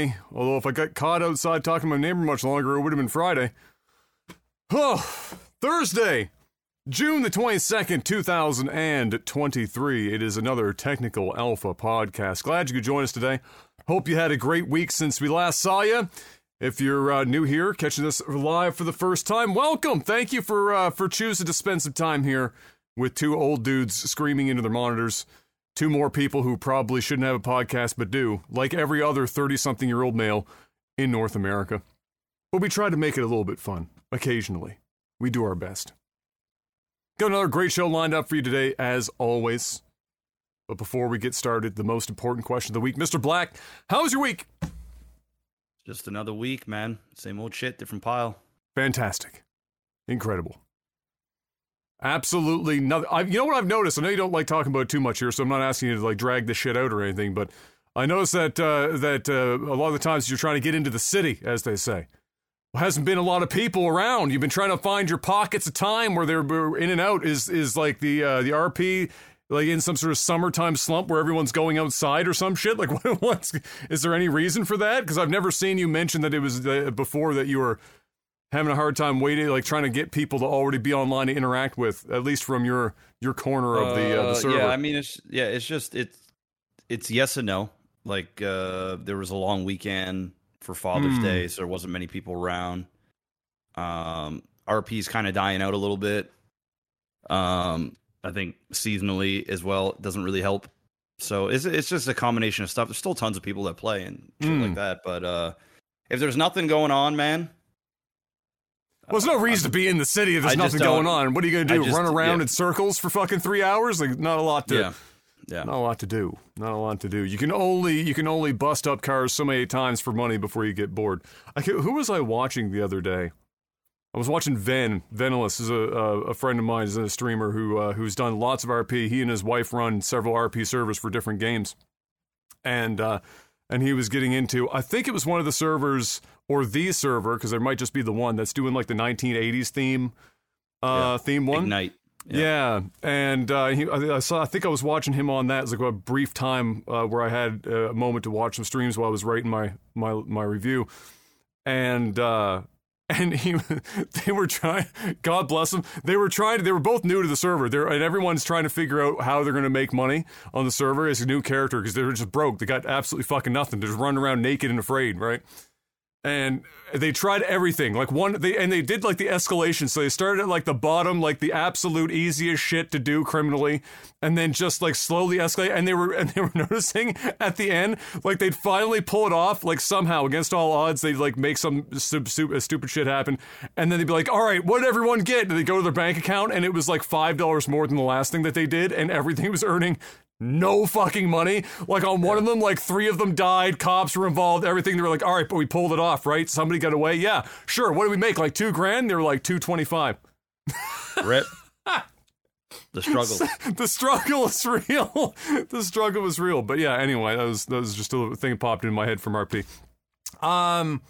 Thursday. Although, if I got caught outside talking to my neighbor much longer, it would have been Friday. Oh, Thursday, June the 22nd, 2023. It is another Technical Alpha podcast. Glad you could join us today. Hope you had a great week since we last saw you. If you're uh, new here, catching this live for the first time, welcome. Thank you for uh, for choosing to spend some time here with two old dudes screaming into their monitors. Two more people who probably shouldn't have a podcast but do, like every other 30 something year old male in North America. But we try to make it a little bit fun, occasionally. We do our best. Got another great show lined up for you today, as always. But before we get started, the most important question of the week Mr. Black, how was your week? Just another week, man. Same old shit, different pile. Fantastic. Incredible. Absolutely nothing. I, you know what I've noticed? I know you don't like talking about it too much here, so I'm not asking you to like drag the shit out or anything. But I noticed that uh, that uh, a lot of the times you're trying to get into the city, as they say. Well, hasn't been a lot of people around. You've been trying to find your pockets of time where they're in and out. Is is like the uh, the RP like in some sort of summertime slump where everyone's going outside or some shit? Like, what, what's is there any reason for that? Because I've never seen you mention that it was uh, before that you were having a hard time waiting, like trying to get people to already be online to interact with, at least from your your corner of the uh, the server. Yeah, I mean, it's yeah, it's just it's it's yes and no. Like uh, there was a long weekend for Father's Hmm. Day, so there wasn't many people around. Um, RP's kind of dying out a little bit. Um, I think seasonally as well it doesn't really help. So it's it's just a combination of stuff. There's still tons of people that play and shit Mm. like that, but uh, if there's nothing going on, man, Well, there's no reason to be in the city if there's I nothing going on. What are you going to do? just- Run around yeah. in circles for fucking three hours? Like, not a lot to. yeah, yeah. Not a lot to do. Not a lot to do. You can only you can only bust up cars so many times for money before you get bored. I who was I watching the other day? I was watching Ven. Venilus is a, a a friend of mine. He's a streamer who uh, who's done lots of RP. He and his wife run several RP servers for different games, and uh, and he was getting into. I think it was one of the servers or the server because there might just be the one that's doing like the 1980s theme uh, Yeah. theme one. Ignite. Yeah, and uh, he, I, I saw. I think I was watching him on that. It was like a brief time uh, where I had uh, a moment to watch some streams while I was writing my my my review, and uh, and he they were trying. God bless them. They were trying. They were both new to the server. They're and everyone's trying to figure out how they're going to make money on the server as a new character because they were just broke. They got absolutely fucking nothing. They're just running around naked and afraid, right? And they tried everything. Like one they and they did like the escalation. So they started at like the bottom like the absolute easiest shit to do criminally and then just like slowly escalate and they were and they were noticing at the end like they'd finally pull it off like somehow against all odds they'd like make some stu- stu- uh, stupid shit happen and then they'd be like all right what did everyone get? And they go to their bank account and it was like five dollars more than the last thing that they did and everything was earning no fucking money. Like on one of them, like three of them died, cops were involved, everything. They were like, all right, but we pulled it off, right? Somebody got away. Yeah, sure. What did we make? Like two grand? They were like 225. Rip. the struggle. the struggle is real. the struggle was real. But yeah, anyway, that was that was just a thing that popped in my head from RP. Um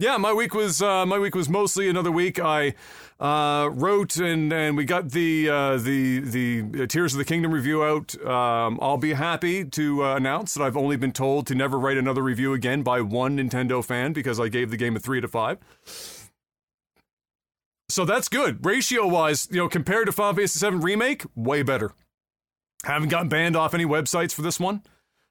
yeah, my week was uh, my week was mostly another week. I uh, wrote and and we got the uh, the the Tears of the Kingdom review out. Um, I'll be happy to uh, announce that I've only been told to never write another review again by one Nintendo fan because I gave the game a three to five. So that's good. Ratio wise, you know, compared to Final Fantasy VII Remake, way better. Haven't gotten banned off any websites for this one.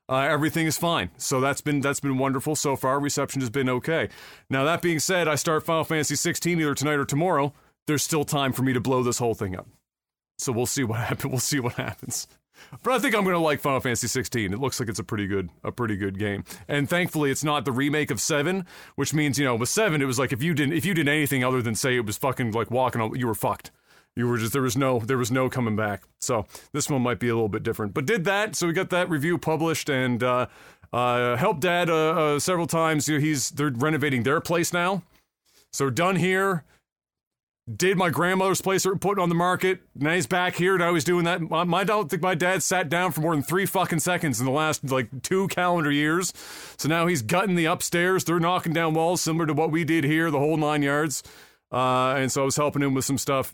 Uh, everything is fine. So that's been that's been wonderful so far. Reception has been okay. Now that being said, I start Final Fantasy 16 either tonight or tomorrow. There's still time for me to blow this whole thing up. So we'll see what happens. We'll see what happens. But I think I'm going to like Final Fantasy 16. It looks like it's a pretty good a pretty good game. And thankfully it's not the remake of 7, which means, you know, with 7 it was like if you didn't if you did anything other than say it was fucking like walking you were fucked. You were just there was no there was no coming back. So this one might be a little bit different. But did that, so we got that review published and uh uh helped dad uh, uh several times. He's they're renovating their place now. So done here. Did my grandmother's place putting on the market. Now he's back here. and I was doing that. My, my- I don't think my dad sat down for more than three fucking seconds in the last like two calendar years. So now he's gutting the upstairs. They're knocking down walls similar to what we did here, the whole nine yards. Uh, and so I was helping him with some stuff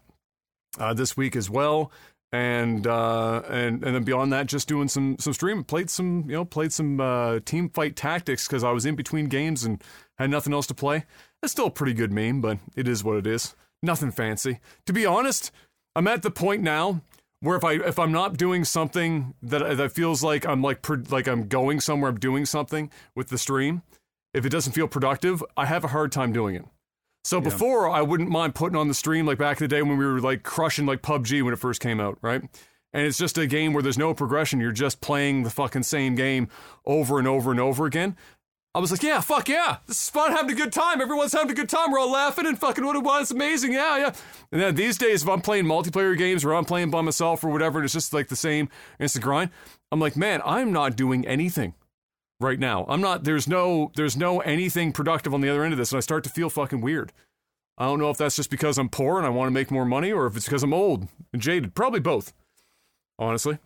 uh, this week as well. and uh, and and then beyond that, just doing some some stream. Played some you know played some uh, team fight tactics because I was in between games and had nothing else to play. It's still a pretty good meme, but it is what it is. Nothing fancy. To be honest, I'm at the point now where if I if I'm not doing something that that feels like I'm like like I'm going somewhere, I'm doing something with the stream. If it doesn't feel productive, I have a hard time doing it. So yeah. before I wouldn't mind putting on the stream like back in the day when we were like crushing like PUBG when it first came out, right? And it's just a game where there's no progression. You're just playing the fucking same game over and over and over again. I was like, yeah, fuck yeah, this is fun, having a good time. Everyone's having a good time. We're all laughing and fucking what it was, amazing, yeah, yeah. And then these days, if I'm playing multiplayer games or I'm playing by myself or whatever, and it's just like the same, and it's the grind. I'm like, man, I'm not doing anything right now. I'm not. There's no. There's no anything productive on the other end of this, and I start to feel fucking weird. I don't know if that's just because I'm poor and I want to make more money, or if it's because I'm old and jaded. Probably both, honestly.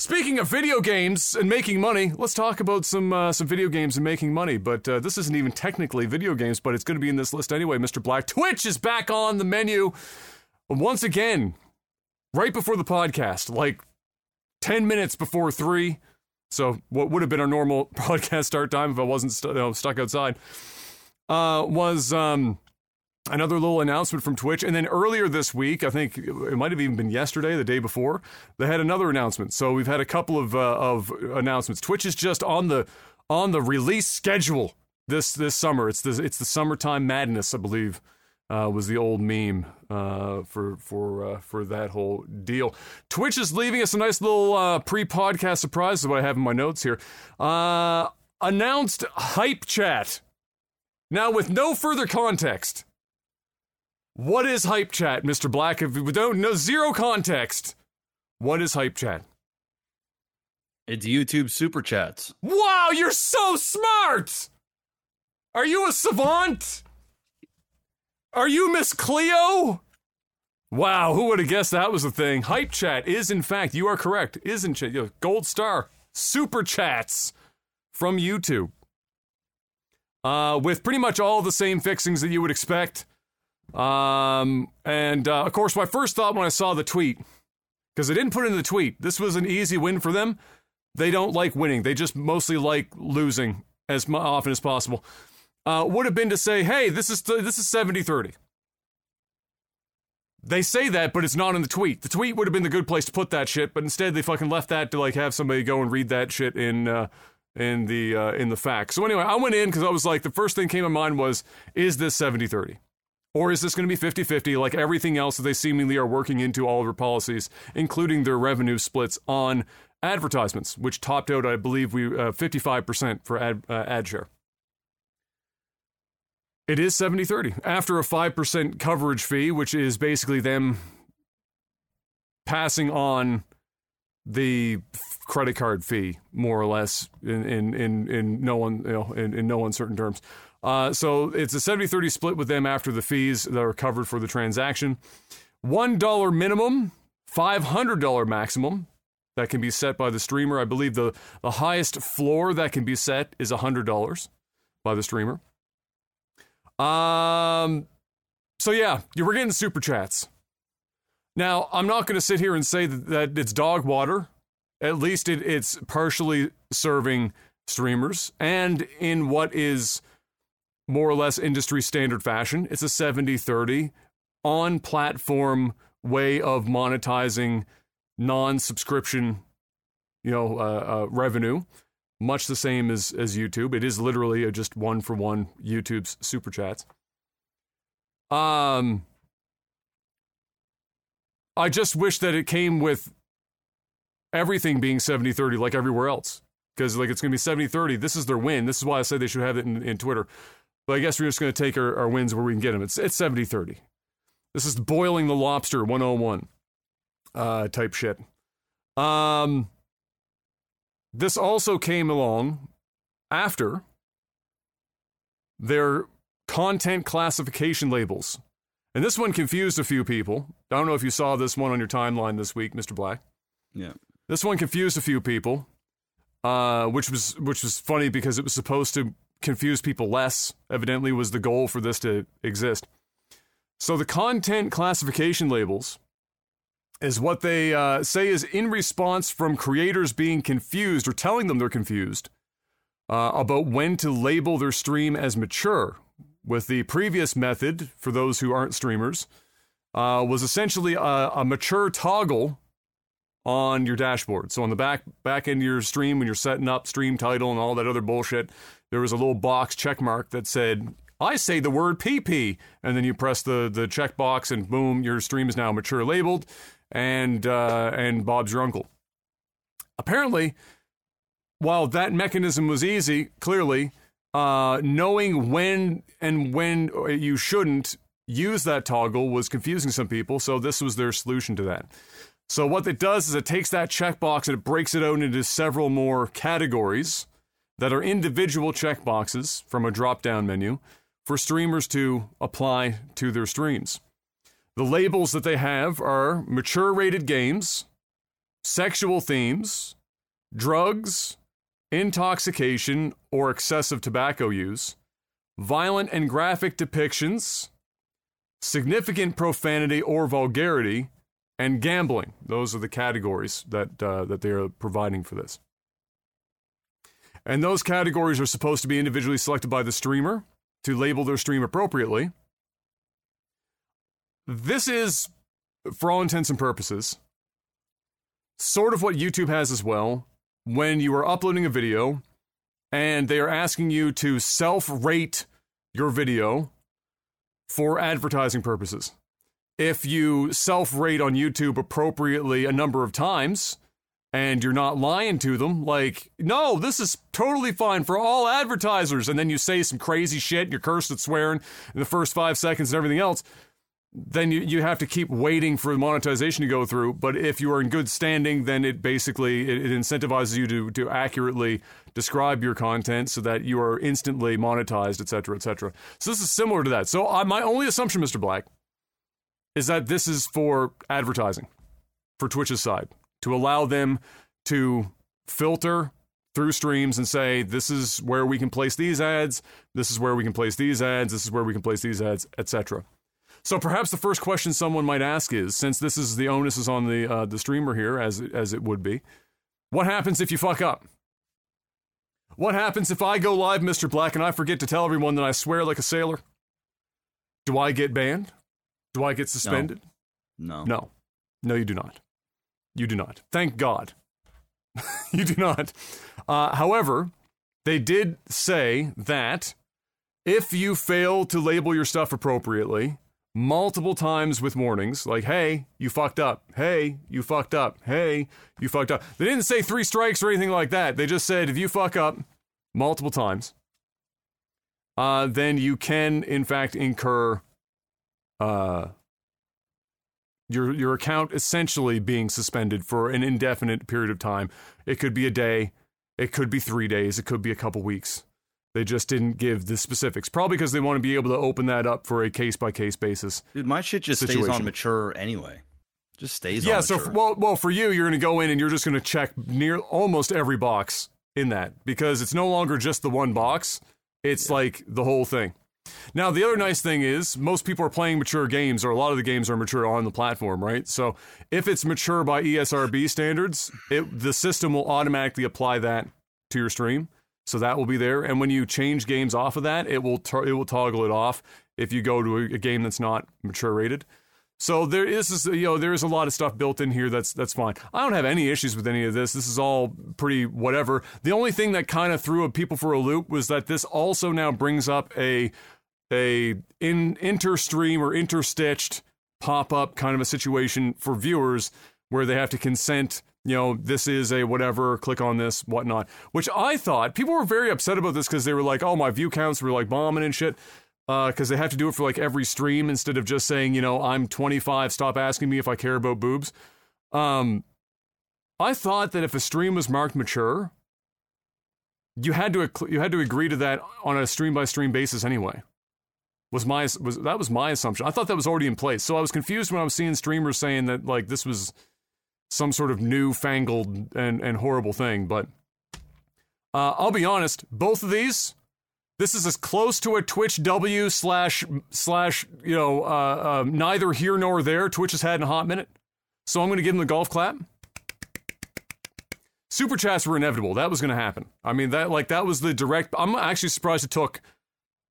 Speaking of video games and making money, let's talk about some uh, some video games and making money. But uh, this isn't even technically video games, but it's going to be in this list anyway. Mr. Black, Twitch is back on the menu once again, right before the podcast, like ten minutes before three. So what would have been our normal podcast start time if I wasn't st- you know, stuck outside uh, was um, another little announcement from Twitch. And then earlier this week, I think it might have even been yesterday, the day before, they had another announcement. So we've had a couple of uh, of announcements. Twitch is just on the on the release schedule this this summer. It's the it's the summertime madness, I believe. Uh, was the old meme uh, for for uh, for that whole deal. Twitch is leaving us a nice little uh, pre-podcast surprise. Is what I have in my notes here. Uh, announced hype chat. Now, with no further context, what is hype chat, Mr. Black? If we don't know zero context, what is hype chat? It's YouTube super chats. Wow, you're so smart! Are you a savant? Are you Miss Cleo? Wow, who would have guessed that was a thing? Hype chat is, in fact, you are correct, isn't it? Gold star super chats from YouTube. Uh, with pretty much all the same fixings that you would expect. Um, and uh, of course, my first thought when I saw the tweet, because they didn't put in the tweet, this was an easy win for them. They don't like winning, they just mostly like losing as often as possible. Uh, would have been to say, hey, this is, th- this is 70 30. They say that, but it's not in the tweet. The tweet would have been the good place to put that shit, but instead they fucking left that to like have somebody go and read that shit in uh, in the uh, in the FAQs. So anyway, I went in because I was like, the first thing came to mind was, is this 70 30? Or is this going to be 50 50 like everything else that they seemingly are working into all of their policies, including their revenue splits on advertisements, which topped out, I believe, we uh, 55% for ad, uh, ad share? It is 70 30 after a 5% coverage fee, which is basically them passing on the credit card fee, more or less, in in in, in no one you know in, in no uncertain terms. Uh, so it's a 70-30 split with them after the fees that are covered for the transaction. One dollar minimum, five hundred dollar maximum that can be set by the streamer. I believe the the highest floor that can be set is hundred dollars by the streamer. Um. So yeah, you were getting super chats. Now, I'm not going to sit here and say that, that it's dog water. At least it, it's partially serving streamers. And in what is more or less industry standard fashion, it's a 70 30 on platform way of monetizing non subscription you know, uh, uh, revenue, much the same as, as YouTube. It is literally just one for one YouTube's super chats. Um, I just wish that it came with everything being 70 30 like everywhere else. Because like it's going to be 70 30. This is their win. This is why I say they should have it in, in Twitter. But I guess we're just going to take our, our wins where we can get them. It's, it's 70 30. This is boiling the lobster 101 uh, type shit. Um, this also came along after their content classification labels and this one confused a few people. I don't know if you saw this one on your timeline this week, Mr. Black. Yeah. This one confused a few people, uh, which was which was funny because it was supposed to confuse people less. Evidently, was the goal for this to exist. So the content classification labels is what they uh, say is in response from creators being confused or telling them they're confused uh, about when to label their stream as mature. With the previous method, for those who aren't streamers, uh, was essentially a, a mature toggle on your dashboard. So on the back back end of your stream, when you're setting up stream title and all that other bullshit, there was a little box check mark that said, "I say the word PP," and then you press the the check box, and boom, your stream is now mature labeled, and uh, and Bob's your uncle. Apparently, while that mechanism was easy, clearly, uh, knowing when and when you shouldn't use that toggle was confusing some people. So this was their solution to that. So what it does is it takes that checkbox and it breaks it out into several more categories that are individual checkboxes from a drop-down menu for streamers to apply to their streams. The labels that they have are mature rated games, sexual themes, drugs, intoxication or excessive tobacco use, violent and graphic depictions, significant profanity or vulgarity, and gambling. Those are the categories that uh, that they are providing for this. And those categories are supposed to be individually selected by the streamer to label their stream appropriately. This is, for all intents and purposes, sort of what YouTube has as well. When you are uploading a video and they are asking you to self rate your video for advertising purposes. If you self rate on YouTube appropriately a number of times, and you're not lying to them, like, no, this is totally fine for all advertisers, and then you say some crazy shit and you're cursed at swearing in the first five seconds and everything else, then you, you have to keep waiting for monetization to go through. But if you are in good standing, then it basically it, it incentivizes you to to accurately describe your content so that you are instantly monetized, et cetera, et cetera. So this is similar to that. So uh, my only assumption, Mr. Black, is that this is for advertising, for Twitch's side, to allow them to filter through streams and say this is where we can place these ads, this is where we can place these ads, this is where we can place these ads, etc. So perhaps the first question someone might ask is, since this is the onus is on the uh, the streamer here, as as it would be, what happens if you fuck up? What happens if I go live, Mr. Black, and I forget to tell everyone that I swear like a sailor? Do I get banned? Do I get suspended? No. No. No, no you do not. You do not. Thank God. you do not. Uh, however, they did say that if you fail to label your stuff appropriately, multiple times with warnings like, hey, you fucked up. Hey, you fucked up. Hey, you fucked up. They didn't say three strikes or anything like that. They just said, if you fuck up multiple times, uh, then you can, in fact, incur uh, your, your account essentially being suspended for an indefinite period of time. It could be a day, it could be three days, it could be a couple weeks. They just didn't give the specifics, probably because they want to be able to open that up for a case by case basis. Dude, my shit just stays on mature anyway. Just stays Yeah, on so mature. f- well, well, for you, you're going to go in and you're just going to check near almost every box in that because it's no longer just the one box; it's like the whole thing. Now, the other nice thing is most people are playing mature games, or a lot of the games are mature on the platform, right? So if it's mature by ESRB standards, it, the system will automatically apply that to your stream. So that will be there, and when you change games off of that, it will it will toggle it off if you go to a, a game that's not mature rated. So there is, this- you know, there is a lot of stuff built in here that's that's fine. I don't have any issues with any of this. This is all pretty whatever. The only thing that kind of threw people for a loop was that this also now brings up a a in interstream or interstitched pop up kind of a situation for viewers where they have to consent. You know, this is a whatever. Click on this, whatnot. Which I thought people were very upset about this because they were like, "Oh, my view counts were like bombing and shit." because they have to do it for like every stream instead of just saying, you know, I'm 25. Stop asking me if I care about boobs. Um, I thought that if a stream was marked mature, you had to you had to agree to that on a stream by stream basis anyway. Was my was that was my assumption? I thought that was already in place. So I was confused when I was seeing streamers saying that like this was some sort of newfangled and and horrible thing. But uh, I'll be honest, both of these this is as close to a Twitch W slash slash you know uh, uh, neither here nor there Twitch has had in a hot minute. So I'm going to give them the golf clap. Super chats were inevitable. That was going to happen. I mean, that like that was the direct. I'm actually surprised it took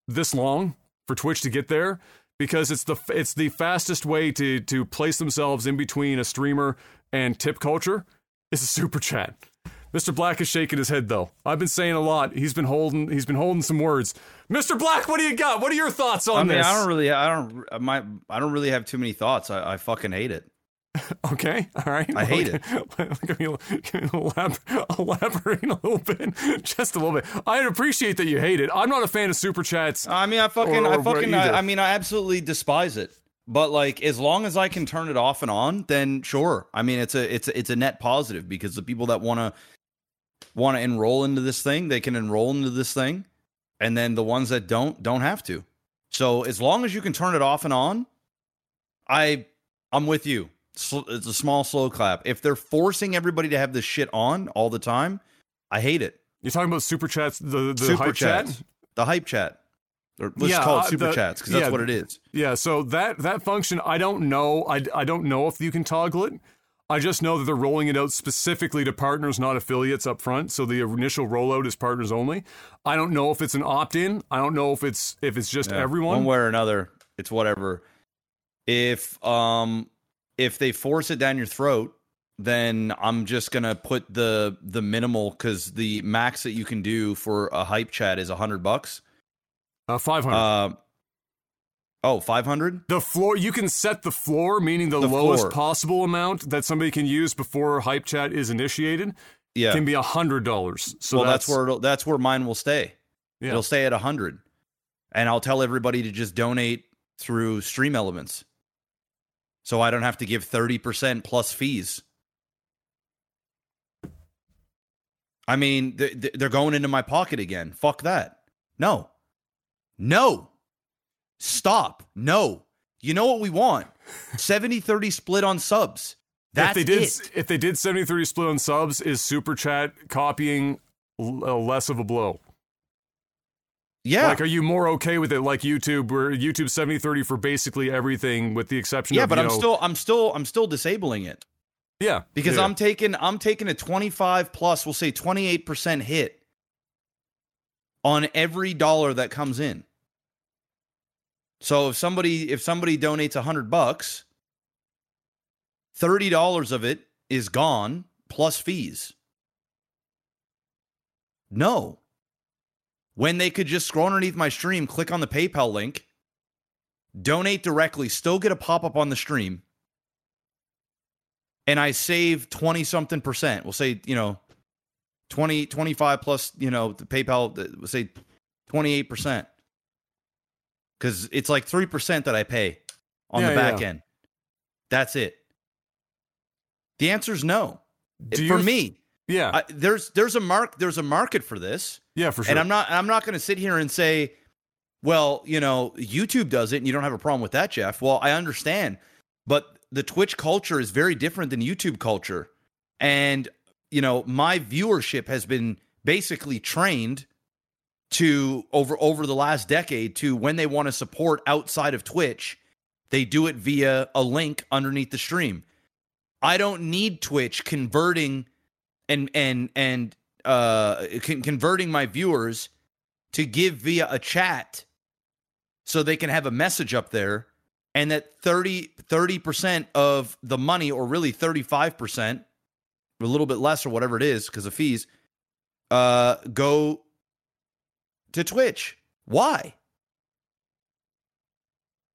this long for Twitch to get there because it's the it's the fastest way to to place themselves in between a streamer and tip culture is a super chat. Mr. Black is shaking his head though. I've been saying a lot. He's been holding he's been holding some words. Mr. Black, what do you got? What are your thoughts on I mean, this? I don't really, I don't, my, I don't really have too many thoughts. I, I fucking hate it. Okay, all right. I hate it. Give me, elabor- elaborate a little bit, just a little bit. I appreciate that you hate it. I'm not a fan of super chats. I mean, I fucking, Or- I fucking. I, I mean, I absolutely despise it. But like, as long as I can turn it off and on, then sure. I mean, it's a, it's, a, it's a net positive because the people that want to, want to enroll into this thing, they can enroll into this thing, and then the ones that don't, don't have to. So as long as you can turn it off and on, I, I'm with you. It's a small slow clap. If they're forcing everybody to have this shit on all the time, I hate it. You're talking about super chats, the the super hype chat. the hype chat, or let's Yeah, call uh, it super the- chats because that's yeah. what it is. Yeah, so that that function, I don't know. I, I don't know if you can toggle it. I just know that they're rolling it out specifically to partners, not affiliates up front. So the initial rollout is partners only. I don't know if it's an opt-in. I don't know if it's if it's just Yeah, everyone. one way or another, it's whatever. If um if they force it down your throat, then I'm just gonna put the the minimal because the max that you can do for a hype chat is a hundred bucks. Uh, Five hundred. Uh, oh, 500? the floor. You can set the floor, meaning the, The lowest floor. possible amount that somebody can use before hype chat is initiated. Yeah. Can be a hundred dollars. So well, that's, where it'll, that's where mine will stay. Yeah. It'll stay at a hundred, and I'll tell everybody to just donate through Stream Elements, so I don't have to give thirty percent plus fees. I mean, th- th- they're going into my pocket again. Fuck that. No, no, stop. No. You know what we want? 70-30 split on subs. That's if they did it. if they did 70-30 split on subs, is super chat copying uh, less of a blow? Yeah. Like, are you more okay with it like YouTube, where YouTube 70-30 for basically everything, with the exception yeah, of but I'm know- still I'm still I'm still disabling it. yeah because yeah. I'm taking I'm taking a 25 plus, we'll say 28% hit on every dollar that comes in. So if somebody if somebody donates 100 bucks, $30 of it is gone plus fees. No. When they could just scroll underneath my stream, click on the PayPal link, donate directly, still get a pop-up on the stream and I save 20 something percent, we'll say, you know, 20, 25 plus, you know, the PayPal, we'll say 28%. Because it's like 3% that I pay on Yeah, the back yeah. end. That's it. The answer is no. Do for you- me, yeah I, there's there's a mark there's a market for this. yeah for sure. And I'm not I'm not going to sit here and say, well, you know, YouTube does it and you don't have a problem with that, Jeff. Well, I understand, but the Twitch culture is very different than YouTube culture. And you know, my viewership has been basically trained to over over the last decade to when they want to support outside of Twitch, they do it via a link underneath the stream. I don't need Twitch converting and and and uh con- converting my viewers to give via a chat so they can have a message up there and that 30 30% of the money or really 35% a little bit less or whatever it is because of fees uh go to Twitch. Why?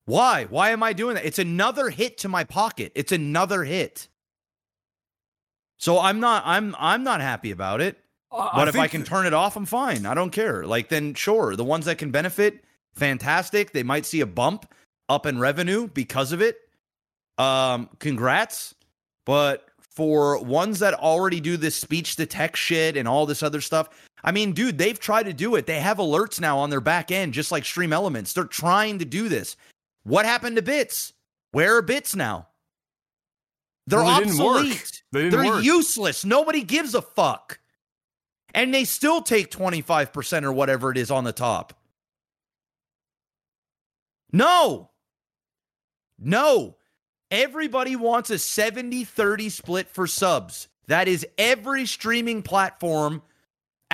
Why? Why am I doing that? It's another hit to my pocket. It's another hit. So I'm not I'm I'm not happy about it. Uh, But if I can turn it off, I'm fine. I don't care. Like then sure, the ones that can benefit, fantastic. They might see a bump up in revenue because of it. Um congrats. But for ones that already do this speech to text shit and all this other stuff, I mean, dude, they've tried to do it. They have alerts now on their back end just like Stream Elements. They're trying to do this. What happened to Bits? Where are Bits now? They're Well, they didn't work. obsolete. They work. useless. Nobody gives a fuck. And they still take 25% or whatever it is on the top. No. No. Everybody wants a 70 30 split for subs. That is every streaming platform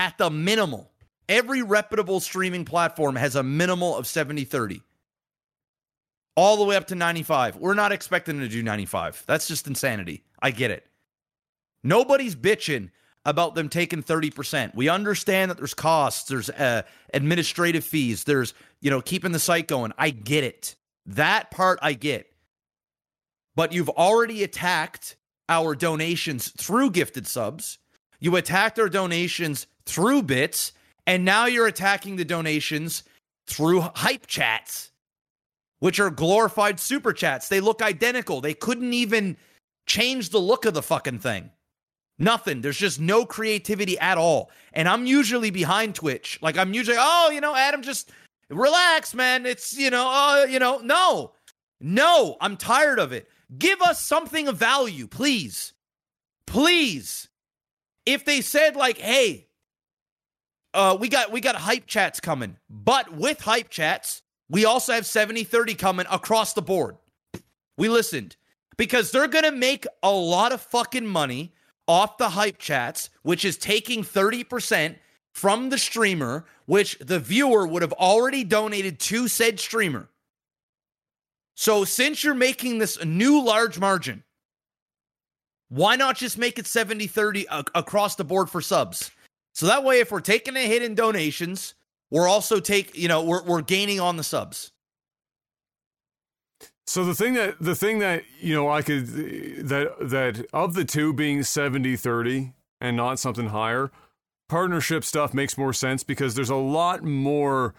at the minimal. Every reputable streaming platform has a minimal of 70 30 all the way up to 95. We're not expecting to do 95. That's just insanity. I get it. Nobody's bitching about them taking 30%. We understand that there's costs, there's uh, administrative fees, there's, you know, keeping the site going. I get it. That part I get. But you've already attacked our donations through gifted subs. You attacked our donations through bits, and now you're attacking the donations through hype chats, which are glorified super chats. They look identical. They couldn't even change the look of the fucking thing. Nothing. There's just no creativity at all. And I'm usually behind Twitch. Like I'm usually, oh, you know, Adam, just relax, man. It's, you know, uh, you know, no. No, I'm tired of it. Give us something of value, please. Please. If they said like, "Hey, uh we got we got hype chats coming." But with hype chats, we also have 70/30 coming across the board. We listened because they're to make a lot of fucking money off the hype chats, which is taking 30% from the streamer, which the viewer would have already donated to said streamer. So since you're making this new large margin, why not just make it 70 30 across the board for subs? So that way, if we're taking a hit in donations, we're also take, you know, we're, we're gaining on the subs. So the thing that the thing that you know I could that that of the two being 70-30 and not something higher, partnership stuff makes more sense because there's a lot more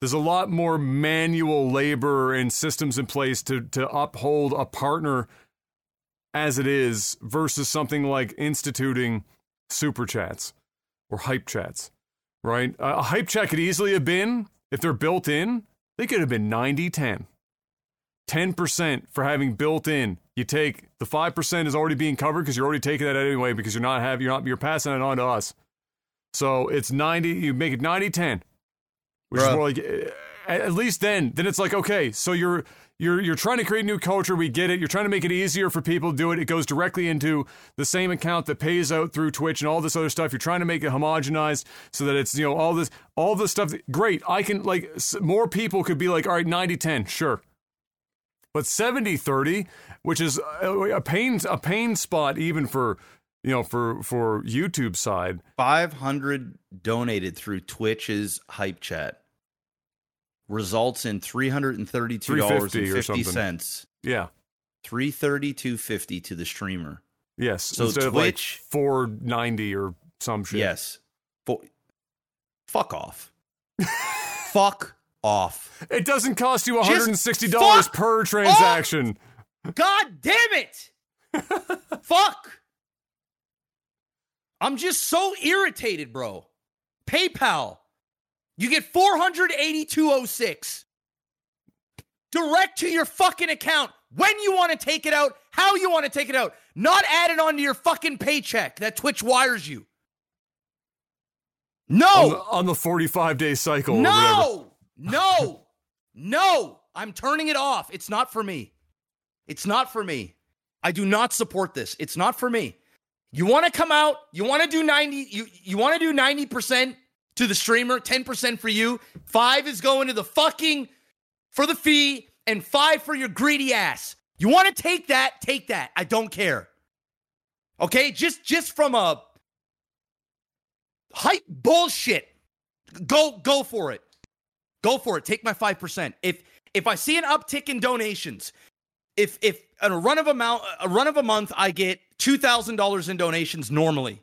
there's a lot more manual labor and systems in place to to uphold a partner as it is versus something like instituting super chats or hype chats, right? A hype chat could easily have been if they're built in, they could have been 90 10. 10% for having built in. You take the 5% is already being covered because you're already taking that anyway because you're not having you're not you're passing it on to us. So it's 90 you make it 90 10. Which Bruh. is more like eh, at least then then it's like okay, so you're you're you're trying to create new culture, we get it. You're trying to make it easier for people to do it. It goes directly into the same account that pays out through Twitch and all this other stuff. You're trying to make it homogenized so that it's, you know, all this all this stuff. That, great. I can like more people could be like, "All right, 90-10, sure." But 70 30, which is a pain a pain spot even for you know for for YouTube side. 500 donated through Twitch's hype chat results in $332.50. Yeah. 332.50 to the streamer. Yes. So Twitch like 490 or some shit. Yes. Fuck off. fuck off. It doesn't cost you $160 per transaction. Off. God damn it. Fuck. I'm just so irritated, bro. PayPal. You get 48206 direct to your fucking account when you want to take it out, how you want to take it out, not added onto your fucking paycheck that Twitch wires you. No. On the, on the 45 day cycle. No. No, no, I'm turning it off. It's not for me. It's not for me. I do not support this. It's not for me. You want to come out, you want to do 90, you, you want to do 90% to the streamer, 10% for you. Five is going to the fucking for the fee, and five for your greedy ass. You want to take that, take that. I don't care. Okay, just just from a hype bullshit. Go go for it. Go for it. Take my 5%. If if I see an uptick in donations, if if a run of amount a run of a month I get $2,000 in donations normally.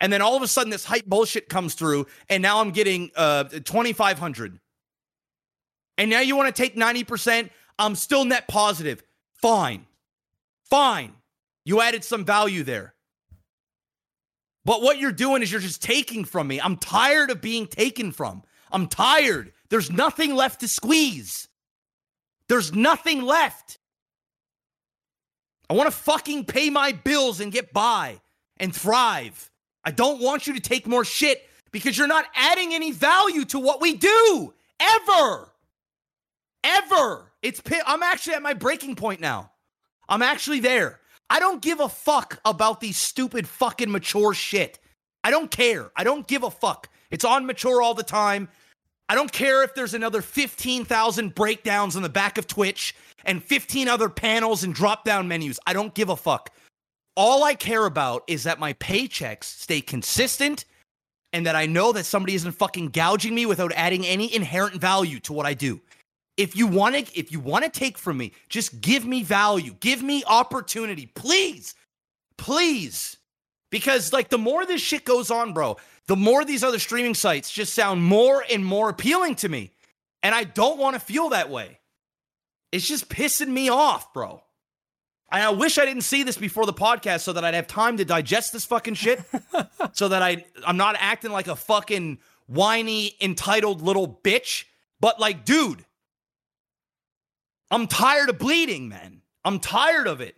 And then all of a sudden this hype bullshit comes through and now I'm getting uh 2500. And now you want to take 90%, I'm still net positive. Fine. Fine. You added some value there. But what you're doing is you're just taking from me. I'm tired of being taken from. I'm tired. There's nothing left to squeeze. There's nothing left. I want to fucking pay my bills and get by and thrive. I don't want you to take more shit because you're not adding any value to what we do ever. Ever. It's I'm actually at my breaking point now. I'm actually there. I don't give a fuck about these stupid fucking mature shit. I don't care. I don't give a fuck. It's on mature all the time. I don't care if there's another 15,000 breakdowns on the back of Twitch and 15 other panels and drop down menus. I don't give a fuck. All I care about is that my paychecks stay consistent and that I know that somebody isn't fucking gouging me without adding any inherent value to what I do. If you want to if you want to take from me, just give me value. Give me opportunity. Please. Please. Because like the more this shit goes on, bro, the more these other streaming sites just sound more and more appealing to me. And I don't want to feel that way. It's just pissing me off, bro. And I wish I didn't see this before the podcast so that I'd have time to digest this fucking shit. so that I I'm not acting like a fucking whiny, entitled little bitch. But like, dude, I'm tired of bleeding, man. I'm tired of it.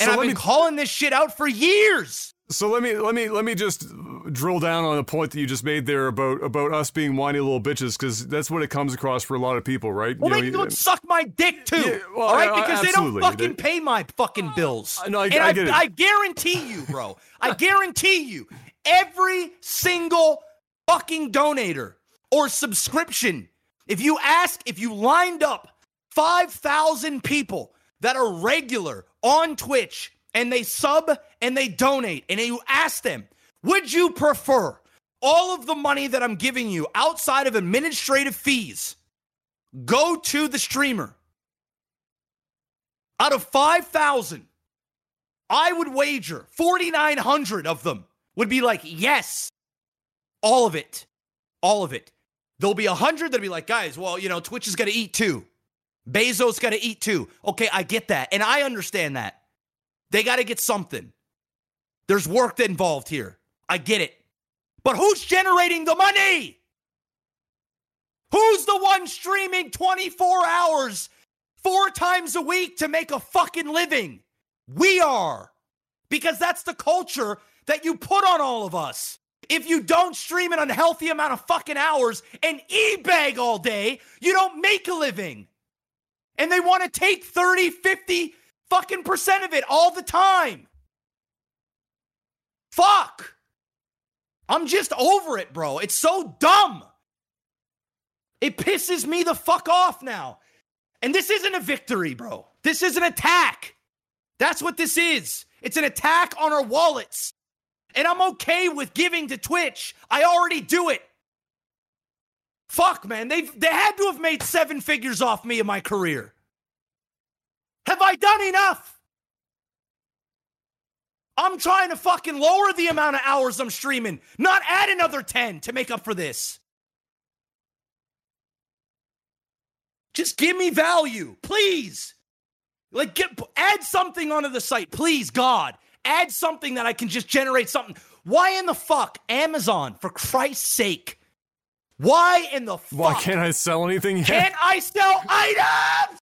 And So I've been me- calling this shit out for years. So let me let me let me just drill down on a point that you just made there about about us being whiny little bitches because that's what it comes across for a lot of people, right? Well, You they know, go you- suck my dick too. Yeah, well, all right, I- I- because they don't fucking They- pay my fucking bills. I know, I- and I get it. I guarantee you, bro. I guarantee you, every single fucking donator or subscription, if you ask, if you lined up five thousand people that are regular on Twitch and they sub and they donate, and you ask them, would you prefer all of the money that I'm giving you outside of administrative fees? go to the streamer. Out of 5,000, I would wager 4,900 of them would be like, yes, all of it. All of it. There'll be 100 that'll be like, guys, well, you know, Twitch is going to eat too. Bezos got to eat too. Okay, I get that. And I understand that. They got to get something. There's work involved here. I get it. But who's generating the money? Who's the one streaming 24 hours, four times a week to make a fucking living? We are. Because that's the culture that you put on all of us. If you don't stream an unhealthy amount of fucking hours and e-bag all day, you don't make a living. And they want to take 30, 50 fucking percent of it all the time. Fuck. I'm just over it, bro. It's so dumb. It pisses me the fuck off now. And this isn't a victory, bro. This is an attack. That's what this is. It's an attack on our wallets. And I'm okay with giving to Twitch. I already do it. Fuck, man. They've they had to have made seven figures off me in my career. Have I done enough? I'm trying to fucking lower the amount of hours I'm streaming, not add another 10 to make up for this. Just give me value, please. Like get add something onto the site, please, God. Add something that I can just generate something. Why in the fuck Amazon for Christ's sake? Why in the fuck Why can't I sell anything yet? can't I sell items?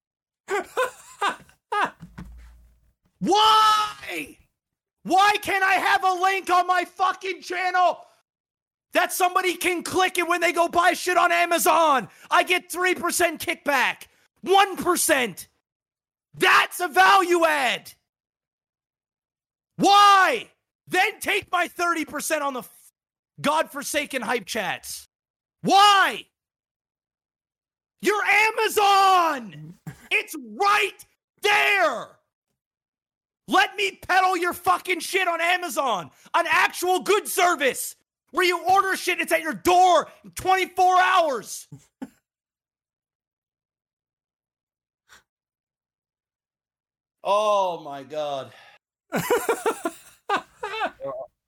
Why? Why can't I have a link on my fucking channel that somebody can click it when they go buy shit on Amazon? I get 3% kickback, 1%. That's a value add. Why? Then take my 30% on the f- godforsaken hype chats. Why? You're Amazon. It's right there. Let me peddle your fucking shit on Amazon. An actual good service where you order shit, it's at your door in 24 hours. oh my God.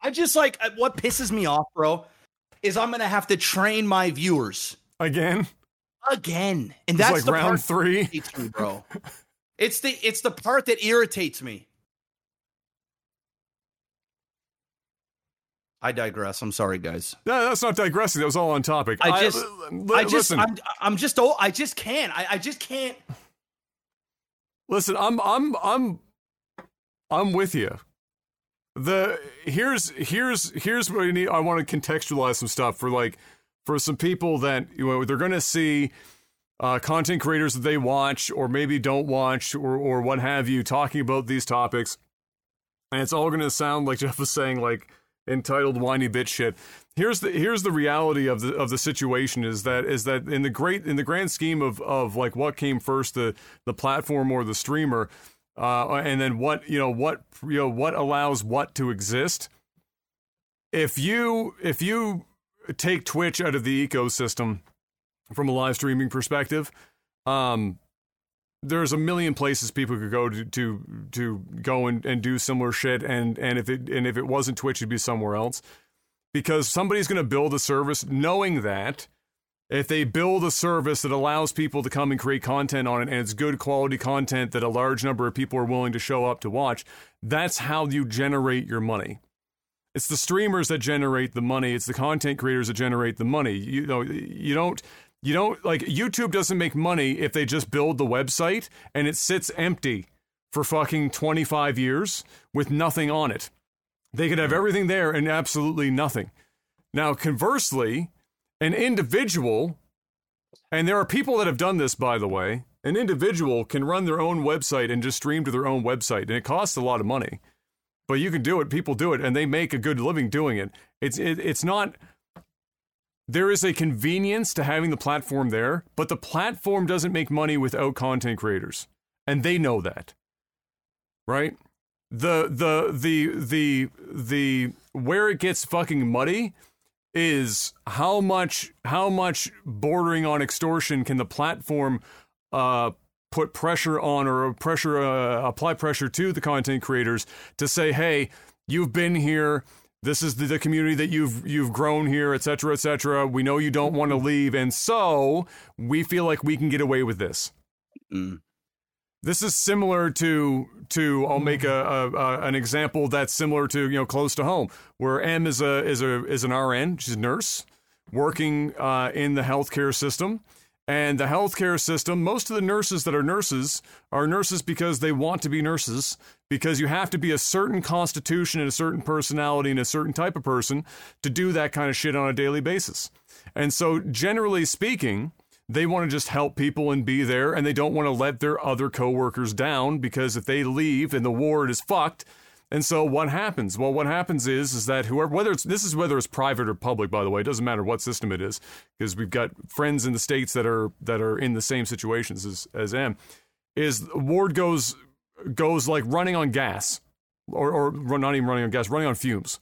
I just like uh, what pisses me off, bro, is I'm gonna have to train my viewers Again? again, and It's that's like the round part three. me, bro. It's the it's the part that irritates me. I digress. I'm sorry, guys. No, that's not digressing. That was all on topic. I just- uh, li- I just listen, I'm I'm just oh I just can't. I, I just can't. listen. I'm I'm I'm I'm with you. The here's here's here's what I need. I want to contextualize some stuff for like for some people that you know they're going to see uh, content creators that they watch or maybe don't watch or, or what have you talking about these topics. And it's all going to sound like Jeff was saying, like entitled whiny bitch shit. Here's the here's the reality of the of the situation is that is that in the great in the grand scheme of of like what came first the the platform or the streamer, uh, and then what you know what you know what allows what to exist. If you if you take Twitch out of the ecosystem from a live streaming perspective, um, there's a million places people could go to to, to go and, and do similar shit. And and if it and if it wasn't Twitch it'd be somewhere else. Because somebody's going to build a service knowing that if they build a service that allows people to come and create content on it and it's good quality content that a large number of people are willing to show up to watch that's how you generate your money. It's the streamers that generate the money. It's the content creators that generate the money. You know you don't you don't like YouTube doesn't make money if they just build the website and it sits empty for fucking 25 years with nothing on it. They could have hmm. everything there and absolutely nothing. Now, conversely, an individual, and there are people that have done this, by the way, an individual can run their own website and just stream to their own website, and it costs a lot of money. But you can do it, people do it, and they make a good living doing it. It's it, it's not there is a convenience to having the platform there, but the platform doesn't make money without content creators. And they know that. Right? The the the the the where it gets fucking muddy is how much how much bordering on extortion can the platform uh put pressure on or pressure uh, apply pressure to the content creators to say hey you've been here this is the, the, community that you've you've grown here, et cetera, et cetera. We know you don't want to leave, and so we feel like we can get away with this. Mm. This is similar to to I'll make a, a, a, an example that's similar to you know close to home, where M is a is a is an RN, she's a nurse working uh, in the healthcare system. And the healthcare system, most of the nurses that are nurses are nurses because they want to be nurses, because you have to be a certain constitution and a certain personality and a certain type of person to do that kind of shit on a daily basis. And so, generally speaking, they want to just help people and be there, and they don't want to let their other coworkers down because if they leave and the ward is fucked, and so what happens? Well, what happens is is that whoever whether it's this is whether it's private or public, by the way, it doesn't matter what system it is, because we've got friends in the states that are that are in the same situations as as M. Is Ward goes goes like running on gas, or or not even running on gas, running on fumes.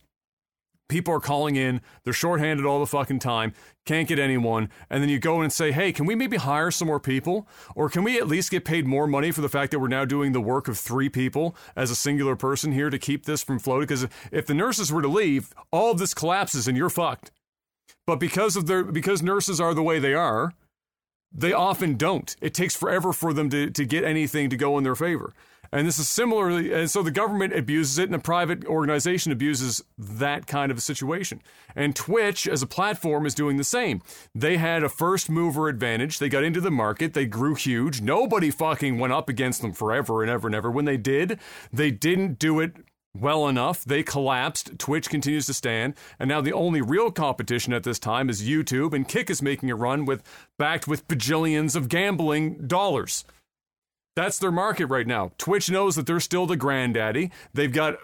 People are calling in, they're shorthanded all the fucking time, can't get anyone, and then you go in and say, hey, can we maybe hire some more people? Or can we at least get paid more money for the fact that we're now doing the work of three people as a singular person here to keep this from floating? Because if the nurses were to leave, all of this collapses and you're fucked. But because of their because nurses are the way they are, they often don't. It takes forever for them to, to get anything to go in their favor. And this is similarly, and so the government abuses it, and the private organization abuses that kind of a situation. And Twitch, as a platform, is doing the same. They had a first mover advantage. They got into the market. They grew huge. Nobody fucking went up against them forever and ever and ever. When they did, they didn't do it well enough. They collapsed. Twitch continues to stand. And now the only real competition at this time is YouTube, and Kick is making a run with backed with bajillions of gambling dollars. That's their market right now. Twitch knows that they're still the granddaddy. They've got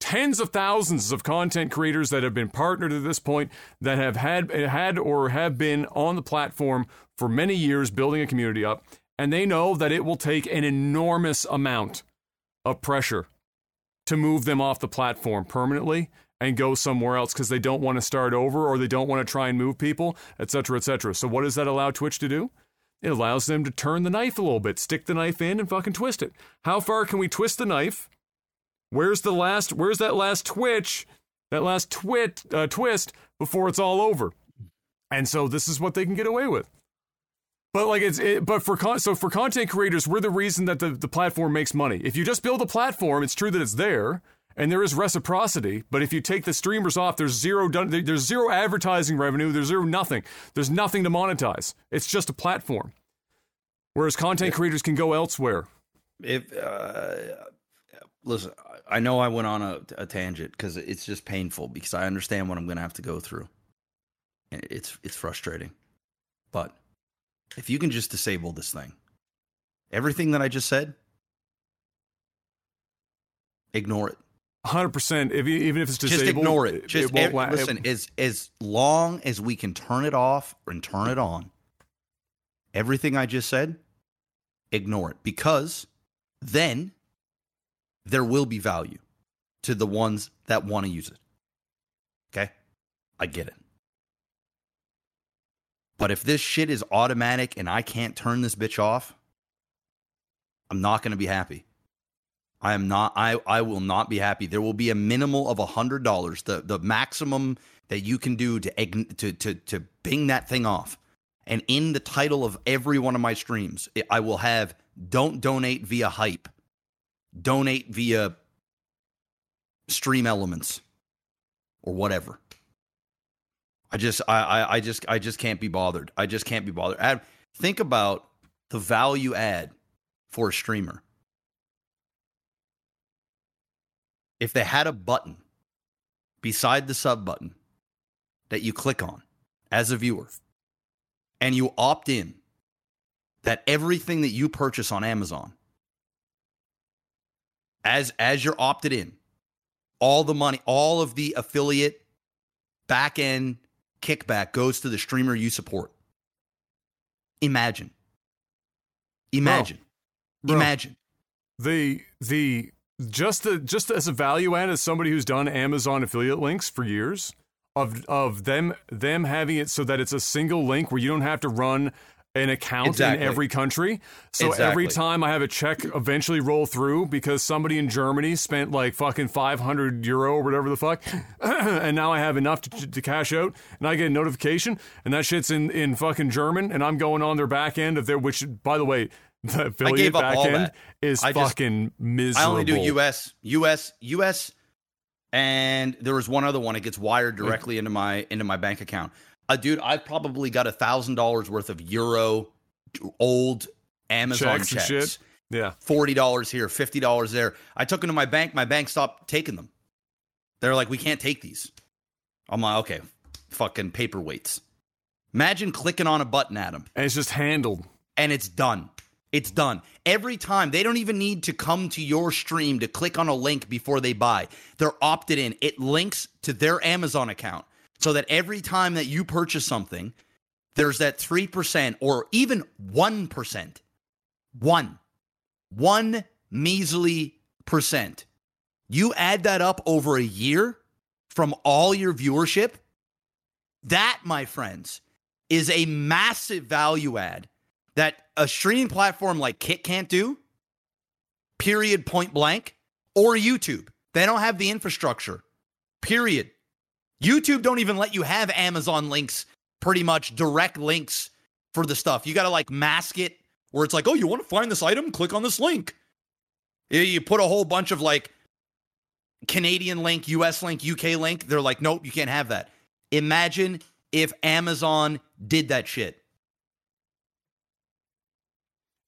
tens of thousands of content creators that have been partnered at this point that have had had or have been on the platform for many years building a community up and they know that it will take an enormous amount of pressure to move them off the platform permanently and go somewhere else because they don't want to start over or they don't want to try and move people, etc., etc. So what does that allow Twitch to do? It allows them to turn the knife a little bit, stick the knife in and fucking twist it. How far can we twist the knife? Where's the last where's that last twitch? That last twit uh, twist before it's all over. And so this is what they can get away with. But like it's it, but for con- so for content creators, we're the reason that the, the platform makes money. If you just build a platform, it's true that it's there and there is reciprocity. But if you take the streamers off, there's zero done. There's zero advertising revenue. There's zero nothing. There's nothing to monetize. It's just a platform. Whereas content creators can go elsewhere. If uh, listen, I know I went on a, a tangent because it's just painful because I understand what I'm going to have to go through. It's it's frustrating, but if you can just disable this thing, everything that I just said, ignore it. Hundred percent. If even if it's disabled, just ignore it. Just won't ev- la- listen. as as long as we can turn it off and turn it on, everything I just said, ignore it because then there will be value to the ones that want to use it. Okay, I get it. But if this shit is automatic and I can't turn this bitch off, I'm not going to be happy. I am not. I I will not be happy. There will be a minimal of a hundred dollars, the the maximum that you can do to to to to bing that thing off. And in the title of every one of my streams, I will have "Don't donate via hype, donate via StreamElements, or whatever." I just I I, I just I just can't be bothered. I just can't be bothered. Add, think about the value add for a streamer. If they had a button beside the sub button that you click on as a viewer and you opt in that everything that you purchase on Amazon as as you're opted in all the money all of the affiliate back end kickback goes to the streamer you support. Imagine. Imagine. Bro. imagine. The the just the just as a value add as somebody who's done Amazon affiliate links for years of of them them having it so that it's a single link where you don't have to run an account Exactly. in every country. So every time I have a check eventually roll through because somebody in Germany spent like fucking 500 euro or whatever the fuck, and now I have enough to, to cash out, and I get a notification, and that shit's in, in fucking German, and I'm going on their back end of their, which by the way, the affiliate gave up back all end that. is I just- fucking miserable. I only do US, US, US, and there was one other one. It gets wired directly into my into my bank account. Uh, dude, I've probably got a thousand dollars worth of euro old Amazon Checks checks. shit. Yeah. Forty dollars here, fifty dollars there. I took them to my bank. My bank stopped taking them. They're like, we can't take these. I'm like, okay, fucking paperweights. Imagine clicking on a button at them And it's just handled. and it's done. It's done. Every time. They don't even need to come to your stream to click on a link before they buy. They're opted in. It links to their Amazon account so that every time that you purchase something, there's that 3% or even 1%. One. One measly percent. You add that up over a year from all your viewership. That, my friends, is a massive value add that a streaming platform like Kick can't do, period, point blank, or YouTube. They don't have the infrastructure, period. YouTube don't even let you have Amazon links, pretty much direct links for the stuff. You got to like mask it where it's like, oh, you want to find this item? Click on this link. You- You put a whole bunch of like Canadian link, US link, UK link. They're like, nope, you can't have that. Imagine if Amazon did that shit.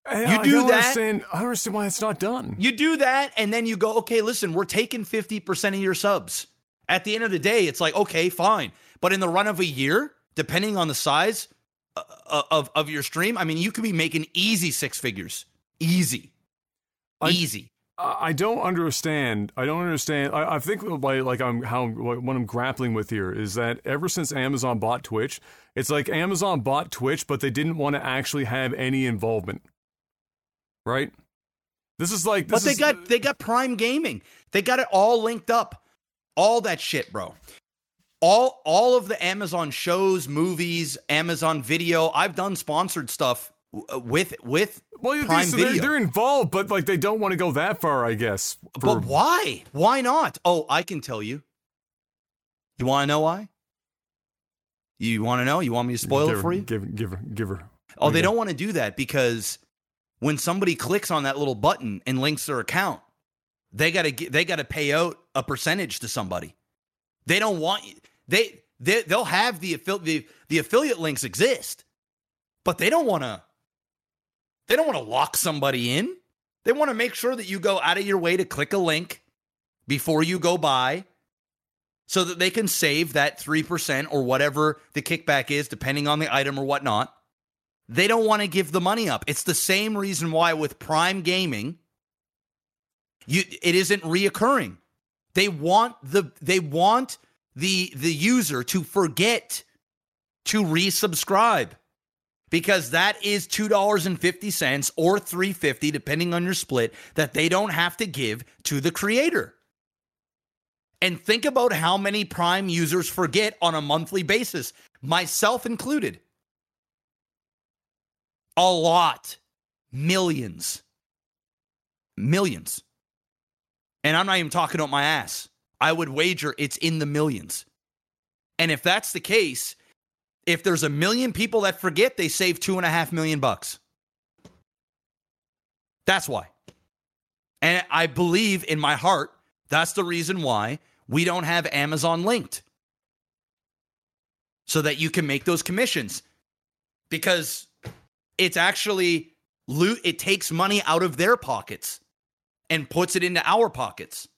I- You I do don't that- Understand, I don't understand why it's not done. You do that, and then you go, okay, listen, we're taking 50% of your subs. At the end of the day, it's like, okay, fine. But in the run of a year, depending on the size uh, uh, of, of your stream, I mean, you could be making easy six figures. Easy. I- Easy. I I don't understand. I don't understand. I, I think like, like I'm how what I'm grappling with here is that ever since Amazon bought Twitch, it's like Amazon bought Twitch, but they didn't want to actually have any involvement. Right? This is like this But they is- got they got Prime Gaming. They got it all linked up. All that shit, bro. All all of the Amazon shows, movies, Amazon Video. I've done sponsored stuff uh, with with well, Prime so they're, Video. they're involved, but like they don't want to go that far, I guess. for- But why? Why not? Oh, I can tell you. You want to know why? You want to know? You want me to spoil give it for you? Give, give her, give her. Oh, they don't want to do that because when somebody clicks on that little button and links their account, they got to they got to pay out a percentage to somebody. They don't want they they they'll have the the, the affiliate links exist, but they don't want to they don't want to lock somebody in. They want to make sure that you go out of your way to click a link before you go buy so that they can save that 3% or whatever the kickback is depending on the item or whatnot They don't want to give the money up. It's the same reason why with Prime Gaming, you it isn't reoccurring. They want the they want the the user to forget to resubscribe because that is $2.50 or 350 depending on your split that they don't have to give to the creator. And think about how many Prime users forget on a monthly basis, myself included. A lot. Millions. Millions. And I'm not even talking about my ass. I would wager it's in the millions. And if that's the case, if there's a million people that forget, they save two and a half million bucks. That's why. And I believe in my heart that's the reason why we don't have Amazon linked so that you can make those commissions because it's actually loot it takes money out of their pockets and puts it into our pockets.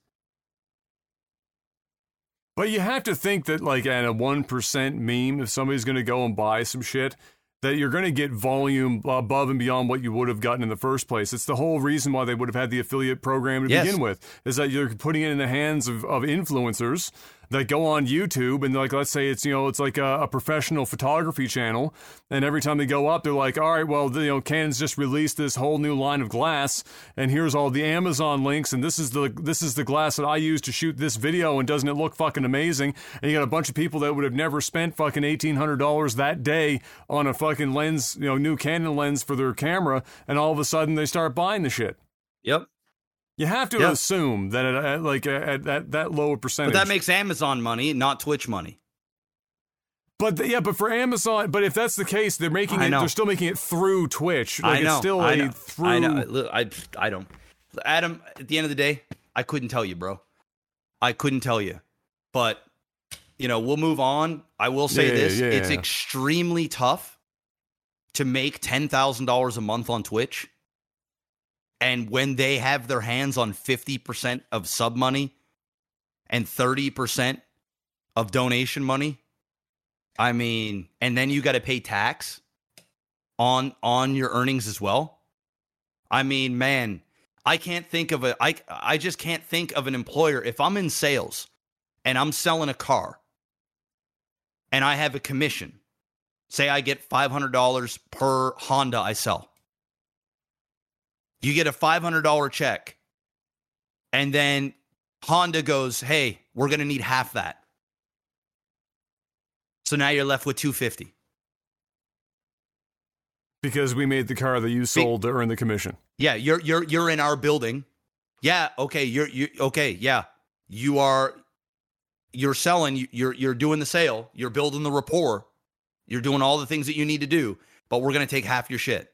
But you have to think that, like, at a 1% meme, if somebody's going to go and buy some shit, that you're going to get volume above and beyond what you would have gotten in the first place. It's the whole reason why they would have had the affiliate program to Yes. begin with, is that you're putting it in the hands of, of influencers that go on YouTube and like let's say it's you know it's like a, a professional photography channel and every time they go up they're like all right well you know Canon's just released this whole new line of glass and here's all the Amazon links and this is the this is the glass that I use to shoot this video and doesn't it look fucking amazing and you got a bunch of people that would have never spent fucking $1800 that day on a fucking lens you know new Canon lens for their camera and all of a sudden they start buying the shit Yep. You have to Yeah. assume that at, at like at that that lower percentage But that makes Amazon money, not Twitch money. But th- yeah, but for Amazon, but if that's the case, they're making it. They're still making it through Twitch. Like I know. it's still I know. through. I know. I, I don't. Adam, at the end of the day, I couldn't tell you, bro. I couldn't tell you. But, you know, we'll move on. I will say Yeah, this yeah, it's yeah. extremely extremely tough to make $10,000 a month on Twitch. And when they have their hands on 50% of sub money and 30% of donation money, I mean, and then you got to pay tax on on your earnings as well. I mean, man, I can't think of a I I just can't think of an employer if I'm in sales and I'm selling a car and I have a commission. Say I get $500 per Honda I sell. You get a $500 check and then Honda goes, "Hey, we're going to need half that." So now you're left with 250. because we made the car that you sold to earn the commission. Yeah, you're you're you're in our building. Yeah, okay, you're you okay, yeah. You are you're selling, you- you're you're doing the sale, you're building the rapport. You're doing all the things that you need to do, but we're going to take half your shit.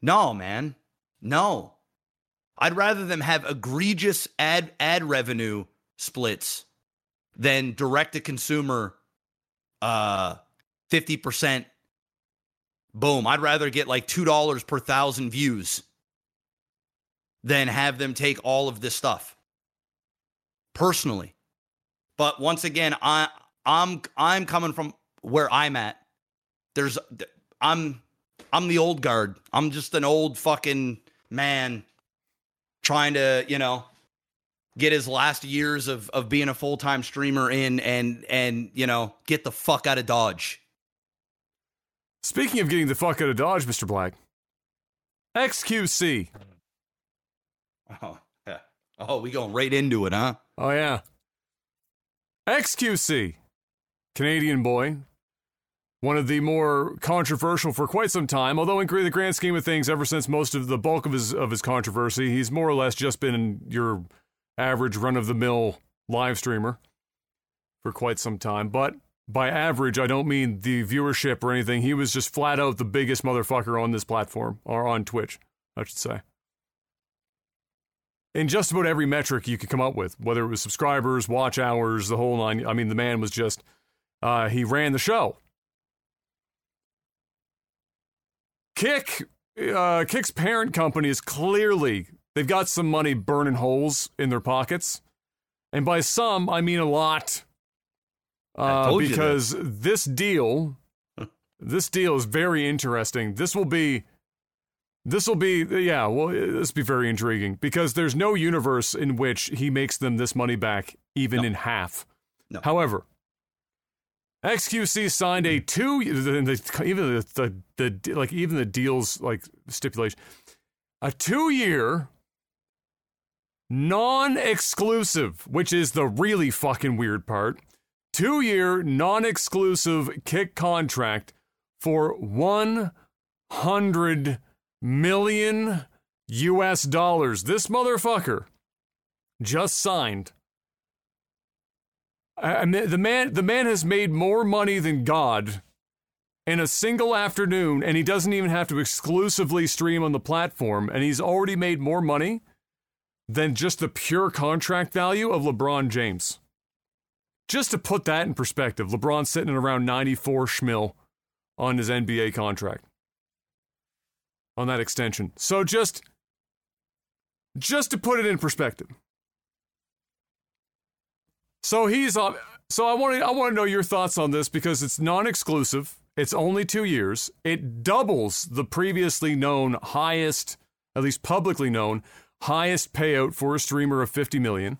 No, man. No. I'd rather them have egregious ad ad revenue splits than direct to consumer uh 50% boom. I'd rather get like $2 per thousand views than have them take all of this stuff. Personally. But once again i i'm i'm coming from where i'm at. There's i'm i'm the old guard i'm just an old fucking man trying to you know get his last years of of being a full-time streamer in and and you know get the fuck out of dodge Speaking of getting the fuck out of Dodge, Mr. Black, xQc. Oh, yeah. Oh, we going right into it, huh? Oh yeah, xQc, Canadian boy. One of the more controversial for quite some time, although in the grand scheme of things, ever since most of the bulk of his of his controversy, he's more or less just been your average run of the mill live streamer for quite some time. But by average, I don't mean the viewership or anything. He was just flat out the biggest motherfucker on this platform or on Twitch, I should say. In just about every metric you could come up with, whether it was subscribers, watch hours, the whole nine. I mean, the man was just, uh, he ran the show. Kick, uh, Kick's parent company is clearly, they've got some money burning holes in their pockets. And by some, I mean a lot. Uh, told you that. because this deal this deal is very interesting. This will be this will be yeah, well this will be very intriguing because there's no universe in which he makes them this money back even No. in half. No. However, xQc signed a two even the, the the like even the deals like stipulation a two year non-exclusive, which is the really fucking weird part. Two year non-exclusive kick contract for one hundred million US dollars. This motherfucker just signed. I, the man the man has made more money than God in a single afternoon, and he doesn't even have to exclusively stream on the platform, and he's already made more money than just the pure contract value of LeBron James. Just to put that in perspective, LeBron's sitting at around 94 schmil on his NBA contract. On that extension. So just just to put it in perspective. So he's on so I want to I want to know your thoughts on this because it's non-exclusive. It's only 2 years. It doubles the previously known highest at least publicly known highest payout for a streamer of 50 million.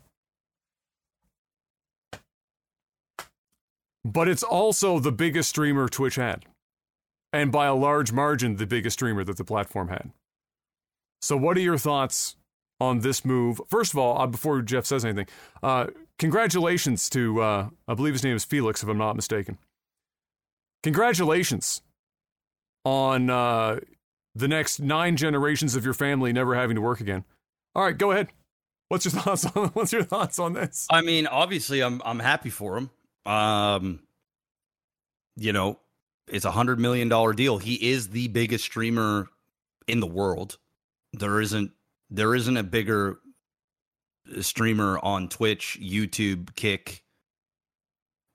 But it's also the biggest streamer Twitch had. And by a large margin, the biggest streamer that the platform had. So, what are your thoughts on this move? First of all, uh, before Jeff says anything, uh, congratulations to, uh, I believe his name is Felix, if I'm not mistaken. Congratulations on uh, the next nine generations of your family never having to work again. All right, go ahead. What's your thoughts on What's your thoughts on this? I mean, obviously, I'm I'm happy for him. Um, you know, it's a hundred million dollar deal. He is the biggest streamer in the world. There isn't there isn't a bigger streamer on Twitch, YouTube, Kick.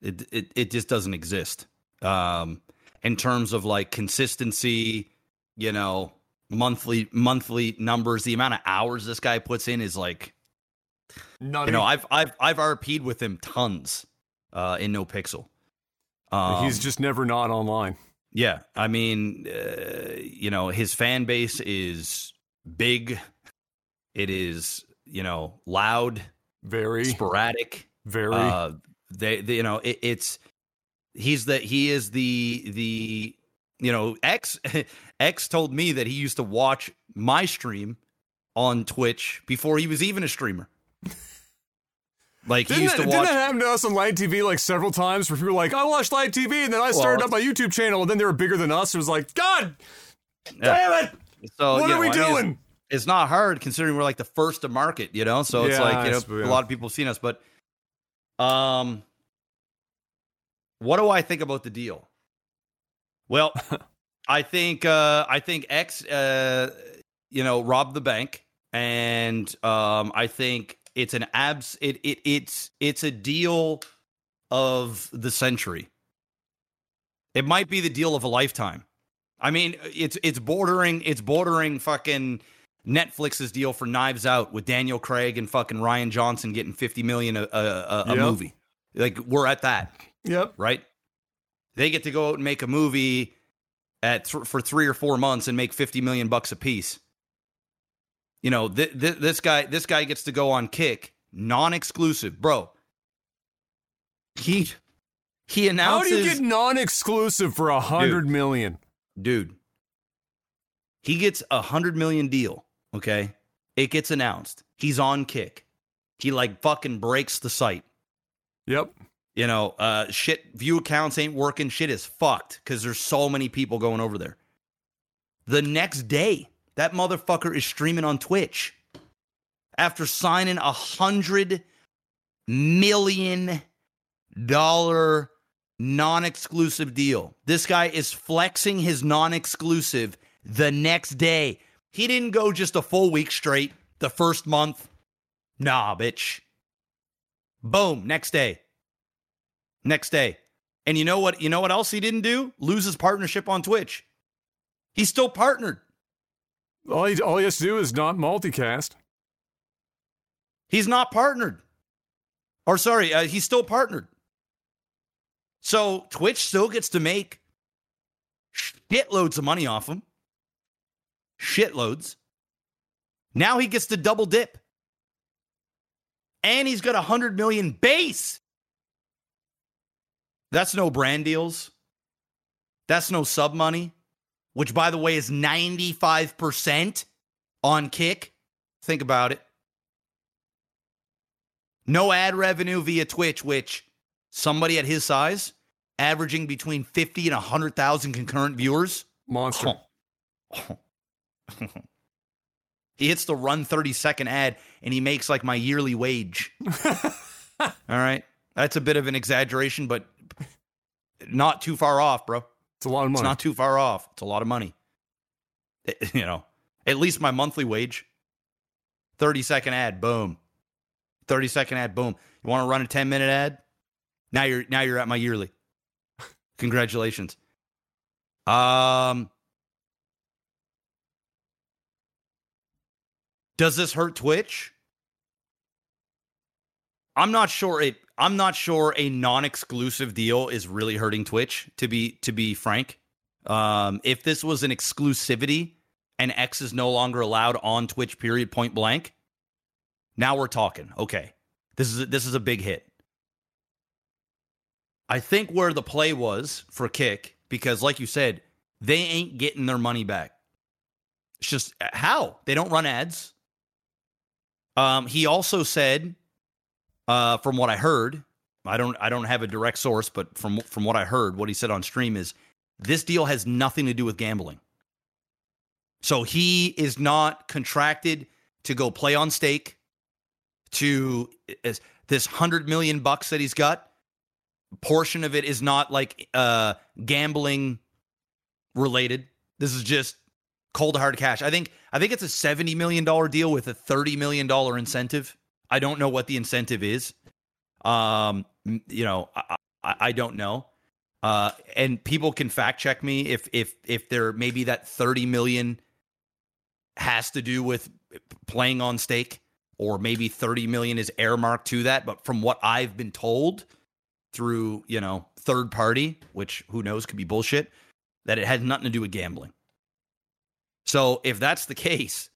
It it it just doesn't exist. Um, in terms of like consistency, you know, monthly monthly numbers, the amount of hours this guy puts in is like Not you know, I've I've I've RP'd with him tons uh, in NoPixel. Um, he's just never not online. yeah. I mean, uh, you know, his fan base is big. It is you know loud, Very, sporadic. very. Uh, they, they, you know, it, it's he's the he is the the you know X X told me that he used to watch my stream on Twitch before he was even a streamer. Like he Didn't used that, to didn't watch. that happen to us on live TV like several times where people were like, I watched live TV and then I started Well, up my YouTube channel and then they were bigger than us. It was like, God Yeah. damn it! So what are we know, I mean, it's- not hard considering we're like the first to market, you know. So it's Yeah, like you know a lot of people have seen us, but um, what do I think about the deal? Well, I think uh, I think X, uh, you know, robbed the bank, and um, I think it's an abs. It it it's it's a deal of the century. It might be the deal of a lifetime. I mean, it's it's bordering it's bordering fucking Netflix's deal for Knives Out with Daniel Craig and fucking Rian Johnson getting fifty million a a, a, a Yep. movie. Like we're at that, Yep. right? They get to go out and make a movie at th- for three or four months and make fifty million bucks a piece. You know, th- th- this guy this guy gets to go on Kick, non-exclusive, bro. He he announced How do you get non-exclusive for a hundred million, dude he gets a hundred million deal okay it gets announced he's on kick he like fucking breaks the site Yep. you know uh shit view accounts ain't working shit is fucked because there's so many people going over there the next day that motherfucker is streaming on twitch after signing a hundred million dollar non-exclusive deal. This guy is flexing his non-exclusive the next day. He didn't go just a full week straight the first month. Nah, bitch. Boom, next day. Next day. And you know what? You know what else he didn't do? Lose his partnership on Twitch. He's still partnered. All he, all he has to do is not multicast. He's not partnered. Or sorry, uh, he's still partnered. So Twitch still gets to make shitloads of money off him. Shitloads. Now he gets to double dip. And he's got a 100 million base. That's no brand deals. That's no sub money, which by the way is 95% on kick. Think about it. No ad revenue via Twitch, which somebody at his size, averaging between 50 and 100,000 concurrent viewers. Monster. he hits the run 30 second ad and he makes like my yearly wage. All right. That's a bit of an exaggeration, but not too far off, bro. It's a lot of money. It's not too far off. It's a lot of money. It- you know, at least my monthly wage. 30 second ad, boom. 30 second ad, boom. You want to run a 10 minute ad? Now you're now you're at my yearly. Congratulations. Um Does this hurt Twitch? I'm not sure it I'm not sure a non-exclusive deal is really hurting Twitch to be to be frank. Um if this was an exclusivity and X is no longer allowed on Twitch period point blank, now we're talking. Okay. This is a, this is a big hit. I think where the play was for Kick because like you said, they ain't getting their money back. It's just how? They don't run ads. Um he also said uh, from what I heard, I don't I don't have a direct source, but from from what I heard, what he said on stream is this deal has nothing to do with gambling. So he is not contracted to go play on stake to is this 100 million bucks that he's got. Portion of it is not like uh gambling related. This is just cold hard cash. I think I think it's a 70 million dollar deal with a 30 million dollar incentive. I don't know what the incentive is. Um, you know, I, I, I don't know. Uh, and people can fact check me if if if there maybe that 30 million has to do with playing on stake or maybe 30 million is earmarked to that but from what i've been told through you know third party which who knows could be bullshit that it has nothing to do with gambling so if that's the case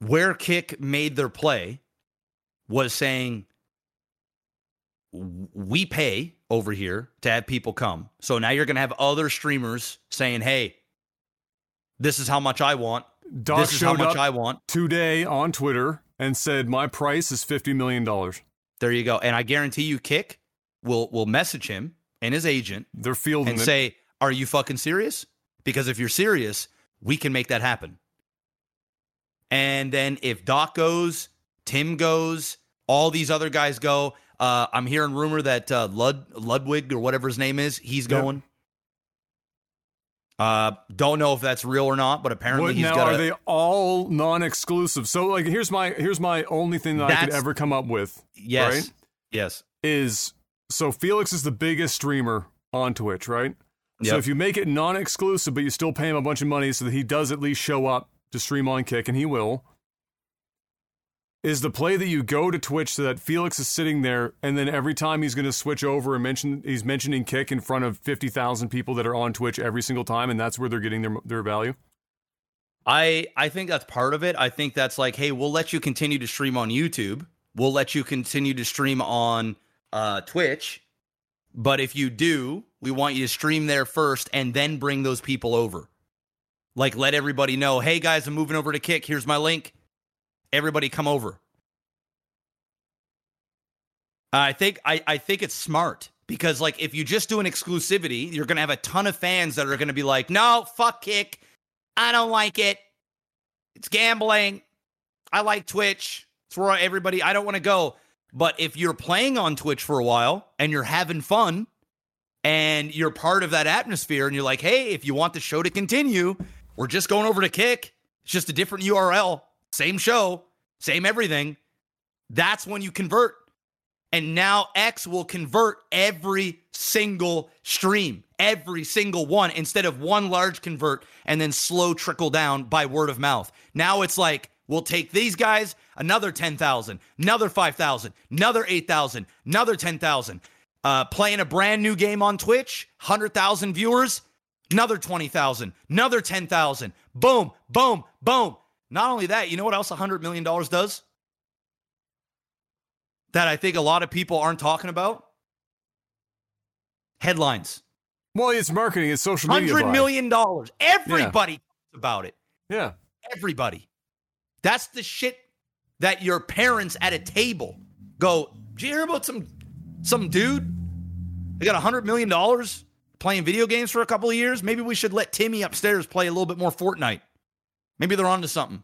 where kick made their play was saying we pay over here to have people come so now you're going to have other streamers saying hey this is how much i want Doc this is how much up i want today on Twitter and said my price is fifty million dollars. There you go. And I guarantee you, Kick will will message him and his agent They're fielding and it. say, "Are you fucking serious? Because if you're serious, we can make that happen." And then if Doc goes, Tim goes, all these other guys go. Uh, I'm hearing rumor that uh, Lud Ludwig or whatever his name is, he's Yep. going. Uh, don't know if that's real or not, but apparently What, he's now got. are they all non-exclusive? So like here's my here's my only thing that I could ever come up with yes, right? yes, is so Felix is the biggest streamer on Twitch, right? So if you make it non-exclusive, but you still pay him a bunch of money so that he does at least show up to stream on Kick, and he will. Is the play that you go to Twitch so that Felix is sitting there, and then every time he's going to switch over and mention he's mentioning Kick in front of fifty thousand people that are on Twitch every single time, and that's where they're getting their their value. I I think that's part of it. I think that's like, hey, we'll let you continue to stream on YouTube. We'll let you continue to stream on uh, Twitch. But if you do, we want you to stream there first and then bring those people over. Like, let everybody know, hey guys, I'm moving over to Kick. Here's my link. Everybody come over. I think I, I think it's smart because like if you just do an exclusivity, you're gonna have a ton of fans that are gonna be like, no, fuck Kick. I don't like it. It's gambling. I like Twitch. It's where everybody, I don't want to go. But if you're playing on Twitch for a while and you're having fun and you're part of that atmosphere and you're like, hey, if you want the show to continue, we're just going over to Kick. It's just a different URL, same show, same everything. That's when you convert. And now X will convert every single stream, every single one, instead of one large convert and then slow trickle down by word of mouth. Now it's like, we'll take these guys, another 10,000, another 5,000, another 8,000, another 10,000. Uh, playing a brand new game on Twitch, 100,000 viewers, another 20,000, another 10,000. Boom, boom, boom. Not only that, you know what else $100 million does? That I think a lot of people aren't talking about? Headlines. Well, it's marketing, it's social media. $100 million. buy. million dollars. Everybody talks about it. Yeah. Everybody. That's the shit that your parents at a table go, Did you hear about some some dude? They got a $100 million playing video games for a couple of years. Maybe we should let Timmy upstairs play a little bit more Fortnite. Maybe they're onto something.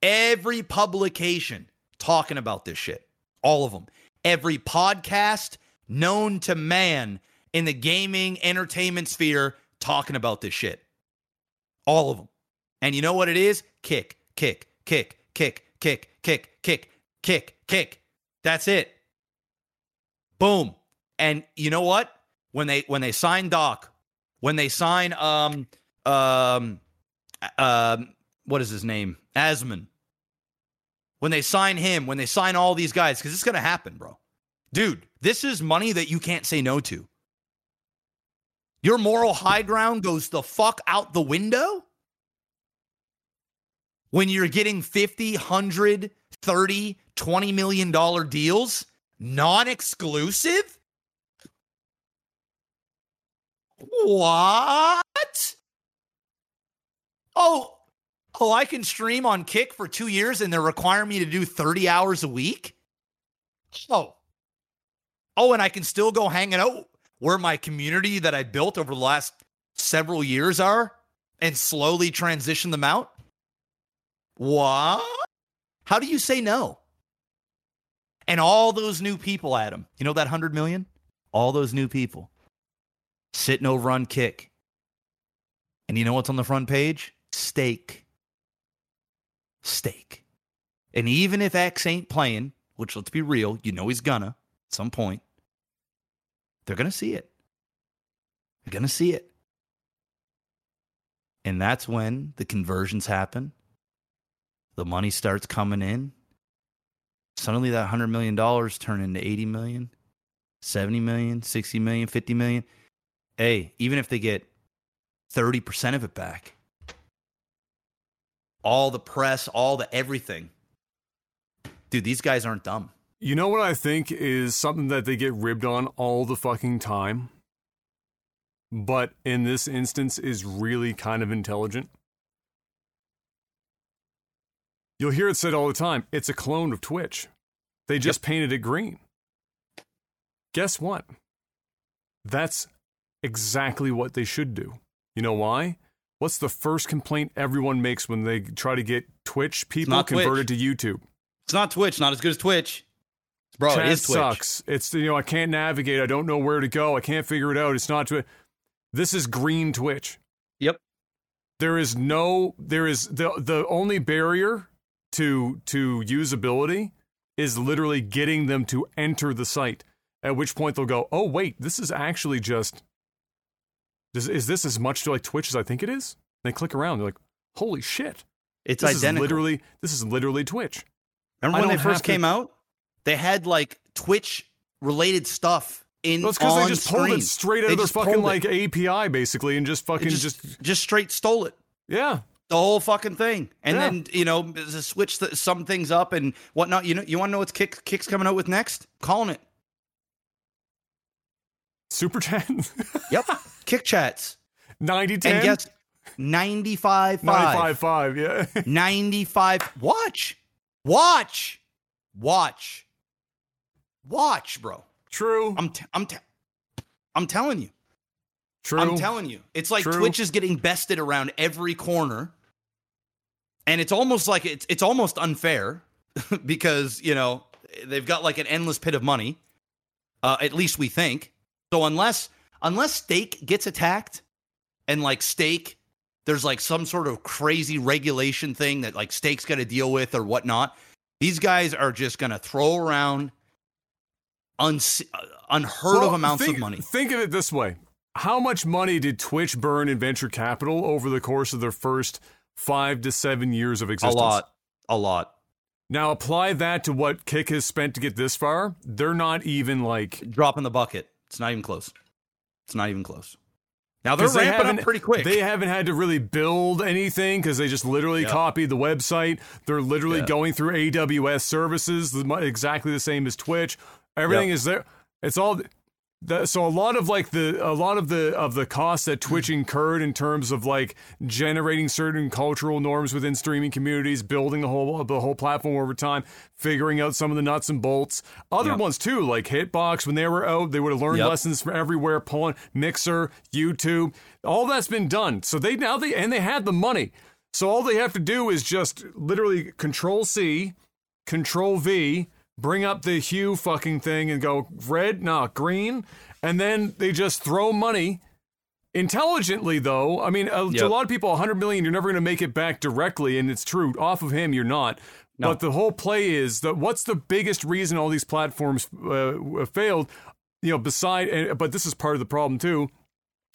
Every publication talking about this shit. All of them. Every podcast known to man in the gaming entertainment sphere talking about this shit. All of them. And you know what it is? Kick, kick, kick, kick, kick, kick, kick, kick, kick. That's it. Boom. And you know what? When they when they sign Doc, when they sign um um um what is his name? Asmon. When they sign him, when they sign all these guys, because it's gonna happen, bro. Dude, this is money that you can't say no to. Your moral high ground goes the fuck out the window when you're getting 50, 100, 30, 20 million dollar deals non-exclusive? What? Oh, oh, I can stream on Kick for 2 years and they're requiring me to do 30 hours a week? Oh. Oh, and I can still go hanging out where my community that I built over the last several years are and slowly transition them out? What? How do you say no? And all those new people, Adam, you know that 100 million? All those new people sitting over on kick. And you know what's on the front page? Stake. Stake. And even if X ain't playing, which let's be real, you know he's gonna at some point, they're gonna see it. They're gonna see it. And that's when the conversions happen. The money starts coming in. Suddenly that $100 million turn into 80 million, 70 million, 60 million, 50 million. Hey, even if they get 30% of it back, all the press, all the everything. Dude, these guys aren't dumb. You know what I think is something that they get ribbed on all the fucking time? But in this instance is really kind of intelligent. You'll hear it said all the time it's a clone of Twitch. They just painted it green. Guess what? That's exactly what they should do. You know why? What's the first complaint everyone makes when they try to get Twitch people not Twitch. converted to YouTube? It's not Twitch, not as good as Twitch. Bro, Chat it is Twitch. sucks. It's you know I can't navigate. I don't know where to go. I can't figure it out. It's not Twitch. This is green Twitch. Yep. There is no. There is the the only barrier to to usability is literally getting them to enter the site. At which point they'll go, "Oh wait, this is actually just. Is, is this as much like Twitch as I think it is?" They click around. They're like, "Holy shit! It's This identical. is literally this is literally Twitch." Remember when they first to- came out? They had like Twitch related stuff in Well, it's because they just pulled it straight out They of their fucking like. API basically, and just fucking just, just just straight stole it. yeah. The whole fucking thing, and Yeah. then you know switch the, some things up and whatnot. You know, you want to know what's kick kicks coming out with next? Calling it. Super chat Yep, kick chats. 90 10 And guess 95 95 5 yeah. 95 watch. Watch. Watch. Watch bro. True. I'm t- i'm t- i'm telling you. True. I'm telling you. It's like True. twitch is getting bested around every corner and it's almost like it's it's almost unfair because you know they've got like an endless pit of money uh, at least we think. So unless unless stake gets attacked and like stake there's like some sort of crazy regulation thing that like stake's got to deal with or whatnot these guys are just going to throw around uns- uh, unheard of amounts think, of money. think of it this way. How much money did twitch burn in venture capital over the course of their first five to seven years of existence. a lot a lot now apply that to what kick has spent to get this far they're not even like drop in the bucket it's not even close it's not even close Now they're ramping up pretty quick. They haven't had to really build anything because they just literally Yep. copied the website. They're literally Yeah. going through AWS services, exactly the same as Twitch. Everything Yep. is there. It's all. The, so a lot of like the a lot of the of the costs that Mm. Twitch incurred in terms of like generating certain cultural norms within streaming communities, building the whole the whole platform over time, figuring out some of the nuts and bolts. Other Yep. ones too, like Hitbox when they were out, they would have learned Yep. lessons from everywhere. Pulling Mixer, YouTube, all that's been done. So they now they and they had the money. So all they have to do is just literally Control C, Control V, bring up the hue fucking thing and go red, nah, green, and then they just throw money. Intelligently, though, I mean, uh, to a lot of people, 100 million, you're never going to make it back directly, and it's true. Off of him, you're not. No. But the whole play is that what's the biggest reason all these platforms uh, failed? You know, beside, but this is part of the problem too,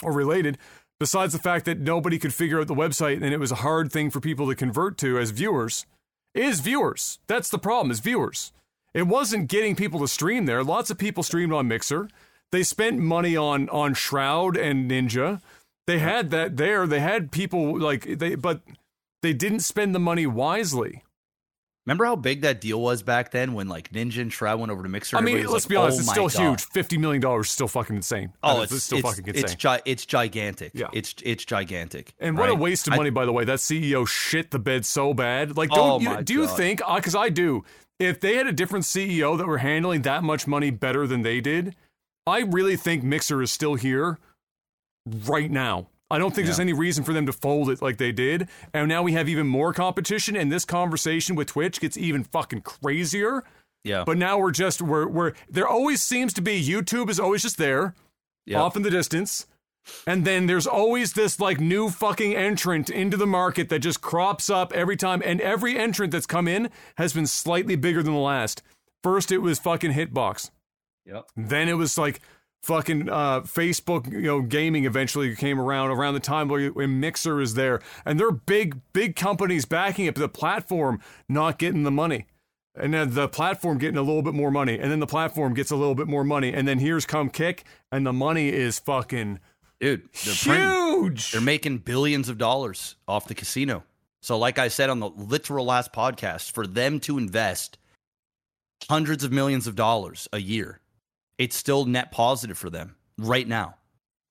or related. Besides the fact that nobody could figure out the website, and it was a hard thing for people to convert to as viewers, is viewers. That's the problem. Is viewers. It wasn't getting people to stream there. Lots of people streamed on Mixer. They spent money on on Shroud and Ninja. They had that there. They had people like they, but they didn't spend the money wisely. Remember how big that deal was back then when like Ninja and Shroud went over to Mixer? I mean, let's like, be honest, "Oh it's still God." huge. Fifty million dollars is still fucking insane. Oh, Uh, it's, still it's, fucking insane. It's, gi- it's gigantic. Yeah. It's it's gigantic. and what a waste of I- money, by the way. That CEO shit the bed so bad. Like, Oh don't you, my do you think? Because I do. If they had a different CEO that were handling that much money better than they did, I really think Mixer is still here right now. I don't think there's any reason for them to fold it like they did. And now we have even more competition, and this conversation with Twitch gets even fucking crazier. Yeah. But now we're just we're we're there always seems to be YouTube is always just there, yeah. off in the distance. And then there's always this like new fucking entrant into the market that just crops up every time. And every entrant that's come in has been slightly bigger than the last. First, it was fucking Hitbox. Yep. Then it was like fucking uh, Facebook, you know, gaming eventually came around around the time where, where Mixer is there. And they're big, big companies backing it, but the platform not getting the money. And then the platform getting a little bit more money. And then the platform gets a little bit more money. And then here's come Kick, and the money is fucking Dude, they're printing- huge. They're making billions of dollars off the casino. So, like I said on the literal last podcast, for them to invest hundreds of millions of dollars a year, it's still net positive for them right now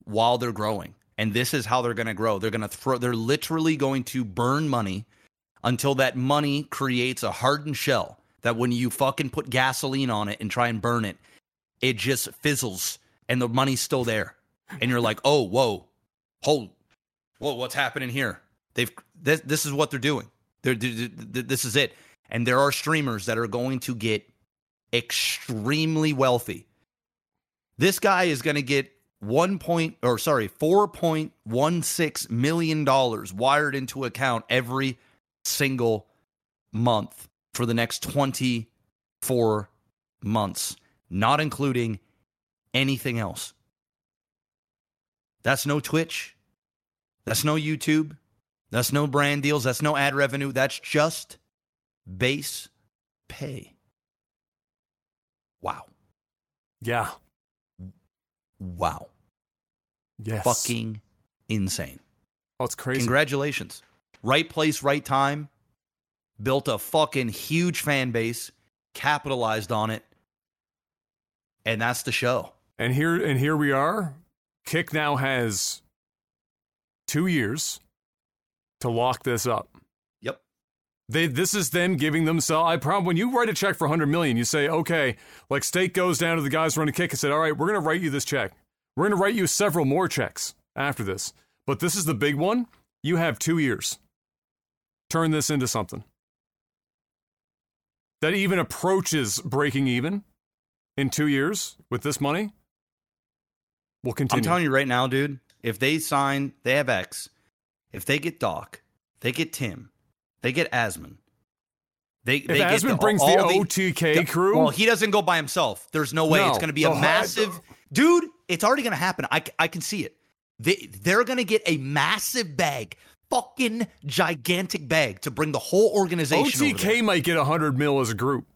while they're growing. And this is how they're going to grow. They're going to throw, they're literally going to burn money until that money creates a hardened shell that when you fucking put gasoline on it and try and burn it, it just fizzles and the money's still there. And you're like, oh, whoa, hold, whoa, what's happening here? They've this, this is what they're doing. They're, they this is it. And there are streamers that are going to get extremely wealthy. This guy is going to get one point or sorry, four point one six million dollars wired into account every single month for the next twenty four months, not including anything else. That's no Twitch. That's no YouTube. That's no brand deals. That's no ad revenue. That's just base pay. Wow. yeah. Wow. Yes. Fucking insane. Oh, it's crazy. Congratulations. Right place, right time. Built a fucking huge fan base, capitalized on it. And that's the show. and here and here we are. Kick now has two years to lock this up. Yep. They, this is them giving themselves. I promise. When you write a check for 100 million, you say, okay, like Stake goes down to the guys running kick and said, all right, we're going to write you this check. We're going to write you several more checks after this. But this is the big one. You have two years. Turn this into something that even approaches breaking even in two years with this money. We'll continue. I'm telling you right now, dude, if they sign, they have X. If they get Doc, they get Tim, they get Asmon. They, if they get Asmon the- brings all the the- OTK the- crew, Well, he doesn't go by himself. There's no way No. it's going to be a massive. Dude, it's already going to happen. I, I can see it. They, they're going to get a massive bag, fucking gigantic bag to bring the whole organization. OTK might get 100 mil as a group.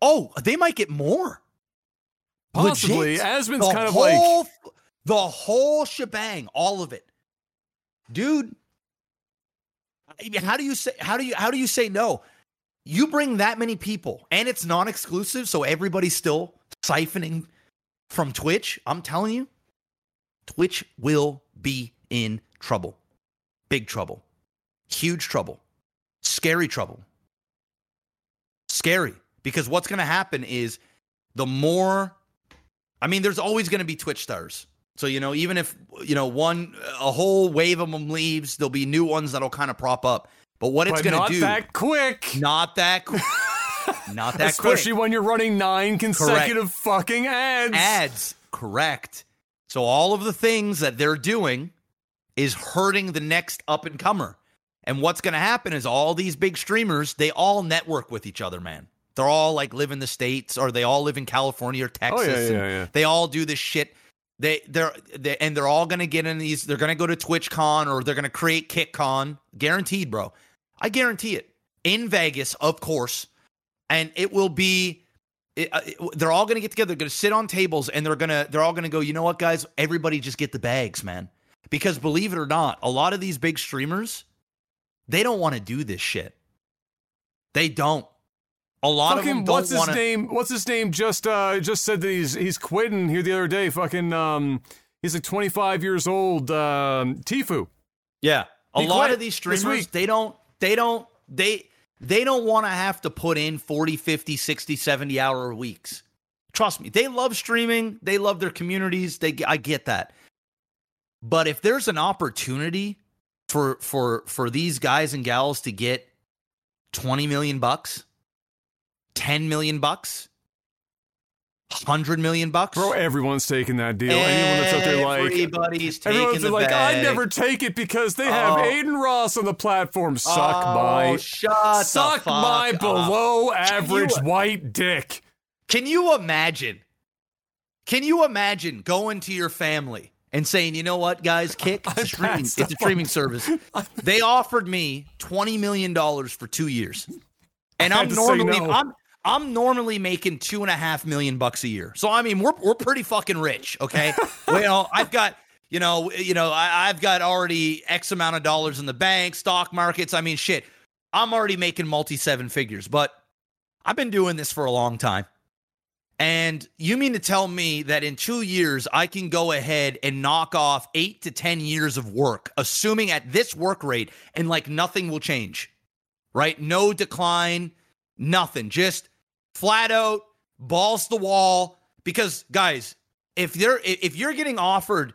Oh, they might get more. Possibly. Legit. Asmon's The kind of like The whole shebang, all of it. Dude, how do you say how do you how do you say no? You bring that many people and it's non-exclusive, so everybody's still siphoning from Twitch. I'm telling you, Twitch will be in trouble. Big trouble. Huge trouble. Scary trouble. Scary. Because what's going to happen is the more, I mean, there's always going to be Twitch stars. So, you know, even if, you know, one, a whole wave of them leaves, there'll be new ones that'll kind of prop up. But what it's going to do, Not that quick. not that quick. not that Especially quick. when you're running nine consecutive fucking ads. ads. Correct. So all of the things that they're doing is hurting the next up and comer. And what's going to happen is all these big streamers, they all network with each other, man. They're all like live in the states or they all live in California or Texas. Oh, yeah, and yeah, yeah. They all do this shit. They they're they, and they're all going to get in these they're going to go to TwitchCon or they're going to create KickCon. Guaranteed, bro. I guarantee it. In Vegas, of course. And it will be it, uh, it- they're all going to get together. They're going to sit on tables, and they're to they're all going to go. You know what, guys? Everybody just get the bags, man. Because believe it or not, a lot of these big streamers, they don't want to do this shit. They don't. A lot of them don't what's his want to. name? What's his name? Just uh, just said that he's he's quitting here the other day. Fucking um, he's like 25 years old. Um, Tfue. Yeah, a He lot of these streamers, they don't. They don't. They they don't want to have to put in 40, 50, 60, 70 hour weeks. Trust me, they love streaming. They love their communities. They I get that. But if there's an opportunity for for for these guys and gals to get 20 million bucks, 10 million bucks, 100 million bucks, Bro, everyone's taking that deal. Anyone that's out there like everybody's taking everyone's the like, I never take it because they have Oh. Adin Ross on the platform. Suck oh, my shut suck my up. below average you- white dick. Can you imagine? Can you imagine going to your family and saying, "You know what, guys, Kick, it's streaming, it's a streaming service. They offered me twenty million dollars for two years, and I'm had to say normally no. I'm I'm normally making two and a half million bucks a year. So I mean, we're we're pretty fucking rich, okay? well, I've got. You know, you know, I, I've got already X amount of dollars in the bank, stock markets. I mean, shit, I'm already making multi seven figures, but I've been doing this for a long time. And you mean to tell me that in two years, I can go ahead and knock off eight to 10 years of work, assuming at this work rate, and like nothing will change, right? No decline, nothing. Just flat out, balls the wall. Because, guys, if they're if you're getting offered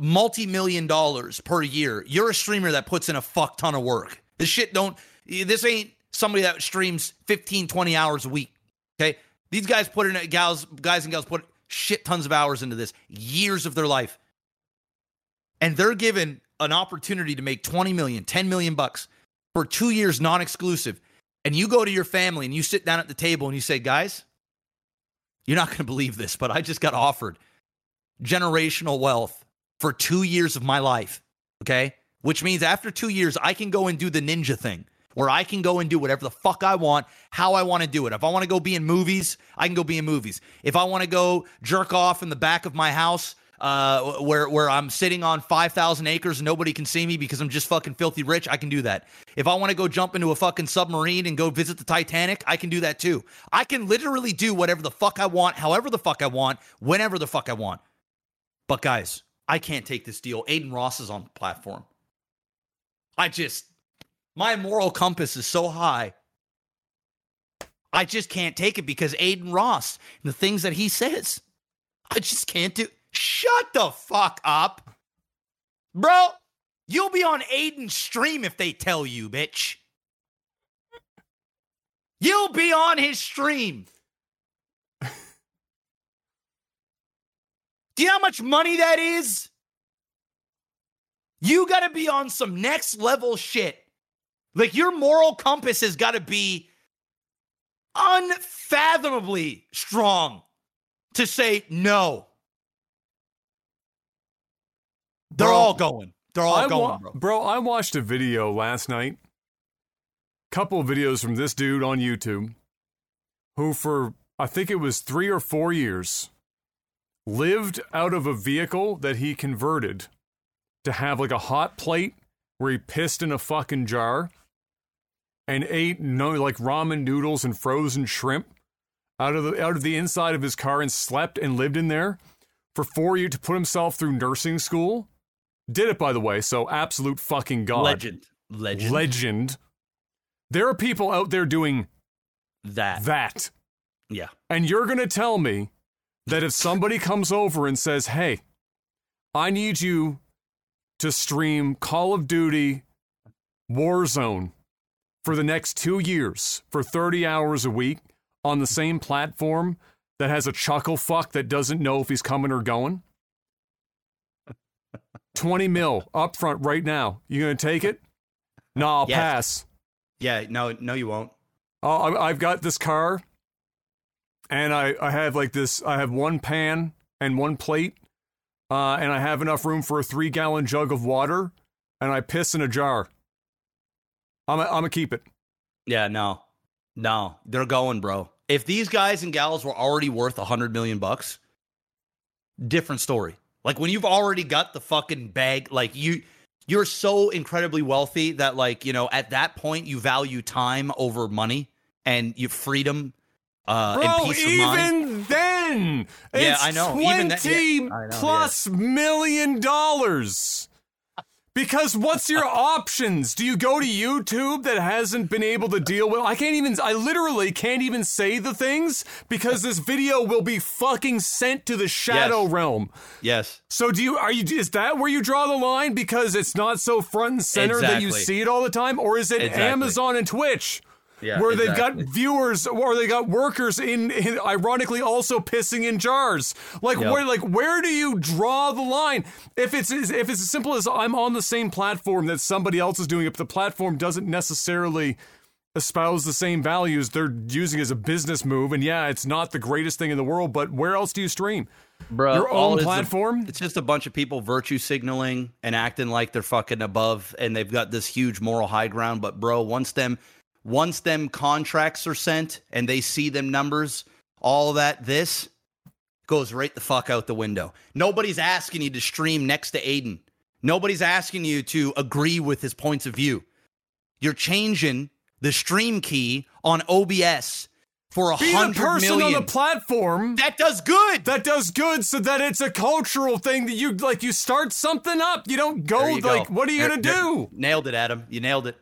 multi-million dollars per year, you're a streamer that puts in a fuck ton of work. This shit don't this ain't somebody that streams 15, 20 hours a week. Okay. These guys put in gals, guys and gals put shit tons of hours into this, years of their life. And they're given an opportunity to make 20 million, 10 million bucks for two years non-exclusive. And you go to your family and you sit down at the table and you say, guys, you're not going to believe this, but I just got offered generational wealth for two years of my life. Okay. Which means after two years, I can go and do the ninja thing where I can go and do whatever the fuck I want, how I want to do it. If I want to go be in movies, I can go be in movies. If I want to go jerk off in the back of my house, uh, where where I'm sitting on five thousand acres and nobody can see me because I'm just fucking filthy rich, I can do that. If I want to go jump into a fucking submarine and go visit the Titanic, I can do that too. I can literally do whatever the fuck I want, however the fuck I want, whenever the fuck I want. But guys, I can't take this deal. Adin Ross is on the platform. I just my moral compass is so high. I just can't take it because Adin Ross, and the things that he says, I just can't do. Shut the fuck up. Bro, you'll be on Adin's stream if they tell you, bitch. You'll be on his stream. Do you know how much money that is? You got to be on some next level shit. Like your moral compass has got to be unfathomably strong to say no. They're Bro, all going. They're all I going, wa- bro. bro, I watched a video last night. Couple videos from this dude on YouTube who for I think it was 3 or 4 years lived out of a vehicle that he converted to have like a hot plate where he pissed in a fucking jar and ate no like ramen noodles and frozen shrimp out of the out of the inside of his car and slept and lived in there for four years to put himself through nursing school. Did it by the way, so absolute fucking god. Legend. Legend. Legend. There are people out there doing that. that. Yeah. And you're going to tell me that if somebody comes over and says, hey, I need you to stream Call of Duty Warzone for the next two years for 30 hours a week on the same platform that has a chuckle fuck that doesn't know if he's coming or going? 20 mil up front right now. You going to take it? No, I'll Yes. pass. Yeah. No. No, you won't. Oh, I- I've got this car, and I, I have like this. I have one pan and one plate, uh, and I have enough room for a three gallon jug of water, and I piss in a jar. I'm i I'm gonna keep it. Yeah. No. No. They're going, bro. If these guys and gals were already worth a hundred million bucks, different story. Like when you've already got the fucking bag, like you, you're so incredibly wealthy that, like you know, at that point you value time over money and your freedom uh, Bro, and peace of mind. even then, Yeah, it's I know. Twenty Even that- yeah, I know, plus million dollars. Because what's your options? Do you go to YouTube that hasn't been able to deal with? I can't even. I literally can't even say the things because this video will be fucking sent to the shadow Yes. realm. Yes. So do you? Are you? Is that where you draw the line? Because it's not so front and center that you see it all the time, or is it Exactly. Amazon and Twitch? Yeah. where they've got viewers or they got workers in, in ironically also pissing in jars like Yep. where like where do you draw the line if it's if it's as simple as i'm on the same platform that somebody else is doing if the platform doesn't necessarily espouse the same values they're using as a business move and yeah it's not the greatest thing in the world but where else do you stream Bro, your own is a- platform it's just a bunch of people virtue signaling and acting like they're fucking above and they've got this huge moral high ground. But bro, once them once them contracts are sent and they see them numbers, all that this goes right the fuck out the window. Nobody's asking you to stream next to Adin. Nobody's asking you to agree with his points of view. You're changing the stream key on OBS for a hundred person million. on the platform that does good. that does good so that it's a cultural thing that you like you start something up you don't go you like go. what are you There- gonna there- do Nailed it, Adam. You nailed it.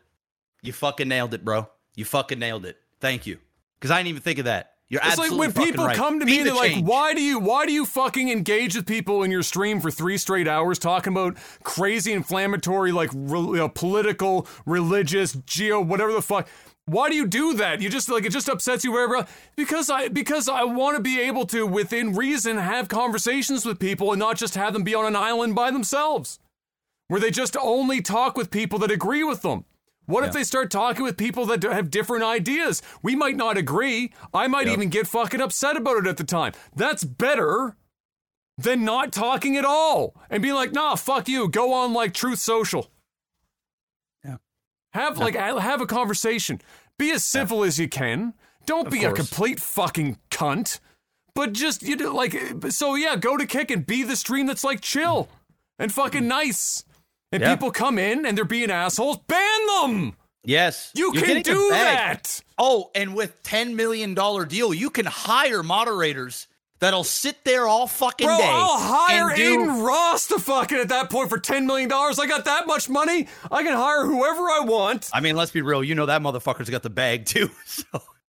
You fucking nailed it, bro. You fucking nailed it. Thank you. Because I didn't even think of that. You're absolutely right. it's like when people right. come to Be me the they're like why do you why do you fucking engage with people in your stream for three straight hours talking about crazy inflammatory like re- you know, political religious geo whatever the fuck why do you do that? You just like it just upsets you wherever because I because I want to be able to within reason have conversations with people and not just have them be on an island by themselves where they just only talk with people that agree with them. What if they start talking with people that have different ideas? We might not agree. I might Yep. even get fucking upset about it at the time. That's better than not talking at all and being like, nah, fuck you. Go on like Truth Social. Yeah. Have like have a conversation. Be as civil as you can. Don't Of be a complete fucking cunt. But just you know, like so yeah, go to kick and be the stream that's like chill mm-hmm. and fucking nice. And Yeah. people come in and they're being assholes, ban them. Yes. You You're can do that. Oh, and with $10 million deal, you can hire moderators that'll sit there all fucking Bro, day. I'll hire and do- Adin Ross to fucking at that point for $10 million. I got that much money. I can hire whoever I want. I mean, let's be real. You know that motherfucker's got the bag too. So,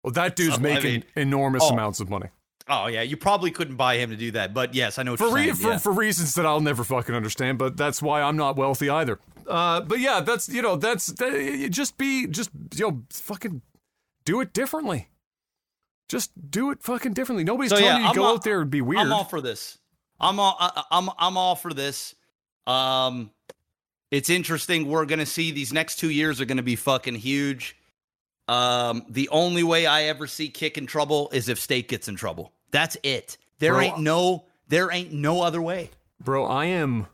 Well, that dude's So, I making mean- enormous Oh. amounts of money. Oh yeah, you probably couldn't buy him to do that. But yes, I know For, re- for, yeah. for reasons that I'll never fucking understand, but that's why I'm not wealthy either. Uh, but yeah, that's, you know, that's, that, just be, just, you know, fucking do it differently. Just do it fucking differently. Nobody's So, telling yeah, you to I'm go all- out there and be weird. I'm all for this. I'm all I, I'm I'm all for this. Um, it's interesting. We're gonna see these next two years are gonna be fucking huge. Um, the only way I ever see kick in trouble is if Stake gets in trouble. That's it. There Bro, ain't no there ain't no other way. Bro, I am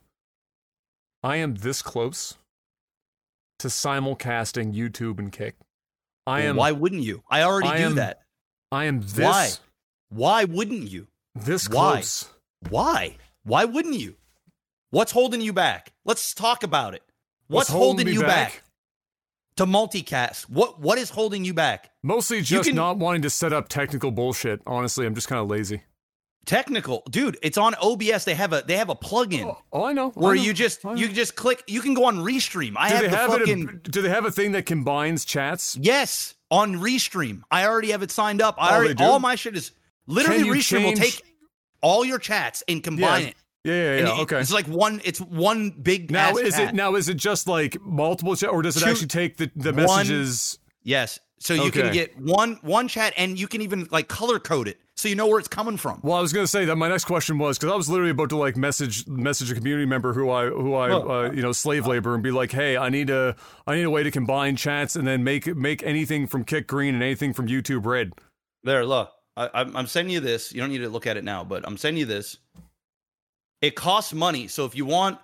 I am this close to simulcasting YouTube and Kick. I am Why wouldn't you? I already I do am that. I am this Why? Why wouldn't you? this Why? close Why? Why wouldn't you? What's holding you back? Let's talk about it. What's, holding, me you back? To multicast? What what is holding you back? Mostly just can- not wanting to set up technical bullshit. Honestly, I'm just kind of lazy. Technical, dude. It's on OBS. They have a they have a plugin Oh, oh I know. I where know, you just you just click. You can go on Restream. I do have they the have fucking it? Do they have a thing that combines chats? yes on Restream. I already have it signed up. I Oh, already all my shit is literally Restream will take all your chats and combine Yeah. it. Yeah, yeah, yeah. it- okay. It's like one. It's one big. Now is chat. it now is it just like multiple chat, or does it Two- actually take the the one- messages? Yes. So you can get one one chat and you can even like color code it so you know where it's coming from. Well, I was gonna say that my next question was because I was literally about to like message message a community member who I who I Well, uh, you know slave labor and be like, hey, I need a I need a way to combine chats and then make make anything from Kick Green and anything from YouTube red. There, look. I, I'm sending you this. You don't need to look at it now, but I'm sending you this. It costs money, so if you want,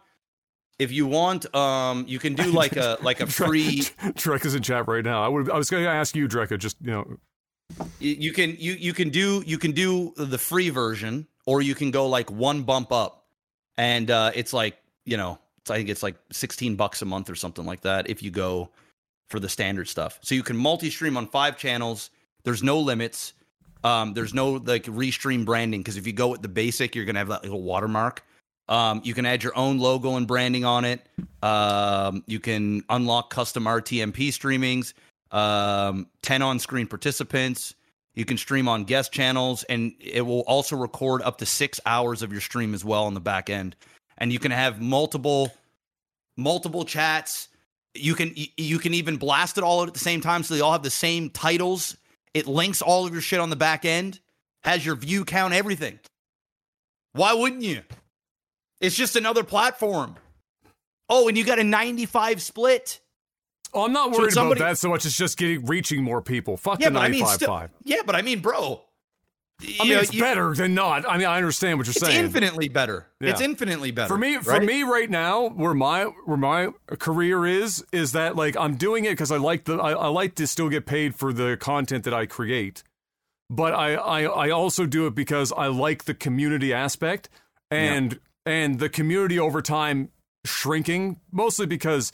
if you want, um, you can do like a like a free. Drek is in chat right now. I would I was gonna ask you, Drekka, just you know, you can you you can do you can do the free version, or you can go like one bump up, and uh, it's like you know, it's, I think it's like 16 bucks a month or something like that if you go for the standard stuff. So you can multi-stream on five channels. There's no limits. Um, there's no like restream branding because if you go with the basic, you're gonna have that little watermark. Um, you can add your own logo and branding on it. Um, you can unlock custom RTMP streamings, um, 10 on screen participants. You can stream on guest channels, and it will also record up to six hours of your stream as well on the back end. And you can have multiple multiple chats. You can you- you can even blast it all at the same time, so they all have the same titles. It links all of your shit on the back end, has your view count, everything. Why wouldn't you? It's just another platform. Oh, and you got a 95 split. oh, I'm not So worried somebody- about that so much. It's just getting reaching more people. Fuck Yeah, the but I mean, 95.5. still, yeah, but I mean, bro. I mean, it's better than not. I mean, I understand what you're It's saying. It's infinitely better. It's infinitely better. for me for me right now where my where my career is is that like i'm doing it because i like the I, I like to still get paid for the content that i create but I, I i also do it because i like the community aspect and and the community over time shrinking mostly because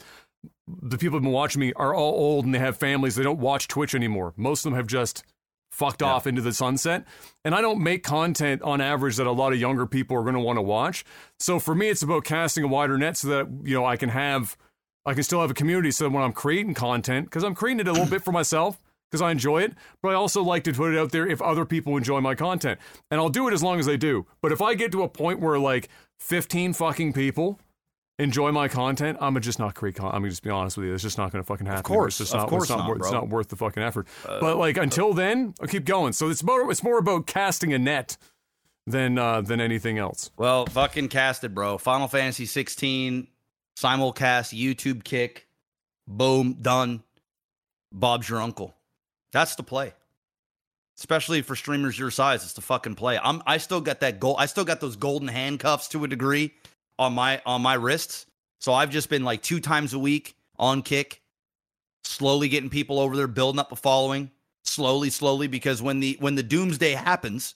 the people who've been watching me are all old and they have families they don't watch twitch anymore most of them have just fucked off into the sunset. And I don't make content on average that a lot of younger people are going to want to watch. So for me, it's about casting a wider net so that, you know, I can have, I can still have a community so that when I'm creating content, because I'm creating it a little bit for myself because I enjoy it, but I also like to put it out there if other people enjoy my content. And I'll do it as long as they do. But if I get to a point where like 15 fucking people enjoy my content, I'm gonna just not create content. I'm gonna just be honest with you. It's just not gonna fucking happen. Of course, it's just of not, course it's not, not, worth, it's not worth the fucking effort. but like until then, I'll keep going. So it's more it's more about casting a net than uh, than anything else. Well, fucking cast it, bro. Final Fantasy 16 simulcast YouTube kick. Boom, done. Bob's your uncle. That's the play. Especially for streamers your size, it's the fucking play. I'm I still got that gold I still got those golden handcuffs to a degree on my on my wrists. So I've just been like two times a week on kick, slowly getting people over there, building up a following, slowly, slowly, because when the when the doomsday happens,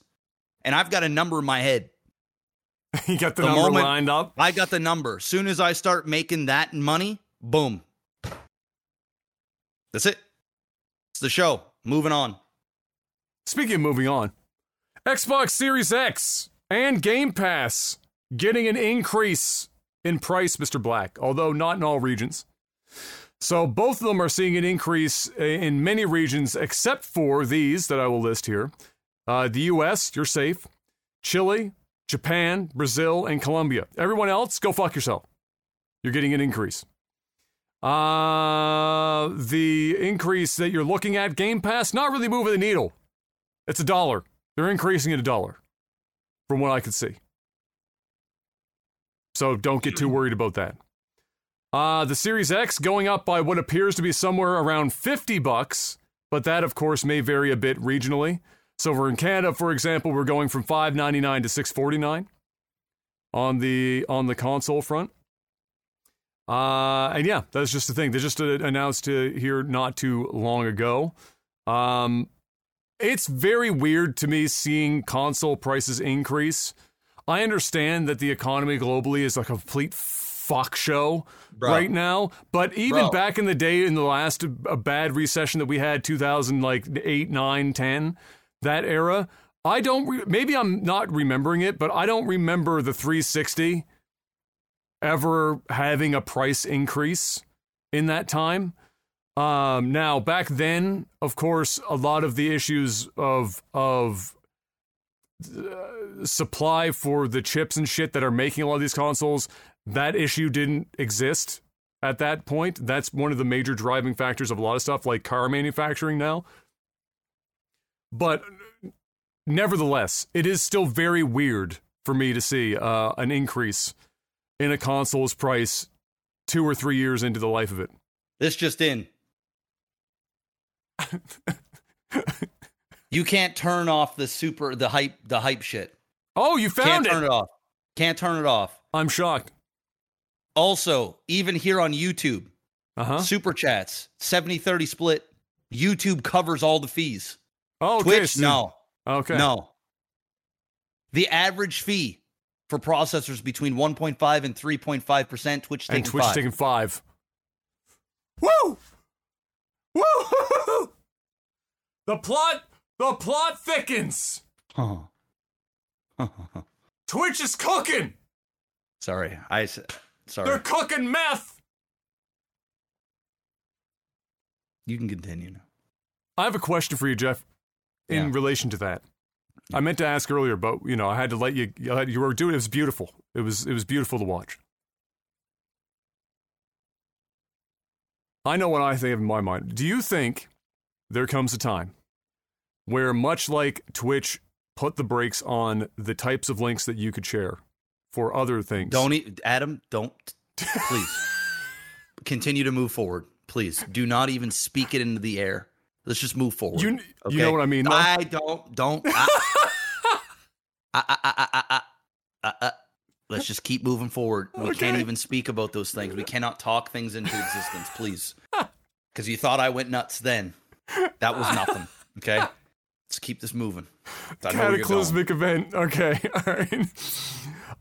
and I've got a number in my head. you got the, The number lined up. I got the number. Soon as I start making that money, boom. That's it. It's the show. Moving on. Speaking of moving on, Xbox Series X and Game Pass getting an increase in price, Mr. Black, although not in all regions. So both of them are seeing an increase in many regions except for these that I will list here. Uh, the US, you're safe. Chile, Japan, Brazil, and Colombia. Everyone else, go fuck yourself. You're getting an increase. Uh, the increase that you're looking at, Game Pass, not really moving the needle. It's a dollar. They're increasing it a dollar, from what I could see. So don't get too worried about that. Uh, the Series X going up by what appears to be somewhere around 50 bucks, but that of course may vary a bit regionally. So we're in Canada, for example, we're going from 5.99 to 6.49 on the on the console front. Uh, and yeah, that's just the thing. They just uh, announced uh, here not too long ago. Um, it's very weird to me seeing console prices increase. I understand that the economy globally is a complete fuck show Bro. right now, but even Bro. back in the day, in the last uh, bad recession that we had, 2000, like 8, 9, 10, that era, I don't, re- maybe I'm not remembering it, but I don't remember the 360 ever having a price increase in that time. Um, now, back then, of course, a lot of the issues of of supply for the chips and shit that are making a lot of these consoles, that issue didn't exist at that point. That's one of the major driving factors of a lot of stuff like car manufacturing now. But nevertheless, it is still very weird for me to see uh, an increase in a console's price two or three years into the life of it. This just in. you can't turn off the super the hype the hype shit. Oh, you found it. Can't found turn it. it off. Can't turn it off. I'm shocked. Also, even here on YouTube, Uh huh. super chats, 70-30 split. YouTube covers all the fees. Oh, okay. Twitch, so- no. Okay. No. The average fee for processors between 1.5 and 3.5%, Twitch And Twitch is five. taking five. Woo! Woo! The plot, the plot thickens. Huh. Twitch is cooking. Sorry. I. Sorry. They're cooking meth. You can continue now. I have a question for you, Jeff, in Yeah. relation to that. I meant to ask earlier, but you know, I had to let you. You were doing. It was beautiful. It was. It was beautiful to watch. I know what I think of in my mind. Do you think there comes a time where, much like Twitch, put the brakes on the types of links that you could share for other things? Don't e- Adam, don't please. continue to move forward. Please. Do not even speak it into the air. Let's just move forward. You- you know what I mean, though? I don't don't ah, ah, ah, ah, ah. Let's just keep moving forward. We can't even speak about those things. We cannot talk things into existence, please. Because you thought I went nuts then. That was nothing. Okay? Let's keep this moving. I know where you're going. cataclysmic event. Okay, all right.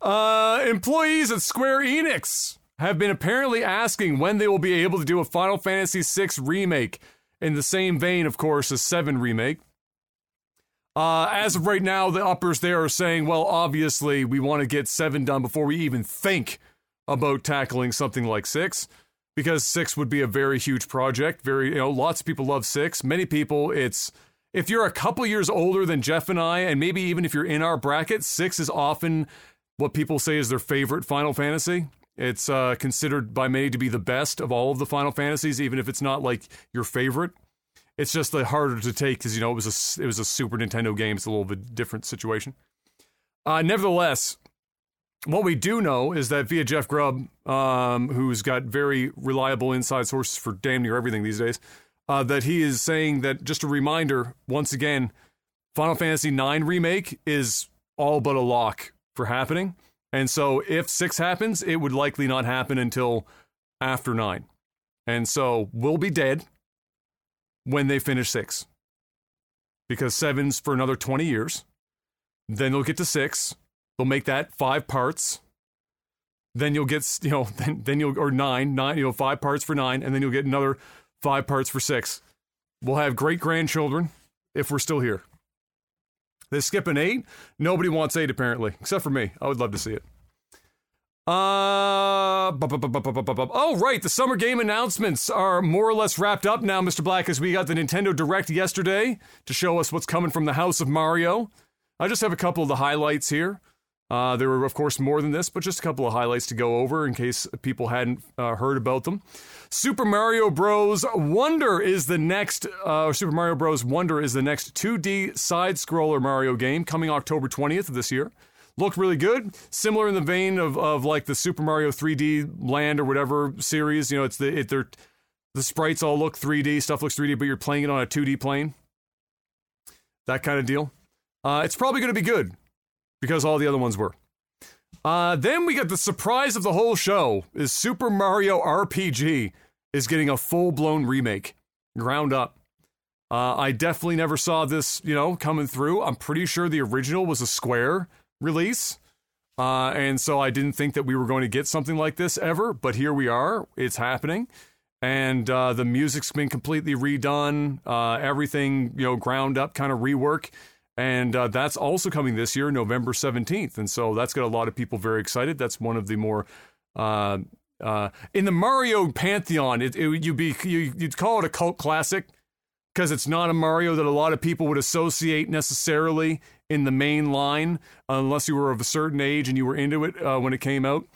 Uh, employees at Square Enix have been apparently asking when they will be able to do a Final Fantasy VI remake in the same vein, of course, as 7 remake. Uh, as of right now, the uppers there are saying, well, obviously, we want to get 7 done before we even think about tackling something like 6 because 6 would be a very huge project. Very, you know, lots of people love 6. Many people, it's if you're a couple years older than Jeff and I, and maybe even if you're in our bracket, six is often what people say is their favorite Final Fantasy. It's uh, considered by many to be the best of all of the Final Fantasies, even if it's not like your favorite. It's just the harder to take because you know it was a it was a Super Nintendo game. It's a little bit different situation. Uh, nevertheless, what we do know is that via Jeff Grubb, um, who's got very reliable inside sources for damn near everything these days, uh, that he is saying that just a reminder once again, Final Fantasy IX remake is all but a lock for happening, and so if six happens, it would likely not happen until after nine, and so we'll be dead when they finish six, because seven's for another twenty years. Then they'll get to six. They'll make that five parts. Then you'll get, you know, then, then you'll, or nine, nine, you know, five parts for nine, and then you'll get another Five parts for six. We'll have great grandchildren if we're still here. They skip an eight. Nobody wants eight, apparently, except for me. I would love to see it. Uh, oh, right. The summer game announcements are more or less wrapped up now, Mr. Black, as we got the Nintendo Direct yesterday to show us what's coming from the House of Mario. I just have a couple of the highlights here. Uh, there were, of course, more than this, but just a couple of highlights to go over in case people hadn't uh, heard about them. Super Mario Bros. Wonder is the next, uh, Super Mario Bros. Wonder is the next 2D side scroller Mario game coming October 20th of this year. Looked really good, similar in the vein of, of like the Super Mario 3D Land or whatever series. You know, it's the it, they're, the sprites all look 3D, stuff looks 3D, but you're playing it on a 2D plane. That kind of deal. Uh, it's probably going to be good because all the other ones were. Uh, then we got the surprise of the whole show is Super Mario RPG is getting a full blown remake, ground up. Uh, I definitely never saw this, you know, coming through. I'm pretty sure the original was a Square release. Uh, and so I didn't think that we were going to get something like this ever, but here we are. It's happening. And uh, the music's been completely redone, uh, everything, you know, ground up kind of rework. And uh, that's also coming this year, November 17th. And so that's got a lot of people very excited. That's one of the more uh, uh, in the Mario pantheon, it, it, you'd be you, would call it a cult classic because it's not a Mario that a lot of people would associate necessarily in the main line, unless you were of a certain age and you were into it uh, when it came out.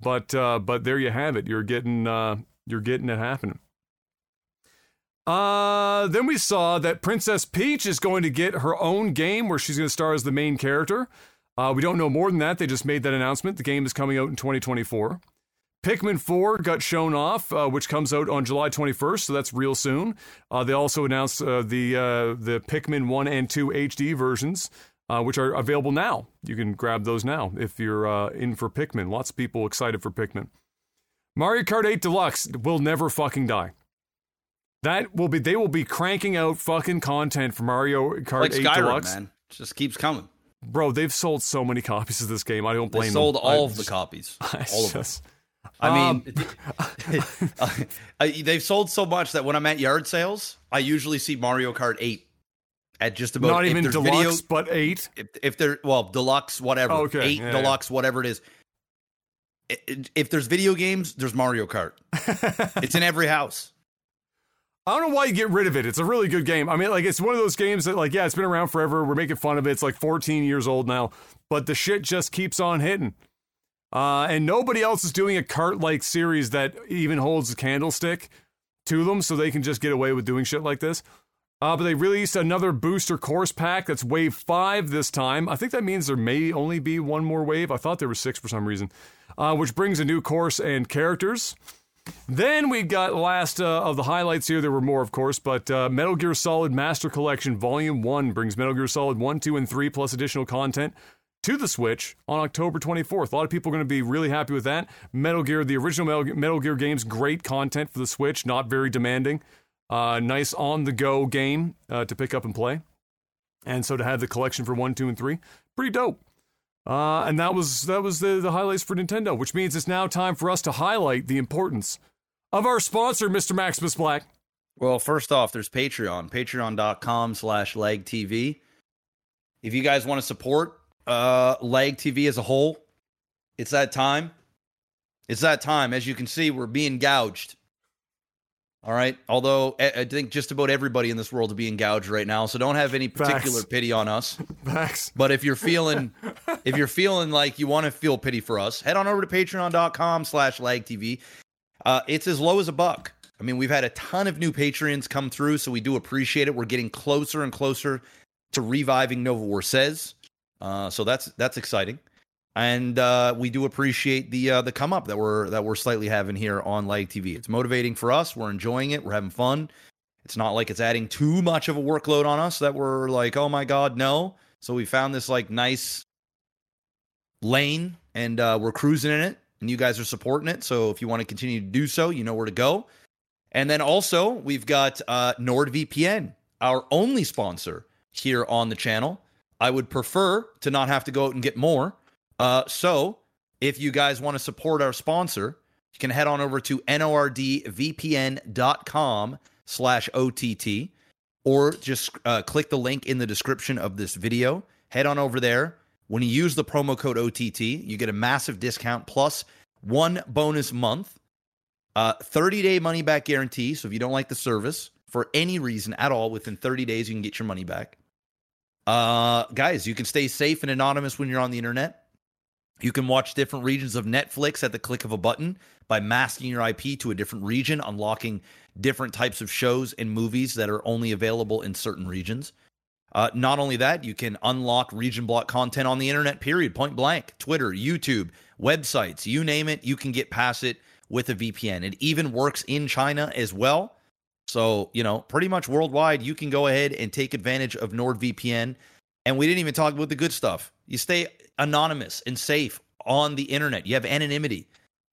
But uh, but there you have it. You're getting uh, you're getting it happening. Uh, then we saw that Princess Peach is going to get her own game where she's going to star as the main character. Uh, we don't know more than that. They just made that announcement. The game is coming out in 2024. Pikmin 4 got shown off, uh, which comes out on July 21st, so that's real soon. Uh, they also announced uh, the uh, the Pikmin 1 and 2 HD versions, uh, which are available now. You can grab those now if you're uh, in for Pikmin. Lots of people excited for Pikmin. Mario Kart 8 Deluxe will never fucking die. That will be they will be cranking out fucking content for Mario Kart like 8 Skyrim, Deluxe. man. It just keeps coming. Bro, they've sold so many copies of this game. I don't blame They sold them. all I of the just- copies. I All of them. just- I Um, mean, uh, they've sold so much that when I'm at yard sales, I usually see Mario Kart 8 at just about not even deluxe, video- but eight. if, if there well deluxe whatever Okay, eight yeah, deluxe whatever it is if there's video games there's mario kart it's in every house I don't know why you get rid of it. It's a really good game. I mean, like it's one of those games that, like, yeah, it's been around forever. We're making fun of it. It's like 14 years old now, but the shit just keeps on hitting. Uh, and nobody else is doing a cart-like series that even holds a candlestick to them, so they can just get away with doing shit like this. Uh, but they released another booster course pack that's wave five this time. I think that means there may only be one more wave. I thought there was six for some reason, uh, which brings a new course and characters. Then we've got last uh, of the highlights here. There were more, of course, but uh, Metal Gear Solid Master Collection Volume 1 brings Metal Gear Solid 1, 2, and 3 plus additional content to the Switch on October 24th. A lot of people are going to be really happy with that. Metal Gear, the original Metal Gear, Metal Gear games, great content for the Switch, not very demanding. Uh, nice on the go game uh, to pick up and play. And so to have the collection for 1, 2, and 3, pretty dope. Uh, and that was that was the, the highlights for Nintendo, which means it's now time for us to highlight the importance of our sponsor, Mr. Maximus Black. well first off there's patreon patreon.com slash lag tv if you guys want to support uh lag tv as a whole it's that time it's that time as you can see we're being gouged all right although I think just about everybody in this world is being gouged right now so don't have any particular Facts. pity on us Max. But if you're feeling if you're feeling like you want to feel pity for us, head on over to patreon.com slash lagtv. Uh, it's as low as a buck. I mean, we've had a ton of new Patreons come through, so we do appreciate it. We're getting closer and closer to reviving Nova War Says. Uh, so that's that's exciting. And uh, we do appreciate the uh, the come up that we're that we're slightly having here on Lag TV. It's motivating for us. We're enjoying it. We're having fun. It's not like it's adding too much of a workload on us that we're like, oh my god, no. So we found this like nice lane, and uh, we're cruising in it. And you guys are supporting it. So if you want to continue to do so, you know where to go. And then also we've got uh, NordVPN, our only sponsor here on the channel. I would prefer to not have to go out and get more. Uh, so if you guys want to support our sponsor, you can head on over to nordvpn.com slash OTT or just uh, click the link in the description of this video. Head on over there. When you use the promo code OTT, you get a massive discount plus one bonus month, uh, 30 day money back guarantee. So if you don't like the service for any reason at all, within 30 days, you can get your money back. Uh, guys, you can stay safe and anonymous when you're on the internet. You can watch different regions of Netflix at the click of a button by masking your IP to a different region, unlocking different types of shows and movies that are only available in certain regions. Uh, not only that, you can unlock region block content on the internet, period, point blank. Twitter, YouTube, websites, you name it, you can get past it with a VPN. It even works in China as well. So, you know, pretty much worldwide, you can go ahead and take advantage of NordVPN. And we didn't even talk about the good stuff. You stay anonymous and safe on the internet, you have anonymity.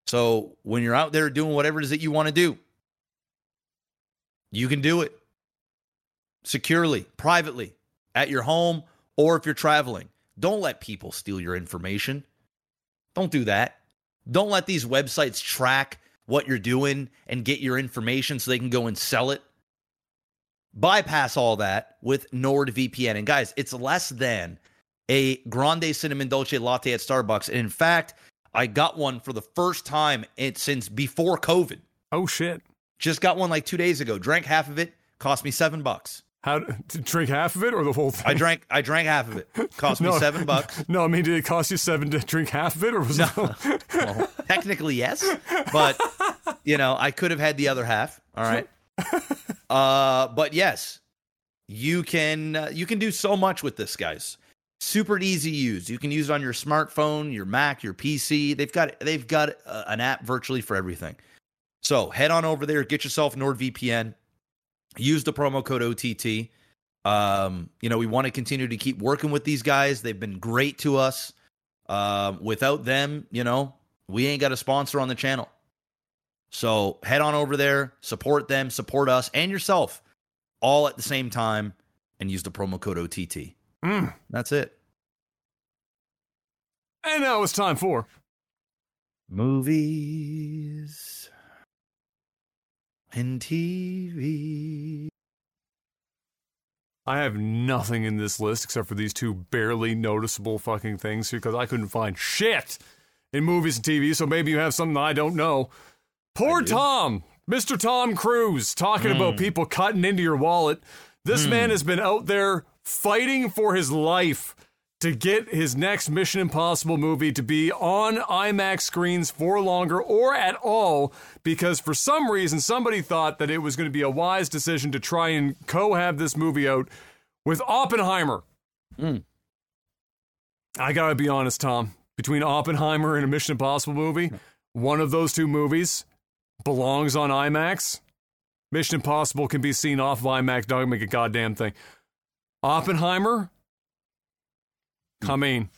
So, when you're out there doing whatever it is that you want to do, you can do it securely, privately, at your home, or if you're traveling. Don't let people steal your information. Don't do that. Don't let these websites track what you're doing and get your information so they can go and sell it. Bypass all that with NordVPN. And guys, it's less than a grande cinnamon dolce latte at Starbucks. And in fact, I got one for the first time it, since before COVID. Oh shit! Just got one like two days ago. Drank half of it. Cost me seven bucks. How to drink half of it or the whole thing? I drank. I drank half of it. Cost me seven bucks. No, I mean, did it cost you seven to drink half of it, or was No. it? Well, technically, yes, but you know, I could have had the other half. All right. Uh, but yes, you can uh, you can do so much with this, guys. Super easy to use. You can use it on your smartphone, your Mac, your PC. They've got they've got uh, an app virtually for everything. So head on over there, get yourself NordVPN. Use the promo code OTT. Um, you know, we want to continue to keep working with these guys. They've been great to us. Um, without them, you know, we ain't got a sponsor on the channel. So head on over there, support them, support us and yourself all at the same time, and use the promo code OTT. Mm. That's it. And now it's time for Movies and TV. I have nothing in this list except for these two barely noticeable fucking things because I couldn't find shit in movies and TV. So maybe you have something I don't know. Poor. Tom, Mr. Tom Cruise, talking about people cutting into your wallet. This man has been out there fighting for his life to get his next Mission Impossible movie to be on IMAX screens for longer or at all because for some reason somebody thought that it was going to be a wise decision to try and co have this movie out with Oppenheimer. Mm. I got to be honest, Tom. Between Oppenheimer and a Mission Impossible movie, one of those two movies belongs on IMAX. Mission Impossible can be seen off of IMAX, don't make a goddamn thing. Oppenheimer, coming.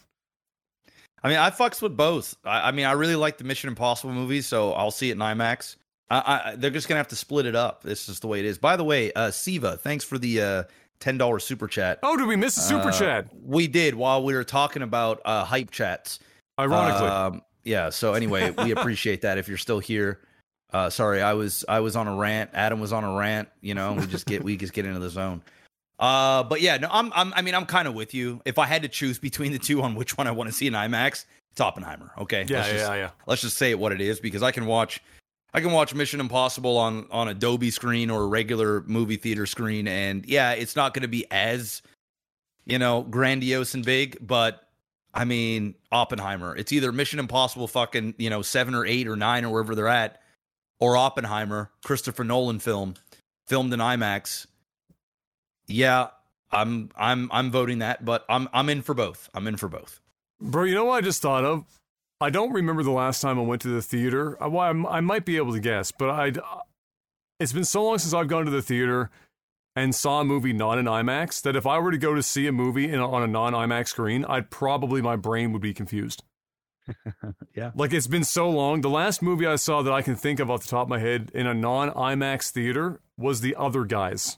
I mean, I fucks with both. I, I mean, I really like the Mission Impossible movies, so I'll see it in IMAX. I, I, they're just gonna have to split it up. This is the way it is. By the way, uh, Siva, thanks for the uh, ten dollars super chat. Oh, did we miss a super Uh, chat? We did while we were talking about uh, hype chats. Ironically. Um, yeah. So anyway, we appreciate that. If you're still here, uh, sorry, I was I was on a rant. Adam was on a rant. You know, we just get we just get into the zone. Uh, but yeah, no, I'm, I'm I mean, I'm kind of with you. If I had to choose between the two on which one I want to see in IMAX, it's Oppenheimer. Okay. yeah, Let's yeah, just, yeah. Let's just say it what it is because I can watch. I can watch Mission Impossible on on a Dolby screen or a regular movie theater screen, and yeah, it's not going to be as you know grandiose and big, but I mean Oppenheimer. It's either Mission Impossible, fucking you know seven or eight or nine or wherever they're at, or Oppenheimer, Christopher Nolan film, filmed in IMAX. Yeah, I'm I'm I'm voting that, but I'm I'm in for both. I'm in for both. Bro, you know what I just thought of? I don't remember the last time I went to the theater. I, well, I'm- I might be able to guess, but I. It's been so long since I've gone to the theater and saw a movie not in IMAX that if I were to go to see a movie in, on a non IMAX screen, I'd probably my brain would be confused. Yeah. Like it's been so long. The last movie I saw that I can think of off the top of my head in a non IMAX theater was The Other Guys.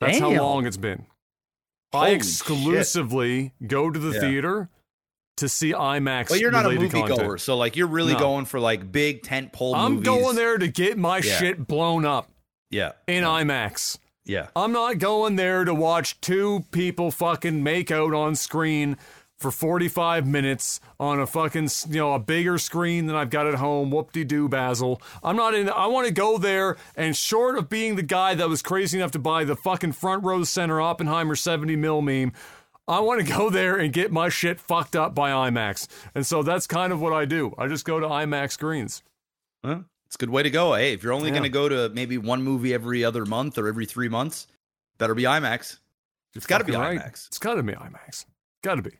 That's how long it's been. Holy I shit. exclusively go to the Yeah. theater to see IMAX. Well, you're not a related movie goer, so like you're really No. going for like big tent pole I'm movies. going there to get my Yeah. shit blown up Yeah. in IMAX. Yeah. I'm not going there to watch two people fucking make out on screen for 45 minutes on a fucking, you know, a bigger screen than I've got at home. Whoop de doo, Basil. I'm not in, I want to go there and short of being the guy that was crazy enough to buy the fucking front row center Oppenheimer 70 mil meme, I want to go there and get my shit fucked up by IMAX. And so that's kind of what I do. I just go to IMAX screens. Well, it's a good way to go. Hey, if you're only Yeah. going to go to maybe one movie every other month or every three months, better be IMAX. It's got to be right. IMAX. It's got to be IMAX. Got to be.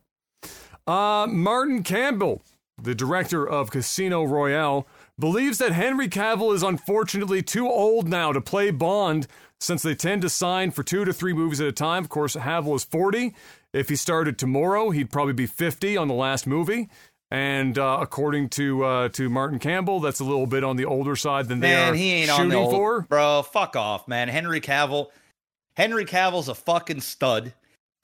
Uh, Martin Campbell, the director of Casino Royale, believes that Henry Cavill is unfortunately too old now to play Bond since they tend to sign for two to three movies at a time. Of course, Cavill is 40. If he started tomorrow, he'd probably be 50 on the last movie. And uh, according to uh, to Martin Campbell, that's a little bit on the older side than they Man, are he ain't shooting on the old, for. bro. Fuck off, man. Henry Cavill. Henry Cavill's a fucking stud.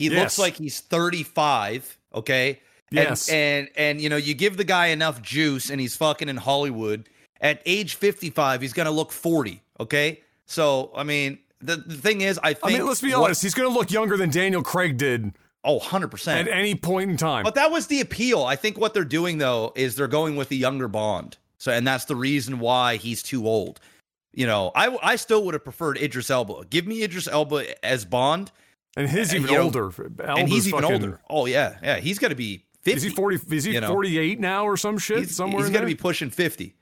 He Yes. looks like he's 35. Okay, Yes. And, and and you know, you give the guy enough juice and he's fucking in Hollywood. At age 55, he's gonna look 40. Okay. So I mean, the, the thing is, I I think mean, let's be what- honest. He's going to look younger than Daniel Craig did Oh, 100%. at any point in time. But that was the appeal. I think what they're doing though is they're going with the younger Bond. So and that's the reason why he's too old. You know, I I still would have preferred Idris Elba. Give me Idris Elba as Bond, and he's even you know, older. and he's even fucking- older. Oh yeah, yeah. He's gonna be fifty. Is he forty? Is he you know. forty-eight now or some shit? He's, somewhere he's gonna be pushing fifty.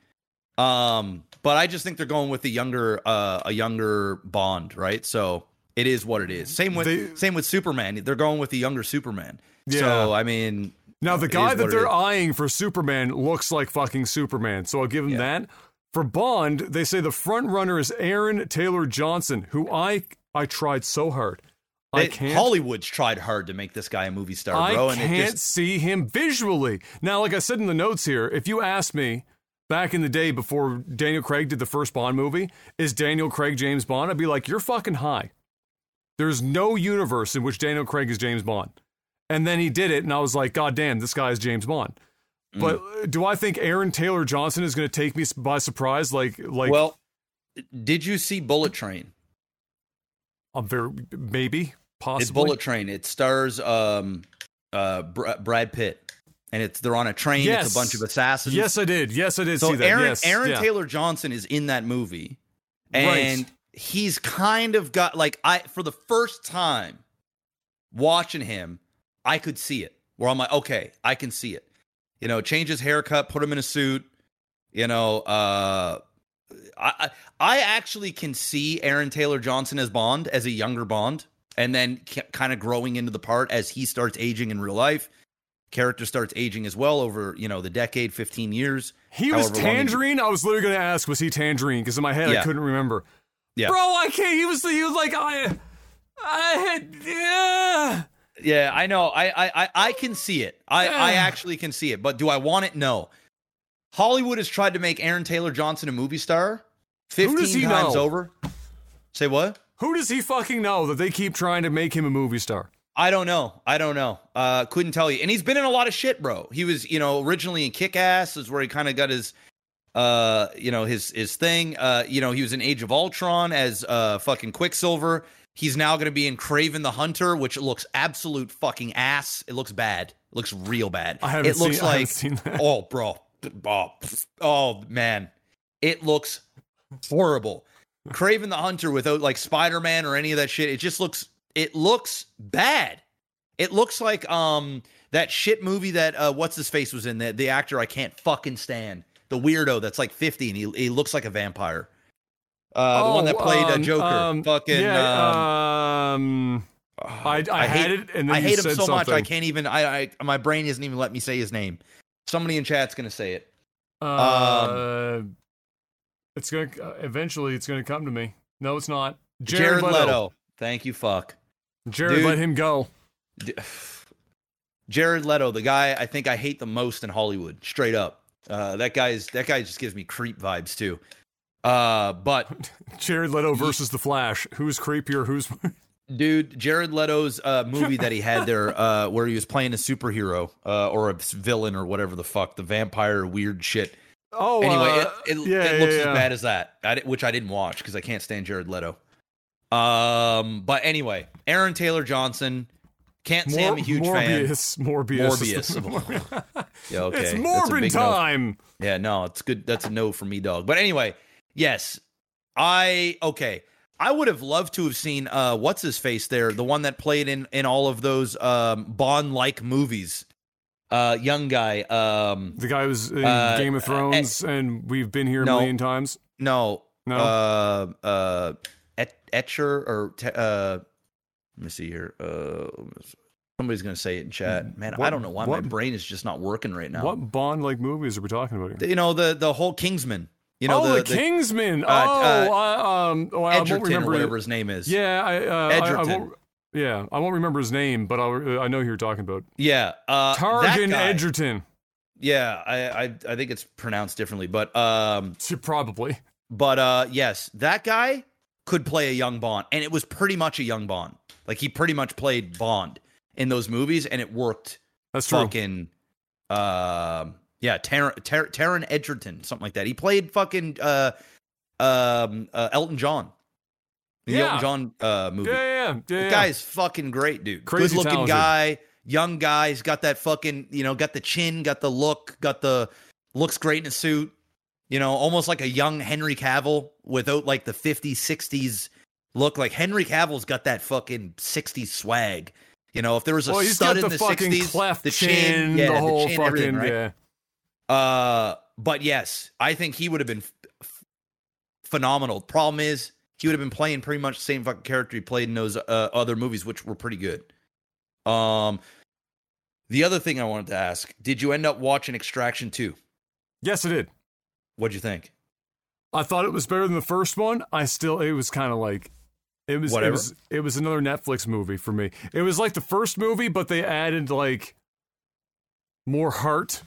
Um, but I just think they're going with the younger, uh, a younger Bond, right? So it is what it is. Same with They- same with Superman. They're going with the younger Superman. Yeah. So I mean, Now the guy that they're eyeing for Superman looks like fucking Superman, so I'll give him Yeah. that. For Bond, they say the front runner is Aaron Taylor Johnson, who I I tried so hard. I can't Hollywood's tried hard to make this guy a movie star, I bro, and can't it just see him visually. Now, like I said in the notes here, if you asked me back in the day before Daniel Craig did the first Bond movie, is Daniel Craig James Bond? I'd be like, you're fucking high. There's no universe in which Daniel Craig is James Bond. And then he did it, and I was like, God damn, this guy is James Bond. Mm. But uh, do I think Aaron Taylor Johnson is going to take me by surprise? Like, like, well, did you see Bullet Train? I'm very maybe possibly. It's Bullet Train. It stars um, uh, Br- Brad Pitt, and it's they're on a train. Yes. It's a bunch of assassins. Yes, I did. Yes, I did So see that. Aaron yes, Aaron yeah. Taylor Johnson is in that movie, Right. and he's kind of got like I for the first time watching him, I could see it. Where I'm like, okay, I can see it. You know, change his haircut, put him in a suit. You know, uh, I I I actually can see Aaron Taylor Johnson as Bond as a younger Bond, and then kind of growing into the part as he starts aging in real life. Character starts aging as well over you know the decade, fifteen years. He was long he- Tangerine. I was literally going to ask, was he Tangerine? Because in my head, I couldn't remember. Yeah. Bro, I can't. He was. He was like, I, I had. Yeah. Yeah, I know. I I I, I can see it. I I actually can see it. But do I want it? No. Hollywood has tried to make Aaron Taylor Johnson a movie star fifteen times know? over. Say what? Who does he fucking know that they keep trying to make him a movie star? I don't know. I don't know. Uh, couldn't tell you. And he's been in a lot of shit, bro. He was, you know, originally in Kick Ass, is where he kind of got his, uh, you know, his his thing. Uh, you know, he was in Age of Ultron as uh fucking Quicksilver. He's now going to be in Kraven the Hunter, which looks absolute fucking ass. It looks bad. It looks real bad. I haven't it looks seen- I haven't like seen that. oh, bro, oh, oh man, it looks horrible. Kraven the Hunter without like Spider Man or any of that shit. It just looks it looks bad. It looks like um that shit movie that uh what's his face was in the the actor I can't fucking stand. The weirdo that's like 50 and he, he looks like a vampire. Uh the one that Oh, played uh, um, Joker. um, fucking yeah, um, I, I, had hate, it, and then I hate him so much I can't even I, I my brain isn't even let me say his name. Somebody in chat's going to say it. Uh, it's gonna uh, eventually. It's gonna come to me. No, it's not. Jared, Jared, Leto. Leto. Thank you fuck. Jared, Dude. let him go. D- Jared Leto, the guy I think I hate the most in Hollywood, straight up. Uh, that guy's that guy just gives me creep vibes too. Uh, but Jared Leto versus the Flash. Who's creepier? Who's dude, Jared Leto's uh, movie that he had there, uh, where he was playing a superhero uh, or a villain or whatever the fuck, the vampire weird shit. Oh Anyway, uh, it, it, yeah, it looks yeah, as yeah. bad as that, I which I didn't watch because I can't stand Jared Leto. Um, but anyway, Aaron Taylor Johnson can't say I'm a huge fan. Morbius, Morbius, Morbius. Yeah, okay. It's Morbin big no. time. Yeah, no, it's good. That's a no for me, dog. But anyway, yes, I okay. I would have loved to have seen uh what's his face there, the one that played in in all of those um Bond like movies. Uh, young guy. Um, The guy who's in Uh, Game of uh, Thrones, and we've been here a no. million times. no, No, uh, uh, Et- Etcher or te- uh, let me see here. Uh, somebody's gonna say it in chat. Man, I don't know why what- my brain is just not working right now. what Bond like movies are we talking about here? You know the the whole Kingsman. You know oh, the, the, Kingsman. uh, oh, uh, I, um, oh, I won't Egerton or remember. whatever his name is. Yeah, I, uh, I, I Egerton. won't. Yeah, I won't remember his name, but I'll, I know who you're talking about. Yeah, uh, Targan Egerton. Yeah, I, I I think it's pronounced differently, but um, Probably. but uh, yes, that guy could play a young Bond, and it was pretty much a young Bond. Like he pretty much played Bond in those movies, and it worked That's true. fucking Um, yeah, Taron, Tar- Egerton, something like that. He played fucking uh, um, uh, Elton John. The Yeah. Elton John uh, movie. Yeah, yeah, yeah. The yeah. guy's fucking great, dude. Crazy Good looking guy, young guy. He's got that fucking, you know, got the chin, got the look, got the looks great in a suit. You know, almost like a young Henry Cavill without like the 50s, 60s look. Like Henry Cavill's got that fucking 60s swag. You know, if there was a Well, stud in the, the fucking 60s, cleft the chin, chin, yeah, the whole chin, fucking right? yeah. Uh, but yes, I think he would have been f- phenomenal. Problem is, he would have been playing pretty much the same fucking character he played in those uh, other movies, which were pretty good. Um, the other thing I wanted to ask: Did you end up watching Extraction two? Yes, I did. What'd you think? I thought it was better than the first one. I still, it was kind of like, it was, it Whatever. was, it was another Netflix movie for me. It was like the first movie, but they added like more heart.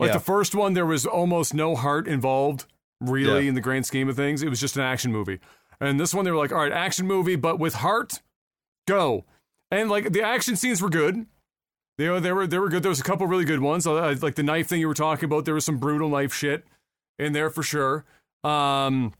Like Yeah. the first one, there was almost no heart involved, really, Yeah. in the grand scheme of things. It was just an action movie. And this one, they were like, all right, action movie, but with heart, go. And like the action scenes were good. They were, they were, they were good. There was a couple really good ones. Uh, Like the knife thing you were talking about, there was some brutal knife shit in there for sure. Um,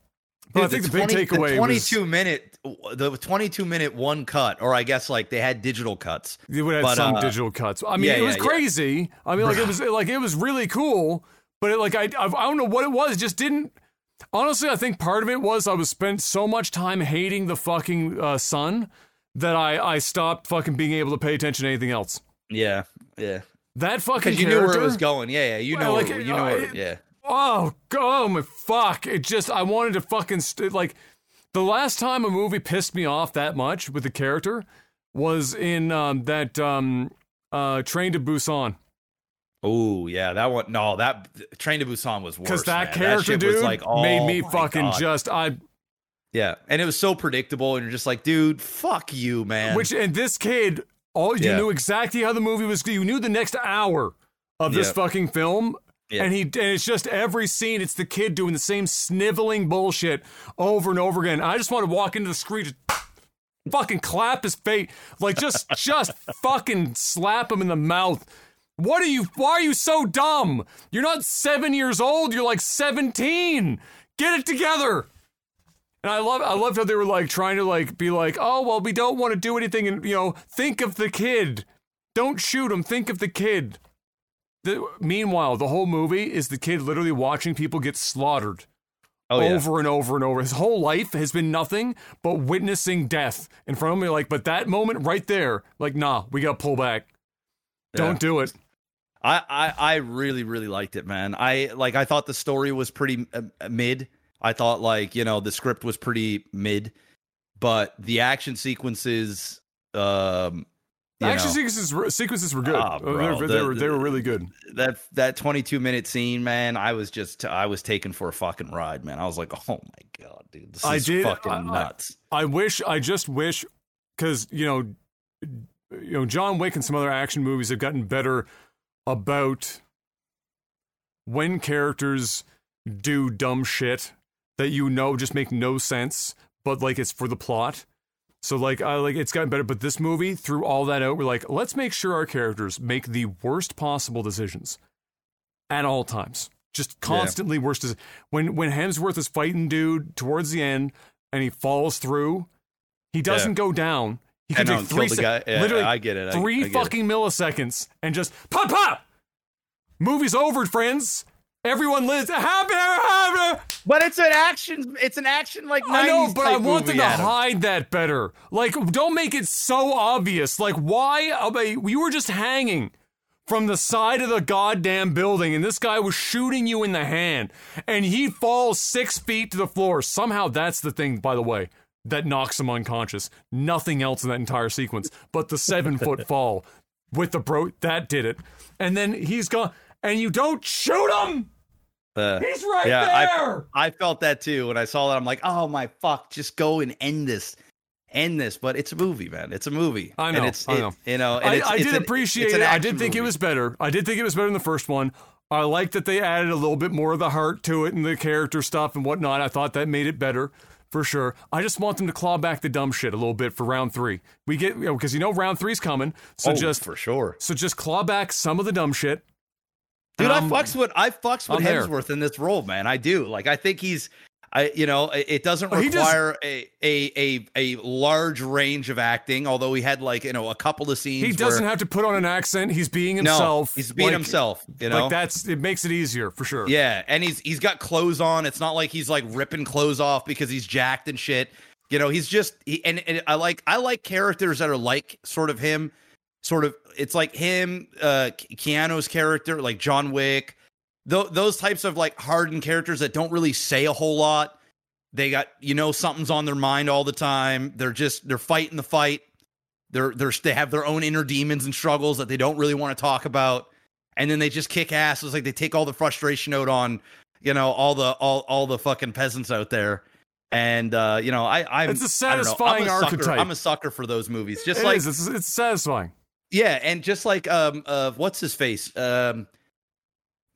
but I think the, big 20 takeaway the was 22 minute, the 22 minute one cut, or I guess like they had digital cuts. They would have But, some uh, digital cuts. I mean, yeah, it was yeah, yeah. crazy. I mean, like it was like it was really cool, but it, like I, I I don't know what it was. It just didn't. Honestly, I think part of it was I was spent so much time hating the fucking uh, sun that I I stopped fucking being able to pay attention to anything else. Yeah, yeah. That fucking Because you knew where it was going. Yeah, yeah. You know, like, where, you uh, know, where, it- yeah. Oh, oh my fuck! It just I wanted to fucking st- like the last time a movie pissed me off that much with the character was in um, that um, uh, Train to Busan. Oh yeah, that one. No, that Train to Busan was worse. Because that man. character, shit dude, was like, oh, made me fucking God. just I. yeah, and it was so predictable, and you're just like, dude, fuck you, man. Which and this kid, all you Yeah. knew exactly how the movie was. You knew the next hour of this Yeah. fucking film. Yeah. And he and it's just every scene, it's the kid doing the same sniveling bullshit over and over again. I just want to walk into the screen, just fucking clap his face, like just just fucking slap him in the mouth. What are you? Why are you so dumb? You're not seven years old. You're like seventeen. Get it together. And I love I loved how they were like trying to like be like, oh well, we don't want to do anything, and you know, think of the kid. Don't shoot him. Think of the kid. The, meanwhile, the whole movie is the kid literally watching people get slaughtered oh yeah, over and over and over. His whole life has been nothing but witnessing death in front of me. Like, but that moment right there, like, nah, we got to pull back. Don't do it. I, I I really really liked it, man. I like I thought the story was pretty uh, mid. I thought like you know the script was pretty mid, but the action sequences, um, The action know, sequences, were- sequences were good. Uh, bro, they, were- they the- were they were really good. that that 22 minute scene, man, I was just I was taken for a fucking ride, man. I was like, oh my god, dude, this I is did- fucking I- I- nuts. I wish, I just wish, because you know, you know, John Wick and some other action movies have gotten better about when characters do dumb shit that you know just make no sense, but like it's for the plot. So like I like it's gotten better, but this movie threw all that out. We're like, let's make sure our characters make the worst possible decisions at all times. Just constantly worst. Deci- when when Hemsworth is fighting dude towards the end and he falls through, he doesn't go down. He I can know, take kill three the guy. Yeah, literally I get it. I- three I get it. fucking milliseconds and just pop pop. Movie's over, friends. Everyone lives happy, happy. But it's an action. It's an action like 90s I know, but I type want them to Adam. hide that better. Like, don't make it so obvious. Like, why? I you were just hanging from the side of the goddamn building, and this guy was shooting you in the hand, and he falls six feet to the floor. Somehow, that's the thing, by the way, that knocks him unconscious. Nothing else in that entire sequence, but the seven foot fall with the bro. That did it. And then he's gone, and you don't shoot him. Uh, He's right yeah, there. I I felt that too when I saw that. I'm like, oh my fuck, just go and end this, end this. But it's a movie, man. It's a movie. I know, And it's I it- know. you know. And I, it's, I it's did an- appreciate it. I did think it was better. I did think it was better than the first one. I like that they added a little bit more of the heart to it and the character stuff and whatnot. I thought that made it better for sure. I just want them to claw back the dumb shit a little bit for round three. We get you know because you know round three's coming, so Oh, just for sure. so just claw back some of the dumb shit Dude, I Um, fucks with I fucks with I'm there. Hemsworth in this role, man. I do. Like, I think he's, I you know, it doesn't Oh, require a, a a a large range of acting. Although he had like you know a couple of scenes. He doesn't where, have to put on an accent. He's being no, himself. he's being Like- himself. You know, Like that's it makes it easier for sure. Yeah, and he's he's got clothes on. It's not like he's like ripping clothes off because he's jacked and shit. You know, he's just he, and, and I like I like characters that are like sort of him, sort of. It's like him, uh, Ke- Keanu's character, like John Wick. Th- those types of like hardened characters that don't really say a whole lot. They got you know something's on their mind all the time. They're just they're fighting the fight. They're they're they have their own inner demons and struggles that they don't really want to talk about and then they just kick ass. It's like they take all the frustration out on, you know, all the all all the fucking peasants out there. And uh, you know, I I'm It's a satisfying I'm a sucker- archetype. I'm a sucker for those movies. Just It like is. It's, it's satisfying. yeah, and just like um uh what's his face? Um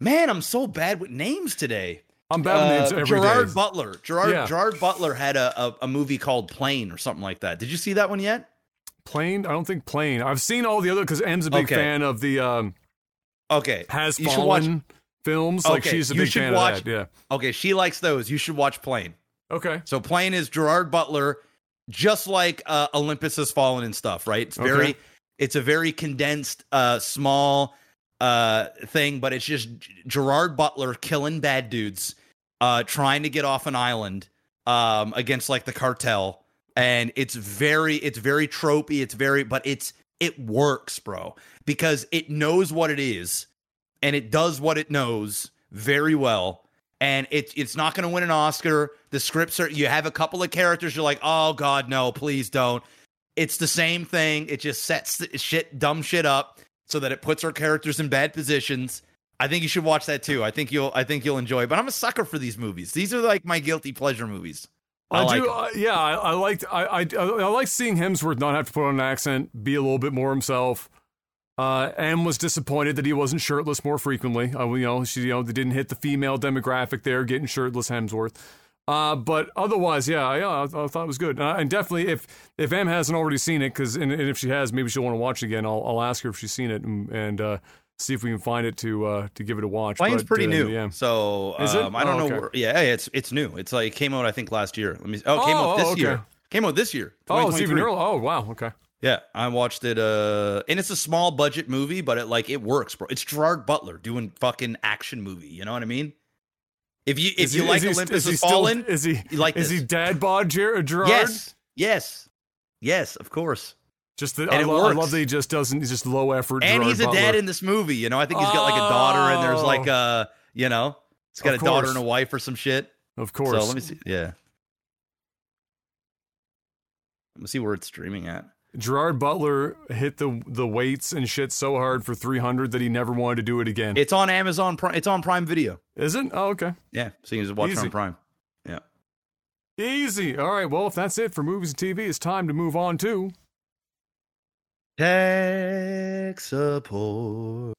man, I'm so bad with names today. I'm bad with names Uh, every day. Gerard Butler. Gerard Yeah. Gerard Butler had a, a a movie called Plane or something like that. Did you see that one yet? Plane? I don't think plane. I've seen all the other because M's a big Okay. fan of the um, Okay. Has You should watch- Fallen films. Like Okay, she's a you big should fan watch- of that. Yeah. Okay, she likes those. You should watch Plane. Okay. So Plane is Gerard Butler, just like uh, Olympus Has Fallen and stuff, right? It's very, Okay. it's a very condensed, uh, small uh, thing, but it's just Gerard Butler killing bad dudes, uh, trying to get off an island um, against like the cartel, and it's very, it's very tropey. It's very, but it's it works, bro, because it knows what it is, and it does what it knows very well and it's it's not going to win an Oscar. The scripts are you have a couple of characters you're like, "Oh god, no, please don't." It's the same thing. It just sets shit dumb shit up so that it puts our characters in bad positions. I think you should watch that too. I think you'll I think you'll enjoy. it. But I'm a sucker for these movies. These are like my guilty pleasure movies. I, I, do. Uh, yeah, I, I liked. I, I I like seeing Hemsworth not have to put on an accent, be a little bit more himself. Uh, M was disappointed that he wasn't shirtless more frequently. Uh, you know, she you know they didn't hit the female demographic there, getting shirtless Hemsworth. Uh, but otherwise, yeah, yeah, I, I thought it was good. Uh, and definitely, if if M hasn't already seen it, because and, and if she has, maybe she'll want to watch it again. I'll I'll ask her if she's seen it and, and uh, see if we can find it to uh, to give it a watch. But, pretty uh, new. Yeah. So Is it? um, I don't Oh, know. okay. Where, yeah, it's it's new. It's like came out I think last year. Let me. Oh, it came Oh, out this okay. year. Came out this year. Oh, it's even 2023. earlier. Oh, wow. Okay. Yeah, I watched it. Uh, and it's a small budget movie, but it like it works, bro. It's Gerard Butler doing fucking action movie. You know what I mean? If you if you like is he- Olympus is he Has still- Fallen, is he like is this. he dad bod Ger- Gerard? Yes, yes, yes, of course. Just that And I, it lo- I love that he just doesn't. He's just low effort. And Gerard he's a dad in this movie. You know, I think he's got like a daughter, and there's like Oh. a you know, he's got Of a daughter and a wife or some shit. Of course. So let me see. Yeah, let me see where it's streaming at. Gerard Butler hit the the weights and shit so hard for 300 that he never wanted to do it again. It's on Amazon. Prime. It's on Prime Video. Is it? Oh, okay. Yeah, so you can just watch it on Prime. Yeah. Easy. All right. Well, if that's it for movies and TV, it's time to move on to Tech support.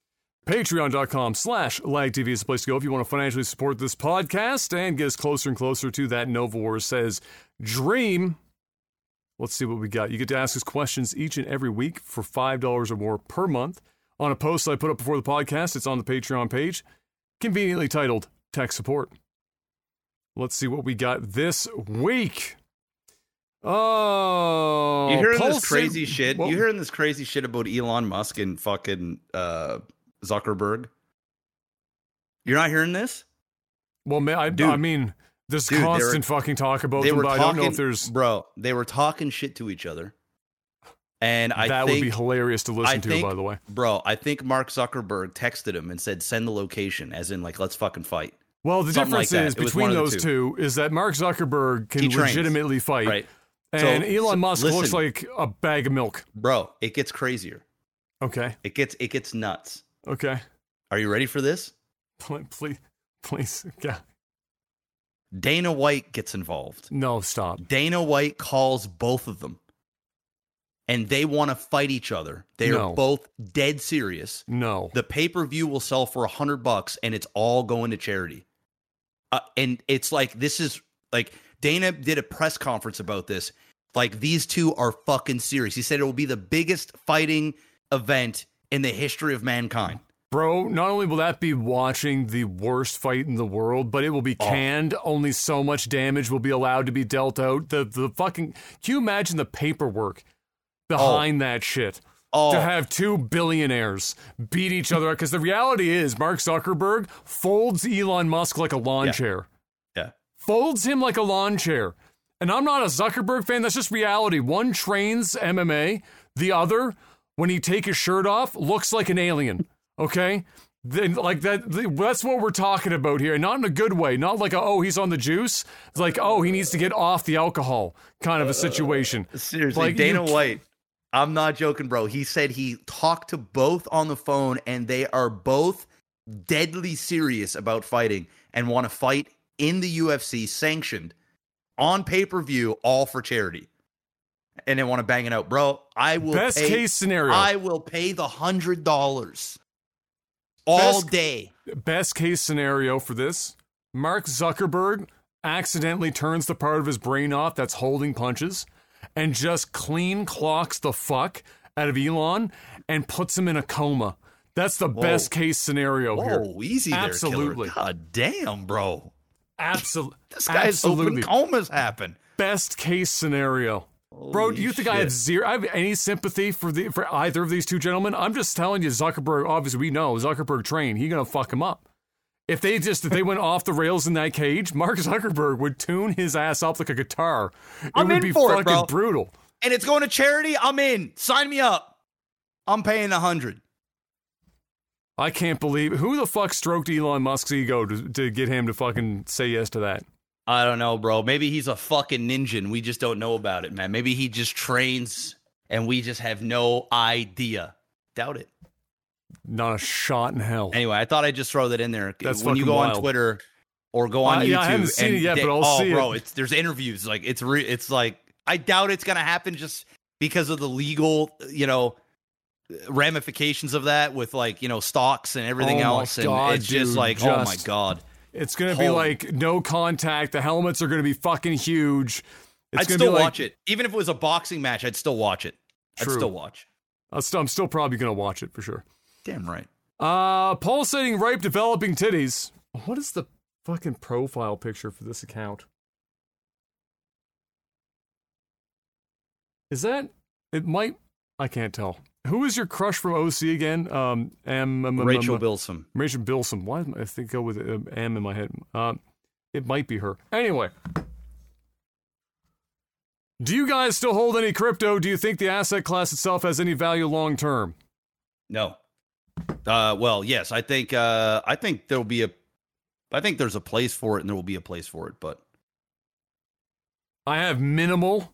patreon.com slash lagtv is the place to go if you want to financially support this podcast and get us closer and closer to that Nova Wars says dream. Let's see what we got. You get to ask us questions each and every week for $5 or more per month. On a post I put up before the podcast, it's on the Patreon page, conveniently titled Tech Support. Let's see what we got this week. Oh, You hearing this crazy shit? Well, You hearing this crazy shit about Elon Musk and fucking uh, Zuckerberg? You're not hearing this? Well, ma- I, Dude. I mean, there's Dude, they were- constant fucking talk about them, but I don't know if there's bro. They were talking shit to each other, and I that think, would be hilarious to listen I to. think- by the way, bro. I think Mark Zuckerberg texted him and said, "Send the location," as in like, "Let's fucking fight." well, the something difference that. is between one of the those two. is that Mark Zuckerberg can legitimately fight, Right, and So- Elon Musk looks like a bag of milk. bro. It gets crazier. Okay, It gets it gets nuts. okay, Are you ready for this? please, please, yeah, Dana White gets involved. no, stop. Dana White calls both of them. And they want to fight each other. They No. are both dead serious. No, The pay-per-view will sell for a hundred bucks and it's all going to charity. Uh, and it's like this is like Dana did a press conference about this. Like these two are fucking serious. He said it will be the biggest fighting event in the history of mankind. Bro, not only will that be watching the worst fight in the world, but it will be Oh. canned. Only so much damage will be allowed to be dealt out. The the fucking can you imagine the paperwork behind oh. that shit? Oh, To have two billionaires beat each other because the reality is Mark Zuckerberg folds Elon Musk like a lawn Yeah. chair. Yeah. Folds him like a lawn chair. And I'm not a Zuckerberg fan, that's just reality. One trains MMA, the other, when he take his shirt off, looks like an alien. Okay? Then like that, that's what we're talking about here. Not in a good way. Not like a, oh he's on the juice. It's like oh he needs to get off the alcohol kind of a situation. Uh, seriously, Like, Dana you- White. I'm not joking, bro. He said he talked to both on the phone and they are both deadly serious about fighting and want to fight in the UFC sanctioned on pay-per-view all for charity. And they want to bang it out, bro. I will Best pay, case scenario. I will pay the hundred dollars all Best- day. best case scenario for this Mark Zuckerberg accidentally turns the part of his brain off that's holding punches and just clean clocks the fuck out of Elon and puts him in a coma. That's the best case scenario here. Whoa, easy there, Absolutely. Killer. God damn, bro. Absolutely. This guy's Absolutely. open comas happen. Best case scenario. Bro, do you think I have zero? I have any sympathy for the for either of these two gentlemen? I'm just telling you, Zuckerberg. Obviously, we know Zuckerberg train. He gonna fuck him up. If they just if they went off the rails in that cage, Mark Zuckerberg would tune his ass up like a guitar. It I'm would in be for it, bro. brutal. and it's going to charity. I'm in. Sign me up. I'm paying a hundred. I can't believe who the fuck stroked Elon Musk's ego to, to get him to fucking say yes to that. I don't know, bro. Maybe he's a fucking ninja and we just don't know about it, man. Maybe he just trains and we just have no idea. Doubt it. Not a shot in hell. Anyway, I thought I'd just throw that in there. That's when you go on. Twitter or go on Uh, YouTube. yeah, I haven't seen and it yet, they- but I'll oh, see bro, it. it's there's interviews. Like it's re, it's like I doubt it's gonna happen just because of the legal, you know, ramifications of that with like you know stocks and everything Oh else. God, and it's just dude, like, oh my god. It's gonna be like no contact. The helmets are gonna be fucking huge. It's I'd still be like, watch it, even if it was a boxing match. I'd still watch it. True. I'd still watch. I'll st- I'm still probably gonna watch it for sure. Damn right. Uh, pulsating ripe developing titties. What is the fucking profile picture for this account? Is that? It might. I can't tell. Who is your crush from OC again? Um, M. M- M- Rachel Bilson. Rachel Bilson. Why I think go with uh, M in my head? Um, it might be her. Anyway. Do you guys still hold any crypto? Do you think the asset class itself has any value long term? No. Uh, well, yes, I think uh, I think there'll be a, I think there's a place for it, and there will be a place for it. But I have minimal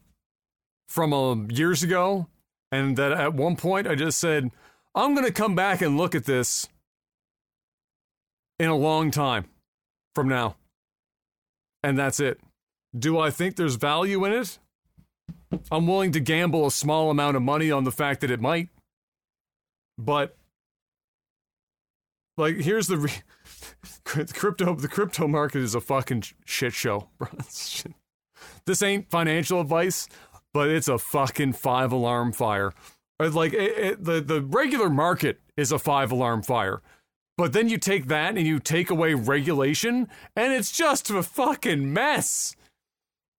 from uh, years ago, and that at one point I just said, I'm going to come back and look at this in a long time from now. And that's it. Do I think there's value in it? I'm willing to gamble a small amount of money on the fact that it might. But like here's the re- crypto the crypto market is a fucking shit show, bro. This ain't financial advice, but it's a fucking five alarm fire. Like it, it, the the regular market is a five alarm fire. But then you take that and you take away regulation, and it's just a fucking mess.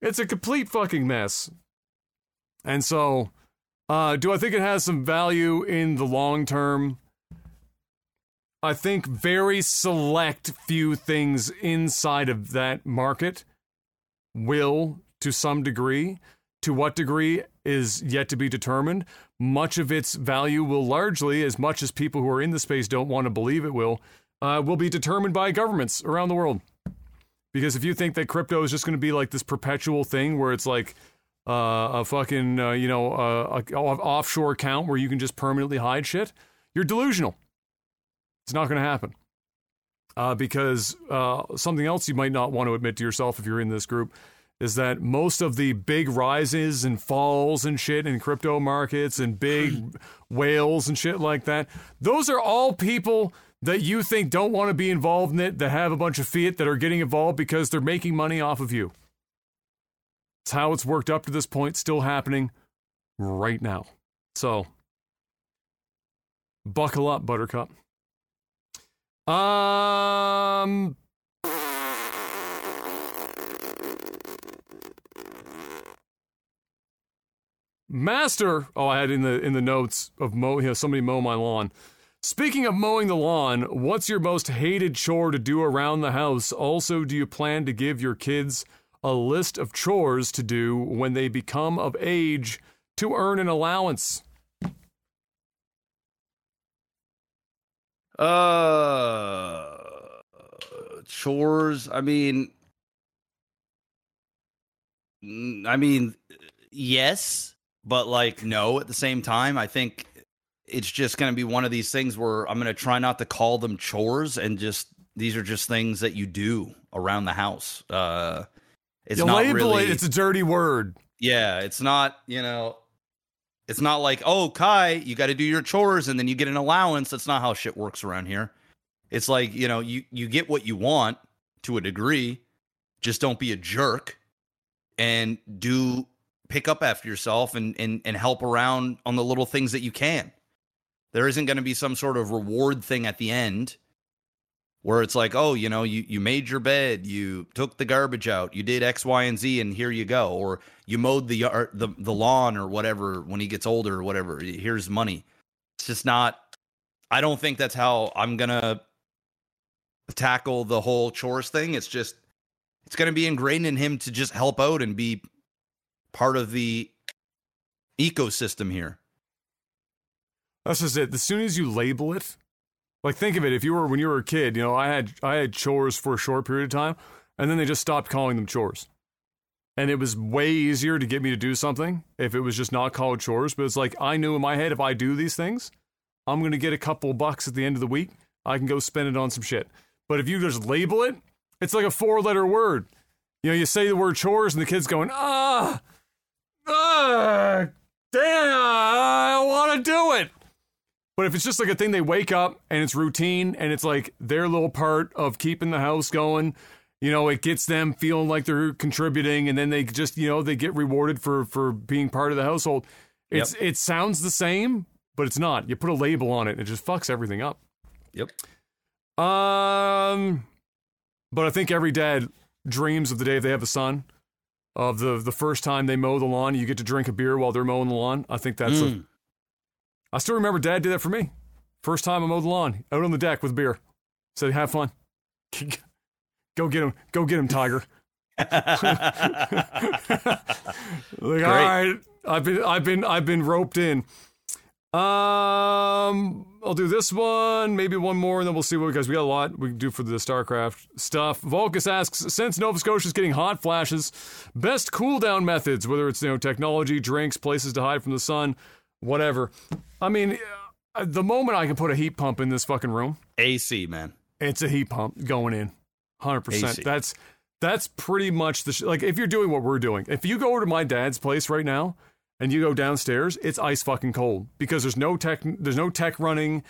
It's a complete fucking mess. And so, uh, do I think it has some value in the long term? I think very select few things inside of that market will, to some degree. To what degree is yet to be determined. Much of its value will largely, as much as people who are in the space don't want to believe it will, uh, will be determined by governments around the world. Because if you think that crypto is just going to be like this perpetual thing where it's like uh, a fucking, uh, you know, uh, a, a offshore account where you can just permanently hide shit, you're delusional. It's not going to happen. Uh, because uh, something else you might not want to admit to yourself if you're in this group is that most of the big rises and falls and shit in crypto markets and big whales and shit like that, those are all people that you think don't want to be involved in it, that have a bunch of fiat that are getting involved because they're making money off of you. It's how it's worked up to this point, still happening right now. So, buckle up, Buttercup. Um. Master, oh, I had in the in the notes of mow, you know, somebody mow my lawn. Speaking of mowing the lawn, what's your most hated chore to do around the house? Also, do you plan to give your kids a list of chores to do when they become of age to earn an allowance? Uh, chores. I mean, I mean, yes, but like no. At the same time, I think it's just going to be one of these things where I'm going to try not to call them chores and just these are just things that you do around the house. Uh, it's you not label really. it, it's a dirty word. Yeah, it's not, you know, it's not like, oh, Kai, you got to do your chores and then you get an allowance. That's not how shit works around here. It's like, you know, you, you get what you want to a degree. Just don't be a jerk and do pick up after yourself and, and, and help around on the little things that you can. There isn't going to be some sort of reward thing at the end where it's like, oh, you know, you, you made your bed, you took the garbage out, you did X, Y, and Z, and here you go. Or you mowed the yard, the, the lawn or whatever when he gets older or whatever. Here's money. It's just not, I don't think that's how I'm going to tackle the whole chores thing. It's just, it's going to be ingrained in him to just help out and be part of the ecosystem here. That's just it. As soon as you label it, like think of it. If you were when you were a kid, you know, I had I had chores for a short period of time, and then they just stopped calling them chores, and it was way easier to get me to do something if it was just not called chores. But it's like I knew in my head if I do these things, I'm gonna get a couple bucks at the end of the week. I can go spend it on some shit. But if you just label it, it's like a four letter word. You know, you say the word chores, and the kid's going ah ah damn, I want to do it. But if it's just like a thing they wake up and it's routine and it's like their little part of keeping the house going, you know, it gets them feeling like they're contributing and then they just, you know, they get rewarded for for being part of the household. It's yep. it sounds the same, but it's not. You put a label on it, it just fucks everything up. Yep. Um but I think every dad dreams of the day they have a son of the the first time they mow the lawn, you get to drink a beer while they're mowing the lawn. I think that's mm. a I still remember Dad did that for me. First time I mowed the lawn, out on the deck with beer. Said, "Have fun. Go get him. Go get him, Tiger." like, all right, I've been, I've been, I've been roped in. Um, I'll do this one, maybe one more, and then we'll see what because we got a lot we can do for the StarCraft stuff. Volkus asks, since Nova Scotia is getting hot flashes, best cool down methods, whether it's you know technology, drinks, places to hide from the sun whatever. I mean, uh, the moment I can put a heat pump in this fucking room, AC man, it's a heat pump going in, hundred percent. That's that's pretty much the sh- like if you're doing what we're doing. If you go over to my dad's place right now and you go downstairs, it's ice fucking cold because there's no tech. There's no tech running.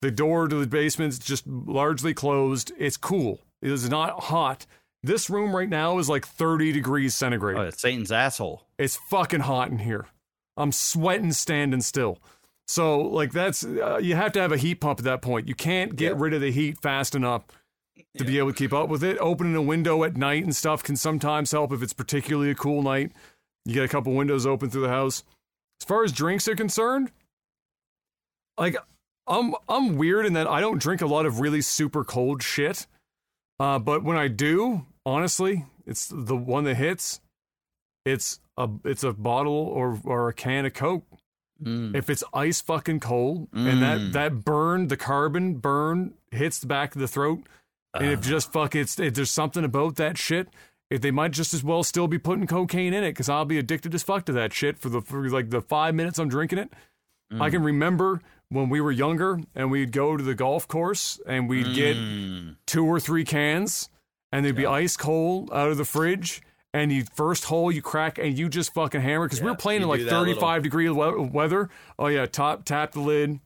The door to the basement's just largely closed. It's cool. It is not hot. This room right now is like 30 degrees centigrade. Oh, it's Satan's asshole. It's fucking hot in here. I'm sweating standing still. So like that's uh, you have to have a heat pump at that point. You can't get rid of the heat fast enough to be able to keep up with it. Opening a window at night and stuff can sometimes help if it's particularly a cool night. You get a couple windows open through the house. As far as drinks are concerned, like I'm I'm weird in that I don't drink a lot of really super cold shit. Uh, but when I do, honestly, it's the one that hits. It's a it's a bottle or or a can of Coke. Mm. If it's ice fucking cold mm. and that mm. that burn, the carbon burn hits the back of the throat, and if uh-huh. just fuck it's if there's something about that shit, if they might just as well still be putting cocaine in it because I'll be addicted as fuck to that shit for the for like the five minutes I'm drinking it. Mm. I can remember when we were younger and we'd go to the golf course and we'd get mm. two or three cans and they'd yeah. be ice cold out of the fridge and you first hole you crack and you just fucking hammer because yeah, we were playing in like 35 little... degree weather. Oh yeah, top tap the lid,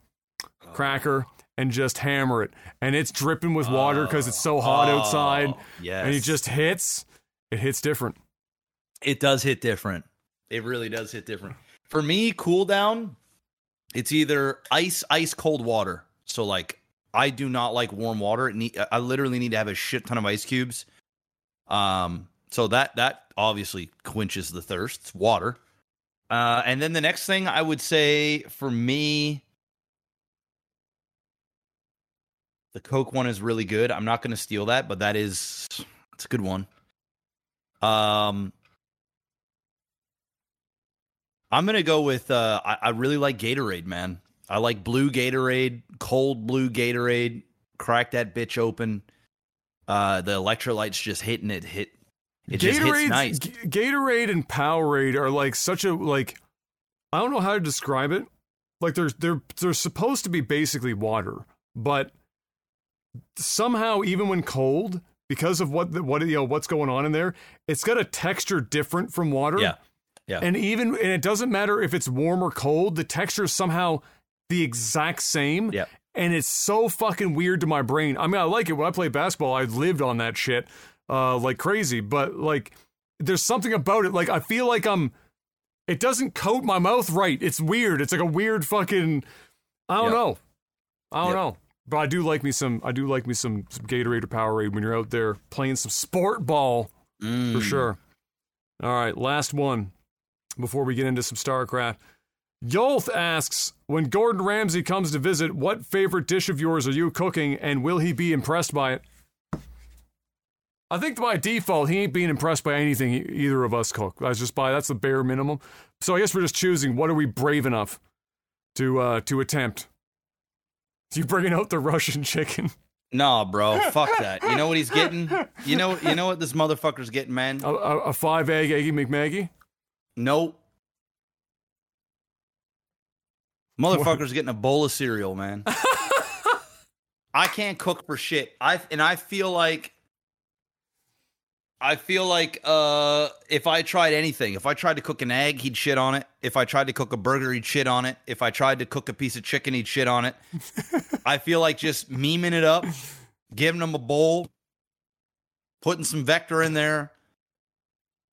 cracker, and just hammer it, and it's dripping with water because it's so hot oh, outside. Yes, and it just hits. It hits different. It does hit different. It really does hit different. For me, cool down, it's either ice, ice cold water. So like I do not like warm water. Need, I literally need to have a shit ton of ice cubes. Um, so that that obviously quenches the thirst. It's water. Uh, and then the next thing I would say for me, the Coke one is really good. I'm not going to steal that, but that is it's a good one. Um, I'm gonna go with. Uh, I, I really like Gatorade, man. I like blue Gatorade, cold blue Gatorade. Crack that bitch open. Uh, the electrolytes just hitting it. Hit. It just hits nice. Gatorade and Powerade are like such a like. I don't know how to describe it. Like they're they're they're supposed to be basically water, but somehow even when cold, because of what the, what you know what's going on in there, it's got a texture different from water. Yeah. Yeah. And even and it doesn't matter if it's warm or cold, the texture is somehow the exact same. Yeah. And it's so fucking weird to my brain. I mean, I like it when I play basketball. I lived on that shit uh like crazy, but like there's something about it like I feel like I'm it doesn't coat my mouth right. It's weird. It's like a weird fucking I don't Yep. know. I don't Yep. know. But I do like me some I do like me some, some Gatorade or Powerade when you're out there playing some sport ball for Mm. sure. All right, last one before we get into some StarCraft. Yolth asks, when Gordon Ramsay comes to visit, what favorite dish of yours are you cooking and will he be impressed by it? I think by default, he ain't being impressed by anything either of us cook. That's just by that's the bare minimum. So I guess we're just choosing what are we brave enough to uh, to attempt. You bringing out the Russian chicken? Nah, bro. Fuck that. You know what he's getting? You know. You know what this motherfucker's getting, man. A, a, a five egg eggy McMaggie? Nope. Motherfucker's getting a bowl of cereal, man. I can't cook for shit. I and I feel like I feel like uh if I tried anything, if I tried to cook an egg, he'd shit on it. If I tried to cook a burger, he'd shit on it. If I tried to cook a piece of chicken, he'd shit on it. I feel like just memeing it up, giving him a bowl, putting some vector in there,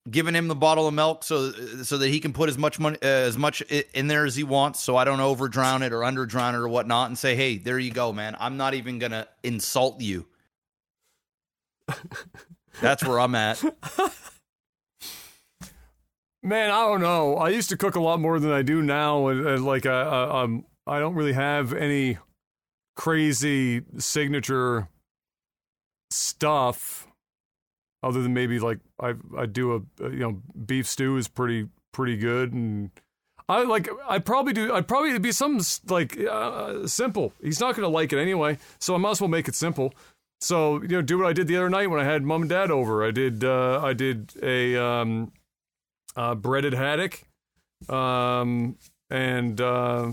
giving him the bottle of milk so so that he can put as much money uh, as much in there as he wants so I don't over drown it or under drown it or whatnot and say hey there you go man I'm not even gonna insult you that's where I'm at Man, I don't know. I used to cook a lot more than I do now, and, and like I, I, um, I don't really have any crazy signature stuff, other than maybe like I, I do a, a you know beef stew is pretty pretty good, and I like I'd probably do I'd probably it'd be something like uh, simple. He's not gonna like it anyway, so I might as well make it simple. So you know, do what I did the other night when I had mom and dad over. I did uh, I did a um, uh, breaded haddock, um, and uh,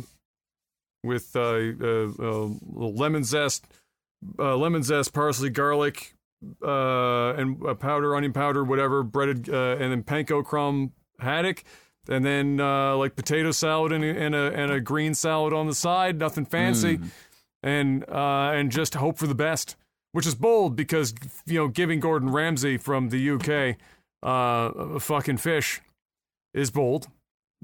with uh, uh, lemon zest, uh, lemon zest, parsley, garlic, uh, and uh, powder, onion powder, whatever, breaded, uh, and then panko crumb haddock, and then uh, like potato salad and, a- and a and a green salad on the side, nothing fancy, and uh, and just hope for the best, which is bold because you know giving Gordon Ramsay from the UK uh, a fucking fish is bold,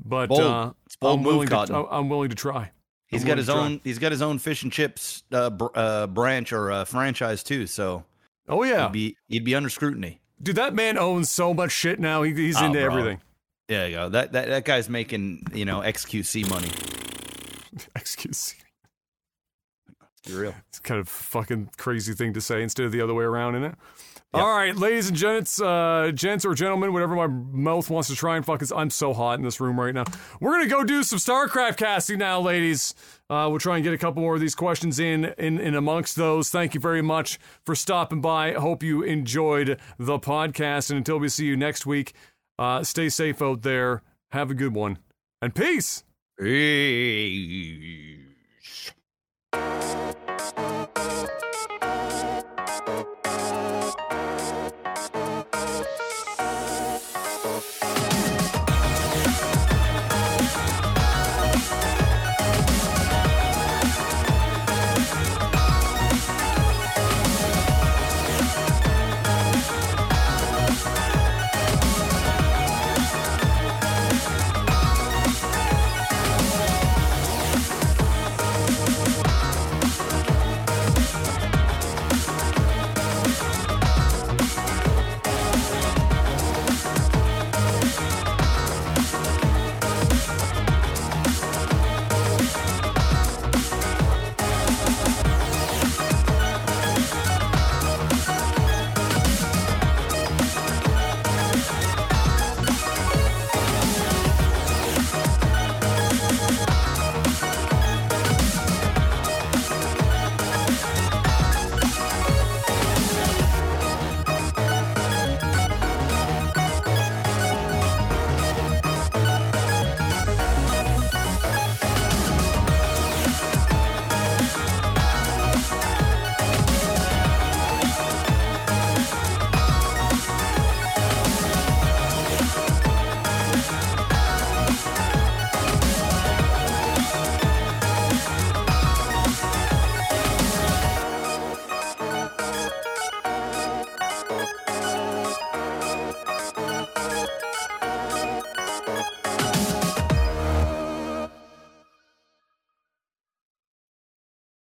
but Bold. uh, It's bold I'm move, willing to I'm willing to try. he's I'm got his try. own he's got his own fish and chips uh, br- uh, branch or uh, franchise too so Oh yeah, he'd be he'd be under scrutiny dude, that man owns so much shit now. He, he's Oh, into bro. everything. there you go that, that that guy's making you know xQc money Excuse Be real It's kind of fucking crazy thing to say instead of the other way around, isn't it? All right, ladies and gents, uh, gents or gentlemen, whatever my mouth wants to try and fuck is. I'm so hot in this room right now. We're gonna go do some StarCraft casting now, ladies. Uh, we'll try and get a couple more of these questions in, in in amongst those. Thank you very much for stopping by. Hope you enjoyed the podcast, and until we see you next week, uh, stay safe out there. Have a good one, and peace. Peace.